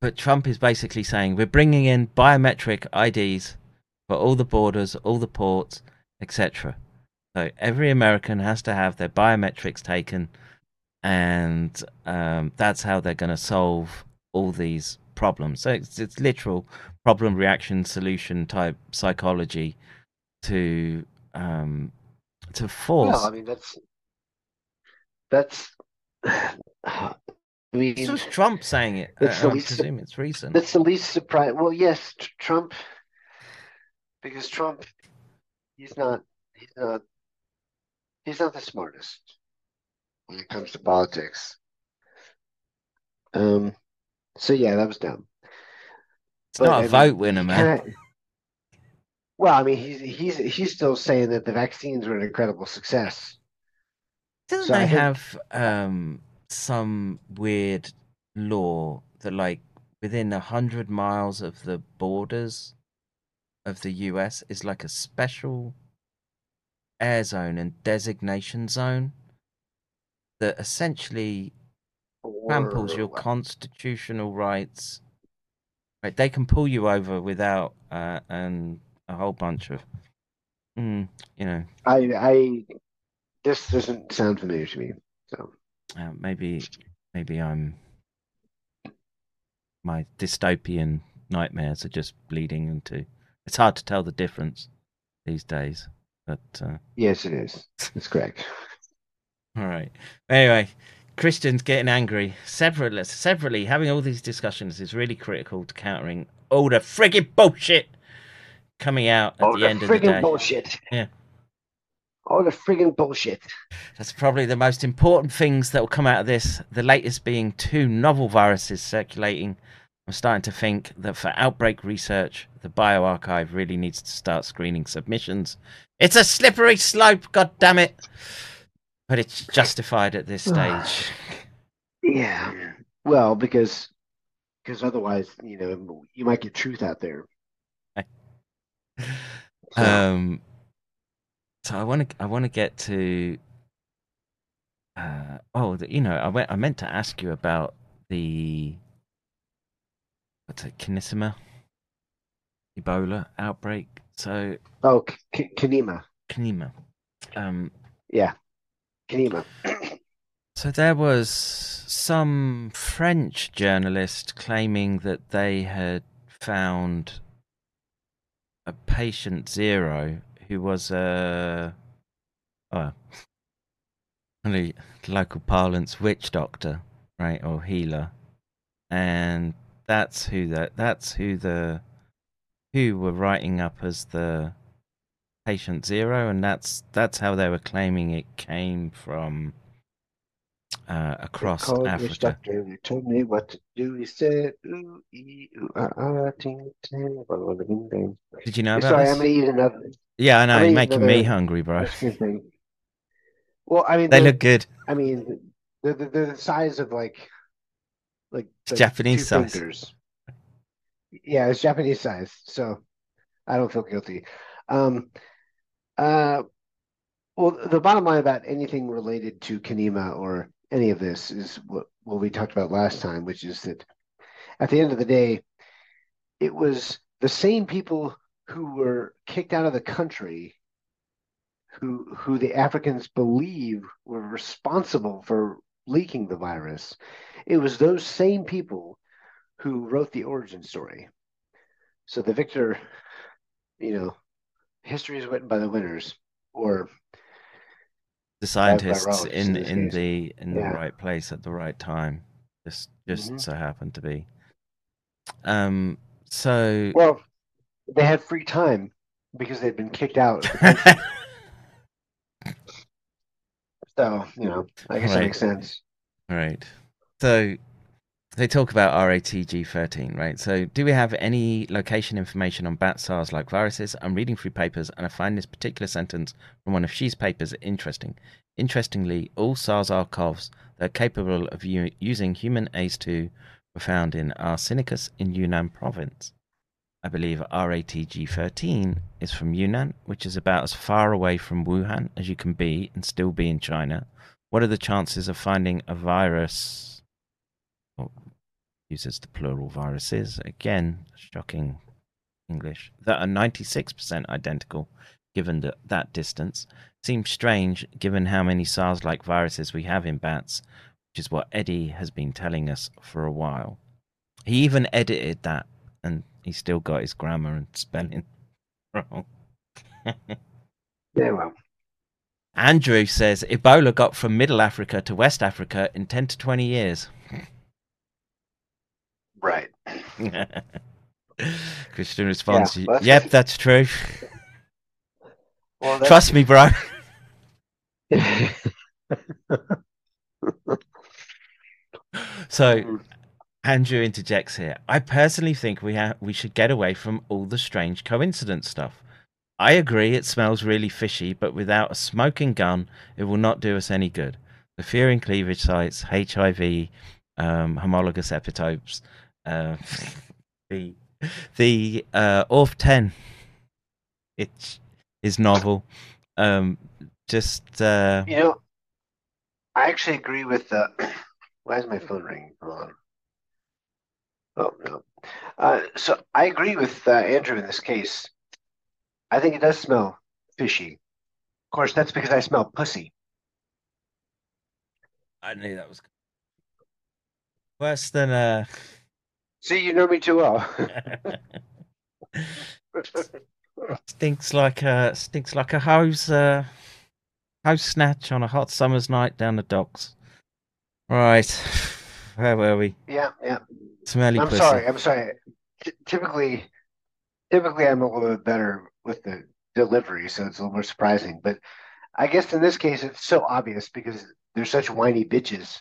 but Trump is basically saying we're bringing in biometric IDs for all the borders, all the ports, etc. So every American has to have their biometrics taken, and um, that's how they're going to solve all these problems. So it's, it's literal problem reaction solution type psychology to um, to force. Well, I mean that's that's. I mean, this was Trump saying it. It's uh, the I least- presume it's recent. That's the least surprise. Well, yes, tr- Trump, because Trump, he's not, he's not, he's not the smartest when it comes to politics. Um, so yeah, that was dumb. It's but, not I a mean, vote winner, man. kinda- well, I mean, he's he's he's still saying that the vaccines were an incredible success. Doesn't So I they think- have um, some weird law that, like, within a hundred miles of the borders of the U.S. is like a special air zone and designation zone that essentially tramples your constitutional rights. Right, they can pull you over without uh, and a whole bunch of, mm, you know, I, I, this doesn't sound familiar to me. So uh, maybe maybe I'm my dystopian nightmares are just bleeding into. It's hard to tell the difference these days, but uh, yes, it is. That's correct. all right. Anyway, Christian's getting angry. separately, severally, having all these discussions is really critical to countering all the frigging bullshit coming out at All the, the end of the friggin' day. bullshit. Yeah. All the friggin' bullshit. That's probably the most important things that will come out of this. The latest being two novel viruses circulating. I'm starting to think that for outbreak research, the bioarchive really needs to start screening submissions. It's a slippery slope, god damn it! But it's justified at this stage. Yeah. Well, because because otherwise, you know, you might get truth out there. So, Um, so I want to I want to get to. Uh, oh, the, you know, I went. I meant to ask you about the what's it, Kinisima, Ebola outbreak. So oh, K- K- Kanema. Kinema. Um, Yeah. So there was some French journalist claiming that they had found a patient zero who was a oh, only local parlance witch doctor, right, or healer, and that's who that that's who the who were writing up as the patient zero, and that's that's how they were claiming it came from uh, across Witch Africa. Doctor. He told me what to do. He said, ooh, ee, ooh, ah, ah, ting, ting. Did you know about Sorry, this? I'm gonna eat another Yeah, I know. I'm You're making me hungry, bro. Well, I mean, They look good. I mean, they're, they're, the size of like, like, like Japanese size. fingers. Yeah, it's Japanese size, so I don't feel guilty. Um, uh, well, the bottom line about anything related to Kanema or any of this is what what we talked about last time, which is that at the end of the day, it was the same people who were kicked out of the country who who the Africans believe were responsible for leaking the virus. It was those same people who wrote the origin story. So the victor, you know, history is written by the winners, or The scientists in in in the in Yeah. the right place at the right time. Just just Mhm. so happened to be. Um. So. well, they had free time because they'd been kicked out. of the country. so you know, I guess that makes sense. Right. So they talk about RATG13, right? So do we have any location information on bat SARS like viruses? I'm reading through papers and I find this particular sentence from one of Xi's papers interesting. Interestingly, all SARS archives that are capable of u- using human ACE2 were found in Arsenicus in Yunnan province. I believe RATG13 is from Yunnan, which is about as far away from Wuhan as you can be and still be in China. What are the chances of finding a virus? Or uses the plural viruses again, shocking English that are 96% identical, given the, that distance. Seems strange given how many SARS-like viruses we have in bats, which is what Eddie has been telling us for a while. He even edited that, and he still got his grammar and spelling wrong. Yeah, well, Andrew says Ebola got from Middle Africa to West Africa in 10 to 20 years. Right. Christian responds, that's Yep, that's true. Well, that's- Trust me, bro. So, Andrew interjects here. I personally think we ha- we should get away from all the strange coincidence stuff. I agree it smells really fishy, but without a smoking gun, it will not do us any good. The fear in cleavage sites, HIV, um, homologous epitopes, uh, the the uh, ORF10, it is novel. Um, just uh, You know, I actually agree with. Uh, why is my phone ringing? Hold on. Oh no. Uh, so I agree with uh, Andrew in this case. I think it does smell fishy. Of course, that's because I smell pussy. I knew that was worse than uh. See, you know me too well. stinks like a stinks like a hose uh, hose snatch on a hot summer's night down the docks. Right, where were we? yeah, yeah. Smelly I'm pussy. sorry. I'm sorry. T- typically, typically I'm a little bit better with the delivery, so it's a little more surprising. But I guess in this case, it's so obvious because they're such whiny bitches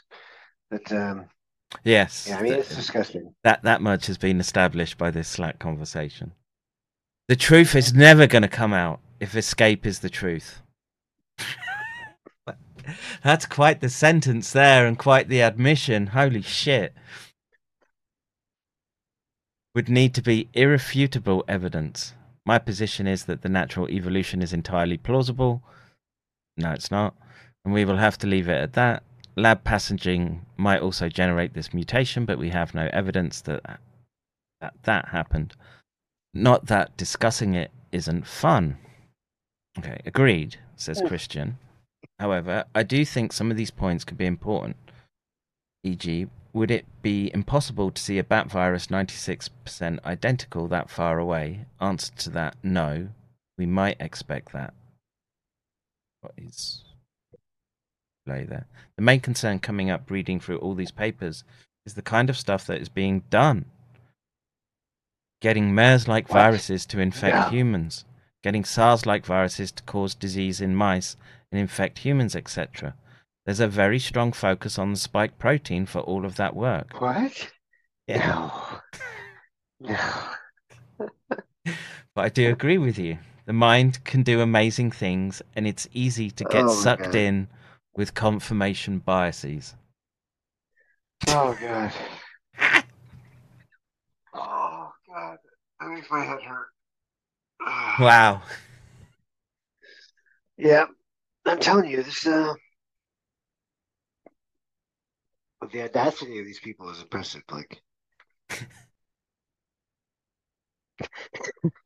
that um, Yes, yeah. I mean, it's disgusting. that that much has been established by this Slack conversation. The truth is never going to come out if escape is the truth. That's quite the sentence there, and quite the admission. Holy shit! Would need to be irrefutable evidence. My position is that the natural evolution is entirely plausible. No, it's not, and we will have to leave it at that. Lab passaging might also generate this mutation, but we have no evidence that that, that happened. Not that discussing it isn't fun. Okay, agreed, says Christian. However, I do think some of these points could be important. E.g., would it be impossible to see a bat virus 96% identical that far away? Answer to that, no. We might expect that. What is play there? The main concern coming up reading through all these papers is the kind of stuff that is being done. Getting MERS like viruses to infect Yeah. humans, getting SARS like viruses to cause disease in mice and infect humans, etc. There's a very strong focus on the spike protein for all of that work. What? No. No. But I do agree with you. The mind can do amazing things, and it's easy to get Oh sucked in with confirmation biases. Oh god. Oh god. That makes my head hurt. Ah. Wow. Yeah, I'm telling you, this uh, the audacity of these people is impressive. Like,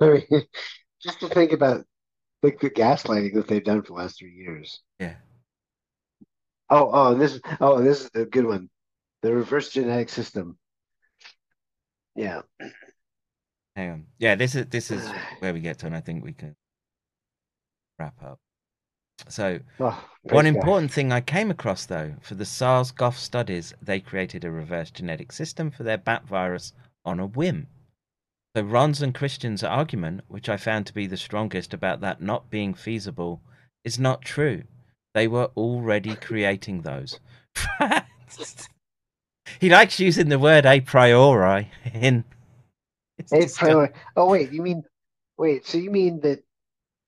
I mean, just to think about like the gaslighting that they've done for the last three years. Yeah. Oh, oh, this is oh, this is a good one. The reverse genetic system. Yeah. Hang on. Yeah, this is this is where we get to, and I think we can wrap up. So, Oh, one God. important thing I came across though, for the SARS-CoV studies, they created a reverse genetic system for their bat virus on a whim. So Ron's and Christian's argument, which I found to be the strongest about that not being feasible, is not true. They were already creating those. he likes using the word a priori in. Disgusting. priori- Oh, wait, you mean, wait, so you mean that,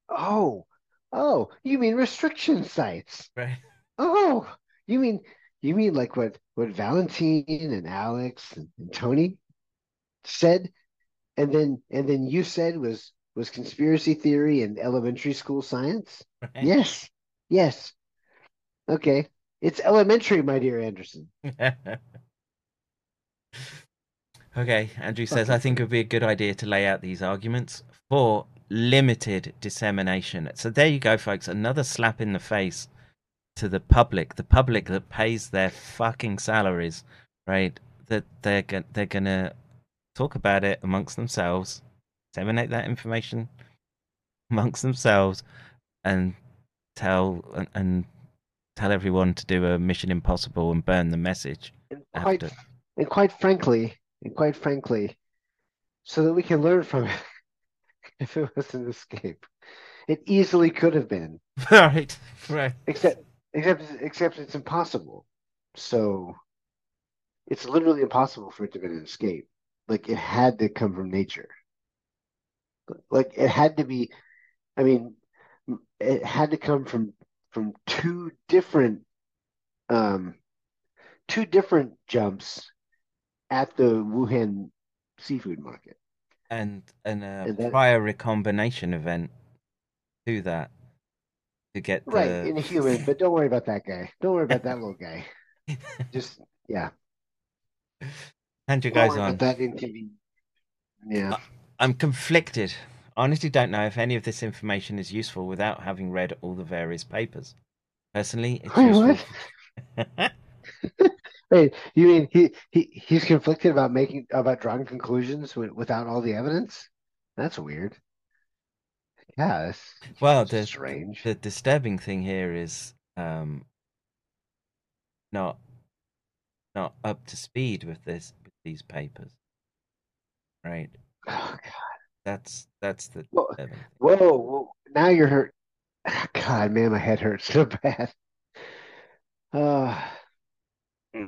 oh, oh, you mean restriction sites. Right. Oh, you mean, you mean like what, what Valentine and Alex and, and Tony said, and then, and then you said was, was conspiracy theory and elementary school science? Right. Yes, yes. Okay. It's elementary, my dear Anderson. okay, Andrew says, I think it would be a good idea to lay out these arguments for limited dissemination. So there you go, folks. Another slap in the face to the public, the public that pays their fucking salaries, right? That they're go- they're gonna talk about it amongst themselves, disseminate that information amongst themselves, and tell and, and tell everyone to do a Mission Impossible and burn the message. And quite, After. and quite frankly, and quite frankly, so that we can learn from it. If it was an escape, it easily could have been, right, right. except, except, except it's impossible. So, it's literally impossible for it to have been an escape. Like it had to come from nature. Like it had to be. I mean, it had to come from from two different, um, two different jumps at the Wuhan seafood market. and and a And that- prior recombination event to that. to get right in the... human. but don't worry about that guy. Don't worry about that little guy. Just yeah. Don't goes worry on. that inconvenient. Yeah. I'm conflicted. I honestly don't know if any of this information is useful without having read all the various papers. Personally, it's Wait, useful. Wait, you mean he, he he's conflicted about making about drawing conclusions wi- without all the evidence? That's weird. Yeah, that's Well, the strange. the disturbing thing here is um not not up to speed with this with these papers. Right. Oh, God. That's that's the Whoa, whoa, whoa, now you're hurt. God, man, my head hurts so bad. Uh,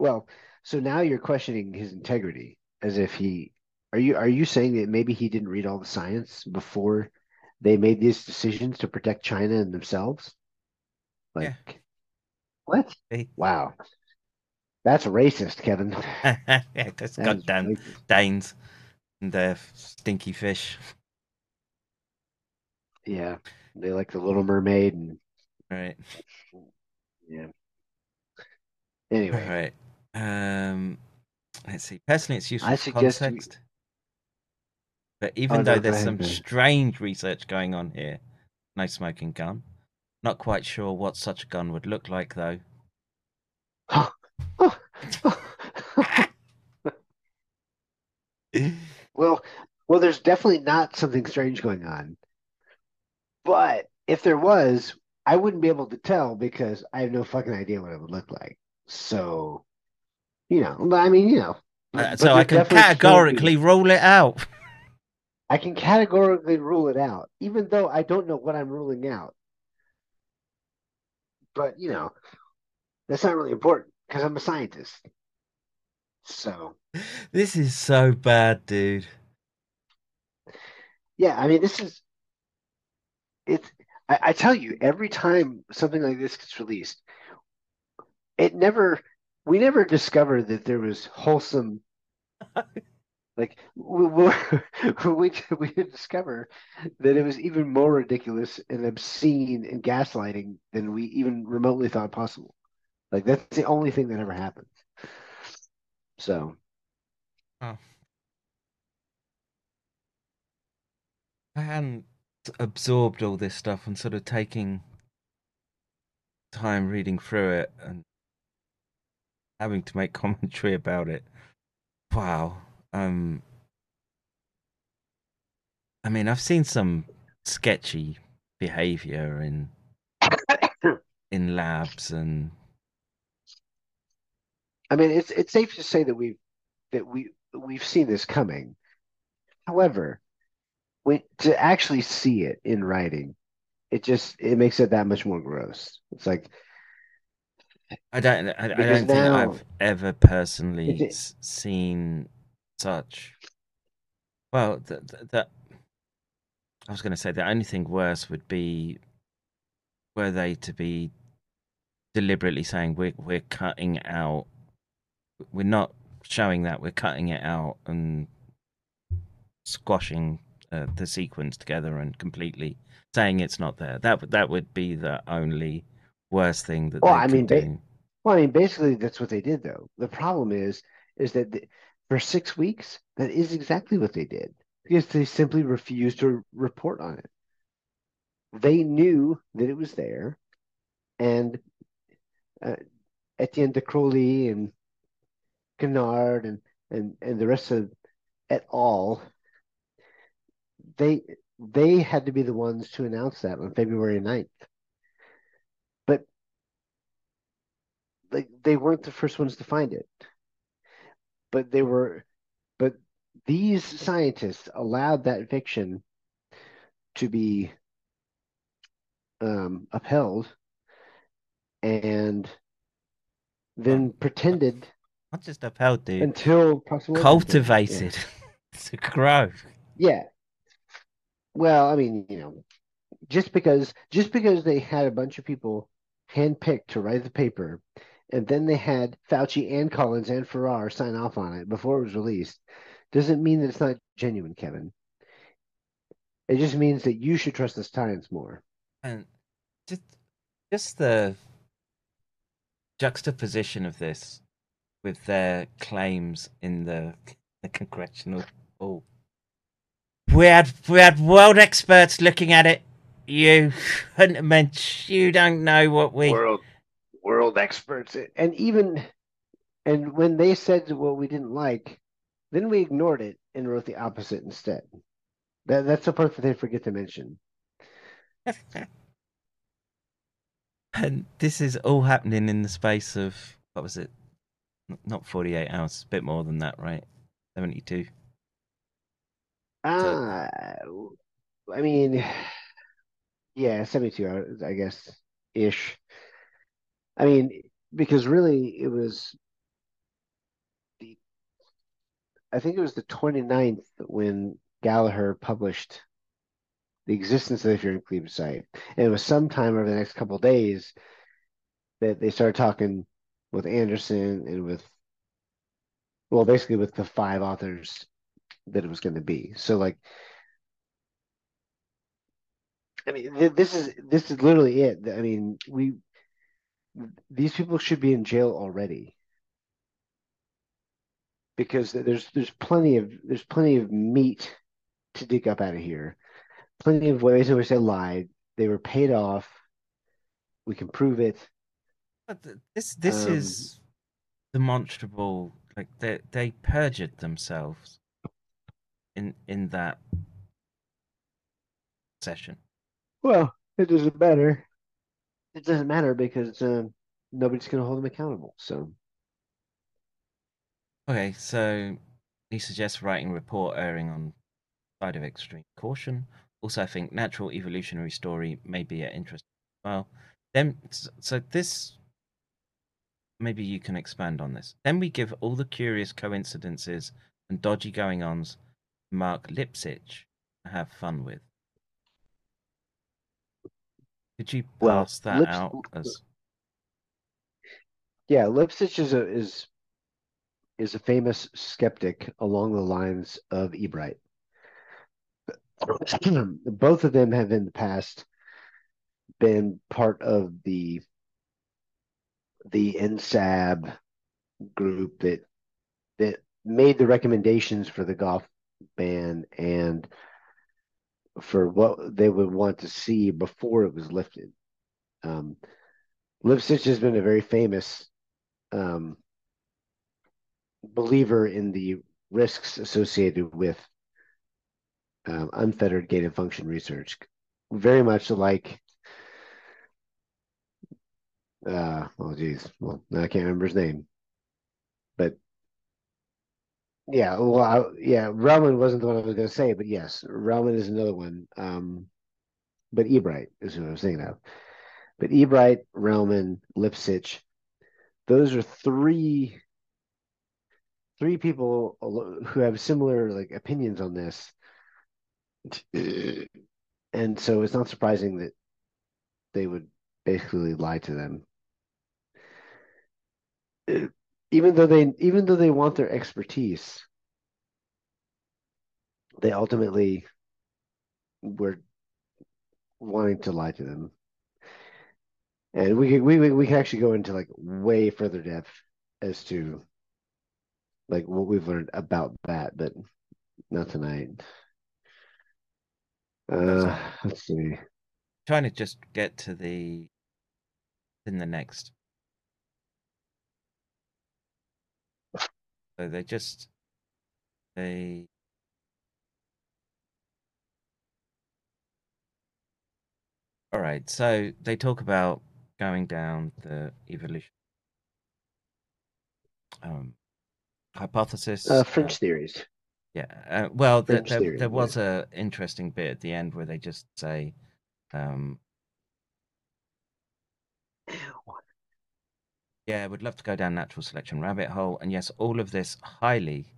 well, so now you're questioning his integrity as if he are you are you saying that maybe he didn't read all the science before they made these decisions to protect China and themselves? Like Yeah. what? They- Wow. That's racist, Kevin. yeah, that's That goddamn. Danes and their stinky fish. Yeah. They like the Little Mermaid and Right. yeah. Anyway, Right. Um let's see. Personally it's useful I suggest context. But even Oh, though no, there's ahead, some strange research going on here, no smoking gun. Not quite sure what such a gun would look like though. Well, well, there's definitely not something strange going on. But if there was, I wouldn't be able to tell because I have no fucking idea what it would look like. So, you know, but I mean, you know. Uh, so I can definitely still be- categorically rule it out. I can categorically rule it out, even though I don't know what I'm ruling out. But, you know, that's not really important because I'm a scientist. So, This is so bad, dude. yeah, I mean, this is it's I, I tell you, every time something like this gets released, it never we never discover that there was wholesome like we we we, discover that it was even more ridiculous and obscene and gaslighting than we even remotely thought possible. Like that's the only thing that ever happened. So I hadn't absorbed all this stuff and sort of taking time reading through it and having to make commentary about it. Wow. Um I mean, I've seen some sketchy behavior in in labs and I mean, it's it's safe to say that we've that we we've seen this coming. However, when to actually see it in writing, it just it makes it that much more gross. It's like I don't. I, I don't think I've ever personally it- seen such. Well, the I was going to say the only thing worse would be were they to be deliberately saying we're we're cutting out, we're not showing that we're cutting it out and squashing uh, the sequence together and completely saying it's not there. That would that would be the only worst thing that Well, they I mean, ba- well, I mean, basically that's what they did though. The problem is is that the, for six weeks, that is exactly what they did because they simply refused to report on it. They knew that it was there, and uh, Etienne de Crowley and Kennard and and and the rest of et al. They they had to be the ones to announce that on February 9th. But like they weren't the first ones to find it. But they were but these scientists allowed that fiction to be um, upheld and then pretended Not just upheld, dude. until cultivated to grow. Yeah. Well, I mean, you know, just because just because they had a bunch of people handpicked to write the paper, and then they had Fauci and Collins and Farrar sign off on it before it was released, doesn't mean that it's not genuine, Kevin. It just means that you should trust the science more. And just, just the juxtaposition of this with their claims in the, the congressional hall. We had we had world experts looking at it. You meant you don't know what we world world experts, and even and when they said what we didn't like, then we ignored it and wrote the opposite instead. That that's the part that they forget to mention. and this is all happening in the space of what was it? Not forty-eight hours, a bit more than that, right? Seventy-two. Ah, I mean, yeah, seventy-two hours, I guess, ish. I mean, because really, it was the, I think it was the 29th when Gallagher published the existence of the Fury Cleavage site. And it was sometime over the next couple days that they started talking with Anderson and with, well, basically with the five authors that it was going to be. So, like, I mean, this is this is literally it. I mean, we these people should be in jail already because there's there's plenty of there's plenty of meat to dig up out of here plenty of ways in which they lied. They were paid off. We can prove it. But this this um, is demonstrable. Like they they perjured themselves in in that session. Well, it doesn't matter. It doesn't matter because uh, nobody's going to hold them accountable. So. Okay, so he suggests writing report erring on side of extreme caution also, I think natural evolutionary story may be interesting as well. Then, so this maybe you can expand on this. Then we give all the curious coincidences and dodgy going ons Mark Lipsitch to have fun with. Could you pass well, that Lips- out as? Yeah, Lipsitch is a is is a famous skeptic along the lines of Ebright. both of them have in the past been part of the the NSAB group that that made the recommendations for the golf ban and for what they would want to see before it was lifted. Um, Lipsitch has been a very famous um, believer in the risks associated with um, unfettered gain of function research, very much like. Uh, oh geez, well I can't remember his name, but yeah, well, I, yeah, Relman wasn't the one I was going to say, but yes, Relman is another one. Um, but Ebright is who I was thinking of. But Ebright, Relman, Lipsitch, those are three three people who have similar like opinions on this and so it's not surprising that they would basically lie to them even though they even though they want their expertise they ultimately were wanting to lie to them and we we we can actually go into like way further depth as to like what we've learned about that but not tonight uh, let's see. Trying to just get to the in the next. So they just they All right, so they talk about going down the evolution um, hypothesis. Uh, Fringe uh, theories. Yeah. Uh, well, there, there, there, was a interesting bit at the end where they just say, um, "Yeah, would love to go down natural selection rabbit hole." And yes, all of this highly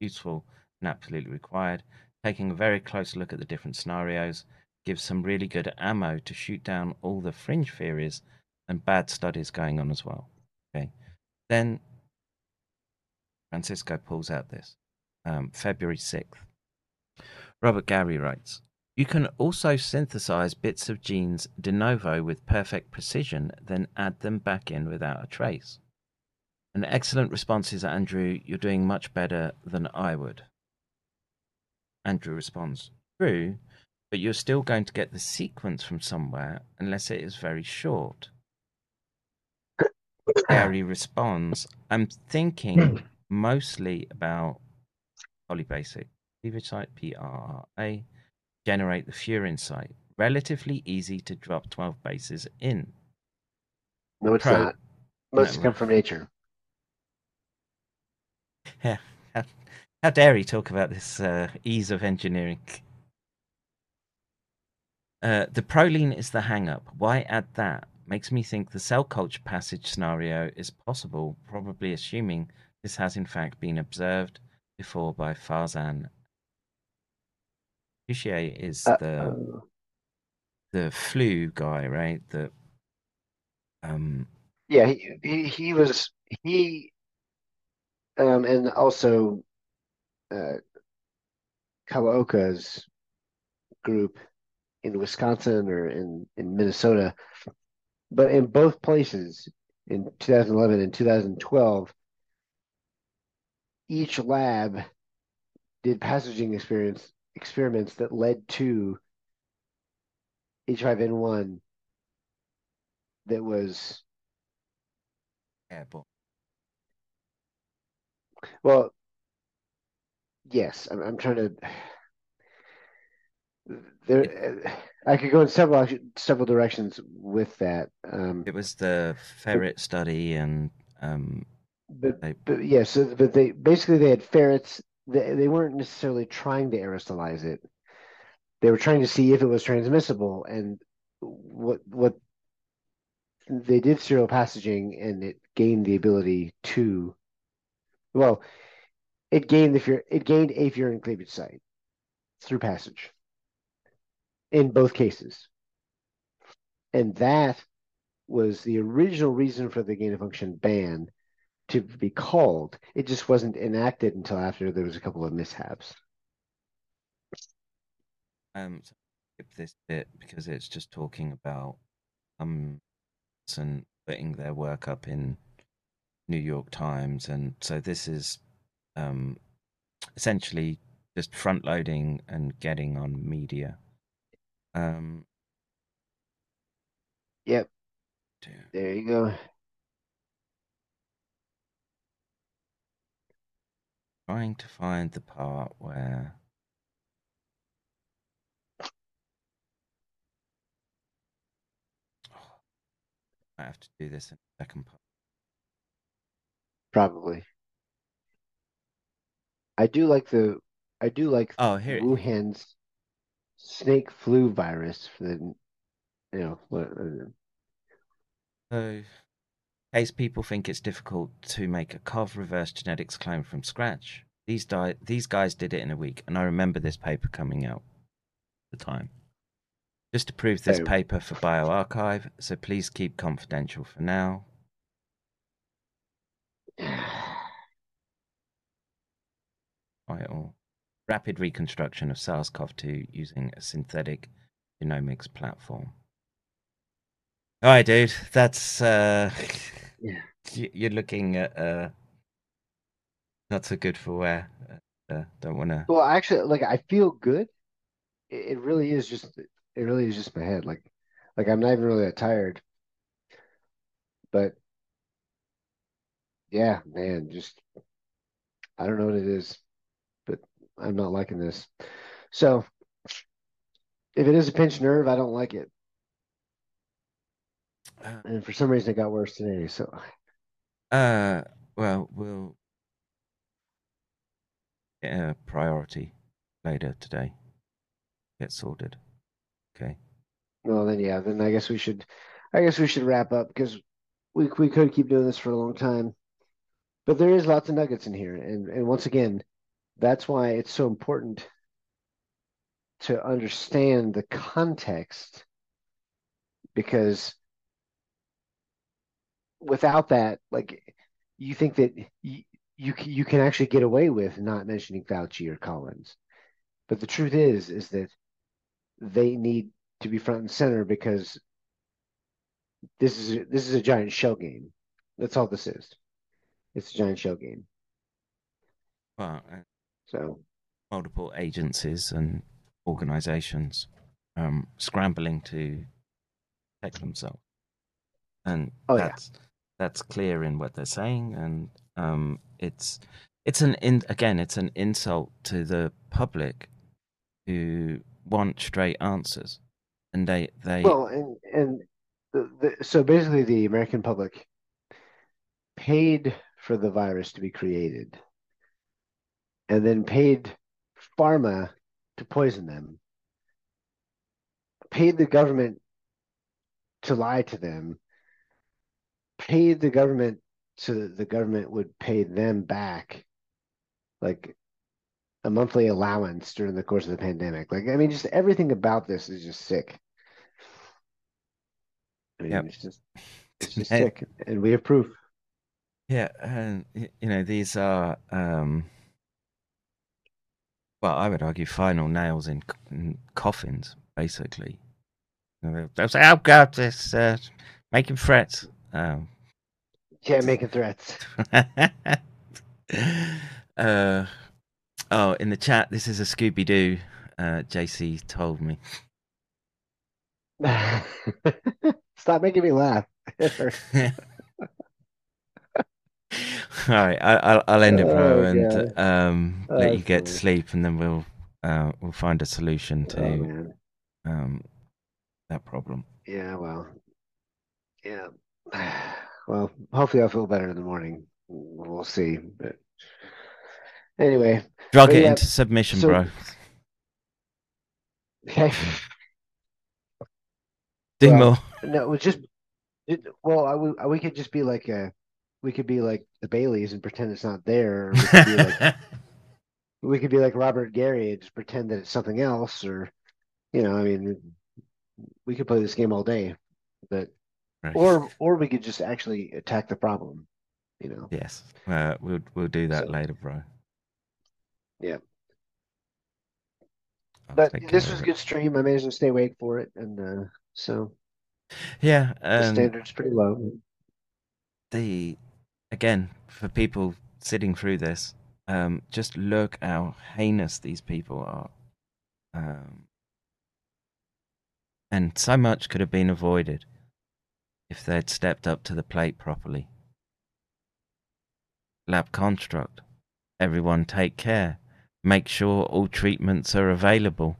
useful and absolutely required. Taking a very close look at the different scenarios gives some really good ammo to shoot down all the fringe theories and bad studies going on as well. Okay. Then Francisco pulls out this um, February 6th. Robert Gary writes You can also synthesize bits of genes de novo with perfect precision, then add them back in without a trace. An excellent responses, Andrew. You're doing much better than I would. Andrew responds, True, but you're still going to get the sequence from somewhere unless it is very short. Gary responds, I'm thinking mostly about polybasic. Site PRRA, generate the furin site. Relatively easy to drop 12 bases in. No, it's Pro- not. Most No. come from nature. Yeah. How, how dare he talk about this uh, ease of engineering? Uh, the proline is the hang up. Why add that? Makes me think the cell culture passage scenario is possible, probably assuming this has in fact been observed before by Farzan. Touche is Uh, the uh, the flu guy, right? The um yeah, he, he he was he, um, and also, uh, Kawaoka's group in Wisconsin or in in Minnesota, but in both places in 2011 and 2012, each lab did passaging experience experiments that led to H5N1 that was airborne. Well, yes, I'm, I'm trying to. There, I could go in several several directions with that. Um, It was the ferret study and um but They- but yes, so, but they basically they had ferrets. They they weren't necessarily trying to aerosolize it. They were trying to see if it was transmissible, and what what they did serial passaging, and it gained the ability to. Well, it gained the fur- it gained a furin cleavage site through passage. In both cases, and that was the original reason for the gain of function ban to be called. It just wasn't enacted until after there was a couple of mishaps. Um, so skip this bit because it's just talking about um and putting their work up in New York Times, and so this is um essentially just front loading and getting on media. Um, Yep, to- there you go. Trying to find the part where I have to do this in the second part. Probably. I do like the I do like Oh, here. Wuhan's snake flu virus for the you know what uh, So, case people think it's difficult to make a COV reverse genetics clone from scratch, these di- these guys did it in a week, and I remember this paper coming out at the time. Just to prove this paper for bioarchive, so please keep confidential for now. Title: Rapid reconstruction of SARS-CoV-2 using a synthetic genomics platform. All right, dude. That's uh, Yeah. you're looking at uh, not so good for wear. Uh, don't want to. Well, actually, like I feel good. It, it really is just it really is just my head. Like like I'm not even really that tired. But yeah, man, just I don't know what it is, but I'm not liking this. So if it is a pinched nerve, I don't like it. Uh, And for some reason it got worse today. So Uh, well, we'll get a priority later today. Get sorted. Okay. well then yeah, then I guess we should I guess we should wrap up because we we could keep doing this for a long time. But there is lots of nuggets in here. And and once again, that's why it's so important to understand the context because without that, like you think that you, you you can actually get away with not mentioning Fauci or Collins. But the truth is is that they need to be front and center because this is this is a giant shell game. That's all this is. It's a giant shell game. Well, uh, So multiple agencies and organizations um, scrambling to protect themselves. And Oh, yeah. That's clear in what they're saying and um, it's it's an in, again it's an insult to the public who want straight answers and they they well, and and the, the, so basically, the American public paid for the virus to be created, and then paid pharma to poison them, paid the government to lie to them, paid the government so that the government would pay them back, like a monthly allowance during the course of the pandemic. Like, I mean, just everything about this is just sick. I mean, Yep. it's just it's just And- sick, and we have proof. Yeah, and you know these are, um, well, I would argue final nails in, in coffins, basically. They'll they'll say, "Oh God, this uh, making threats." Um, Yeah, making threats. uh, oh, in the chat, this is a Scooby Doo. Uh, JC told me. Stop making me laugh. All right, I, I'll I'll end it, bro, Oh, and um, Oh, let you get to sleep, and then we'll uh, we'll find a solution to Oh, um, that problem. Yeah, well, yeah. Well, hopefully I'll feel better in the morning. We'll see. But anyway, Drug it yeah, into submission, so- bro. okay. Do Well. No, it was just it, well, I, w- we could just be like a, we could be like the Baileys and pretend it's not there. We could be like we could be like Robert Gary and just pretend that it's something else, or you know, I mean, we could play this game all day, but Right. or or we could just actually attack the problem, you know. yes, uh, we'll we'll do that So- later, bro. Yeah. I'll But this was a good stream. I managed to stay awake for it, and uh, so Yeah, the standard's pretty low. the again for people sitting through this, um, just look how heinous these people are, um, and so much could have been avoided if they'd stepped up to the plate properly. Lab construct. Everyone take care. Make sure all treatments are available.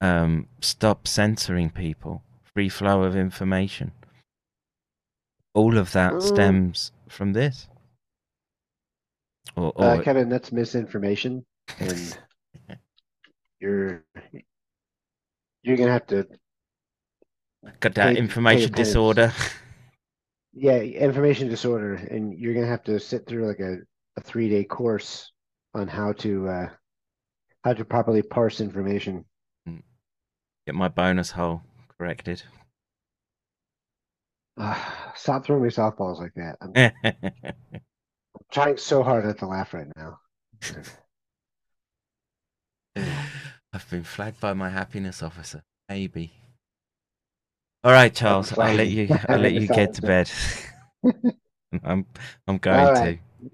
Um, stop censoring people. Free flow of information. All of that Mm. stems from this. Or, or Uh, Kevin, that's misinformation, and you're you're gonna have to got that take- information a disorder. yeah information disorder, and you're gonna have to sit through like a, a three day course on how to uh, how to properly parse information. Get my bonus hole corrected. Ah, stop throwing me softballs like that. I'm trying so hard not to laugh right now. I've been flagged by my happiness officer. Maybe. All right, Charles. I'll let you. I'll let you get to bed. I'm. I'm going All right. to.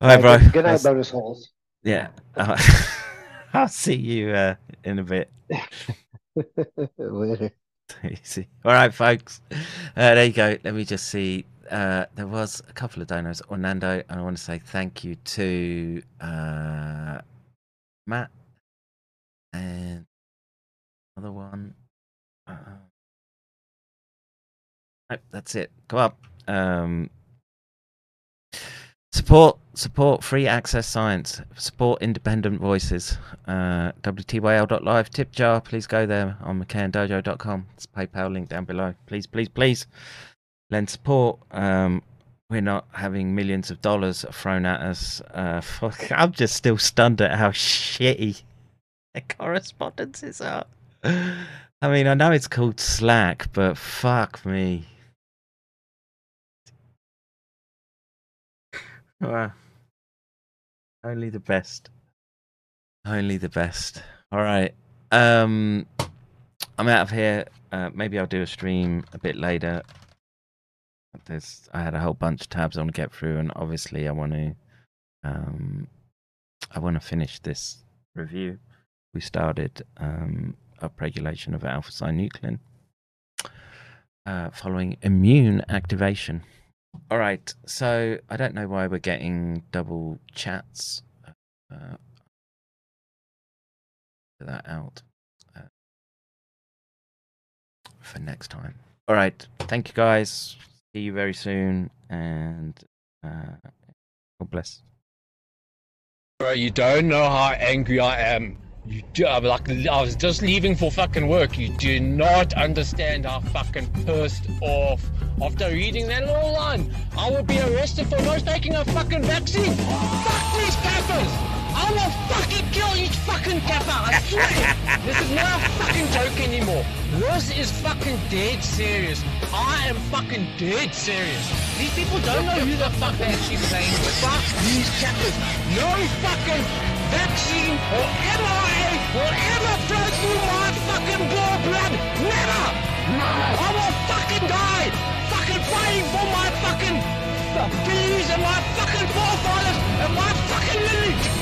All right, bro. Good, night, That's- bonus holes. Yeah. Uh, I'll see you uh, in a bit. Later. Easy. All right, folks. Uh, there you go. Let me just see. Uh, there was a couple of donors. Orlando, and I want to say thank you to uh, Matt and another one. Uh, that's it. Go up. Um, support, support free access science. Support independent voices. Uh, WTYL.live tip jar. Please go there on McCannDojo.com. It's PayPal link down below. Please, please, please lend support. Um, we're not having millions of dollars thrown at us. Uh, fuck, I'm just still stunned at how shitty the correspondences are. I mean, I know it's called Slack, but fuck me. Wow. Only the best. Only the best. All right. Um I'm out of here. Uh, maybe I'll do a stream a bit later. There's I had a whole bunch of tabs I want to get through, and obviously I want to um, I want to finish this review. We started um, upregulation of alpha synuclein uh, following immune activation. All right, so I don't know why we're getting double chats. Uh, that out uh, for next time. All right, thank you guys. See you very soon, and uh, God bless. Bro, you don't know how angry I am. You do, I'm like I was just leaving for fucking work. You do not understand how fucking pissed off. After reading that little line, I will be arrested for not taking a fucking vaccine. Fuck these cappers! I will fucking kill each fucking kappa, I swear! this is not a fucking joke anymore. This is fucking dead serious. I am fucking dead serious. These people don't know who the fuck they're actually playing with. Fuck these kappas. No fucking vaccine or mRNA will ever flow through my fucking blood. Never! I will fucking die! Fucking fighting for my fucking beliefs and my fucking forefathers and my fucking lineage!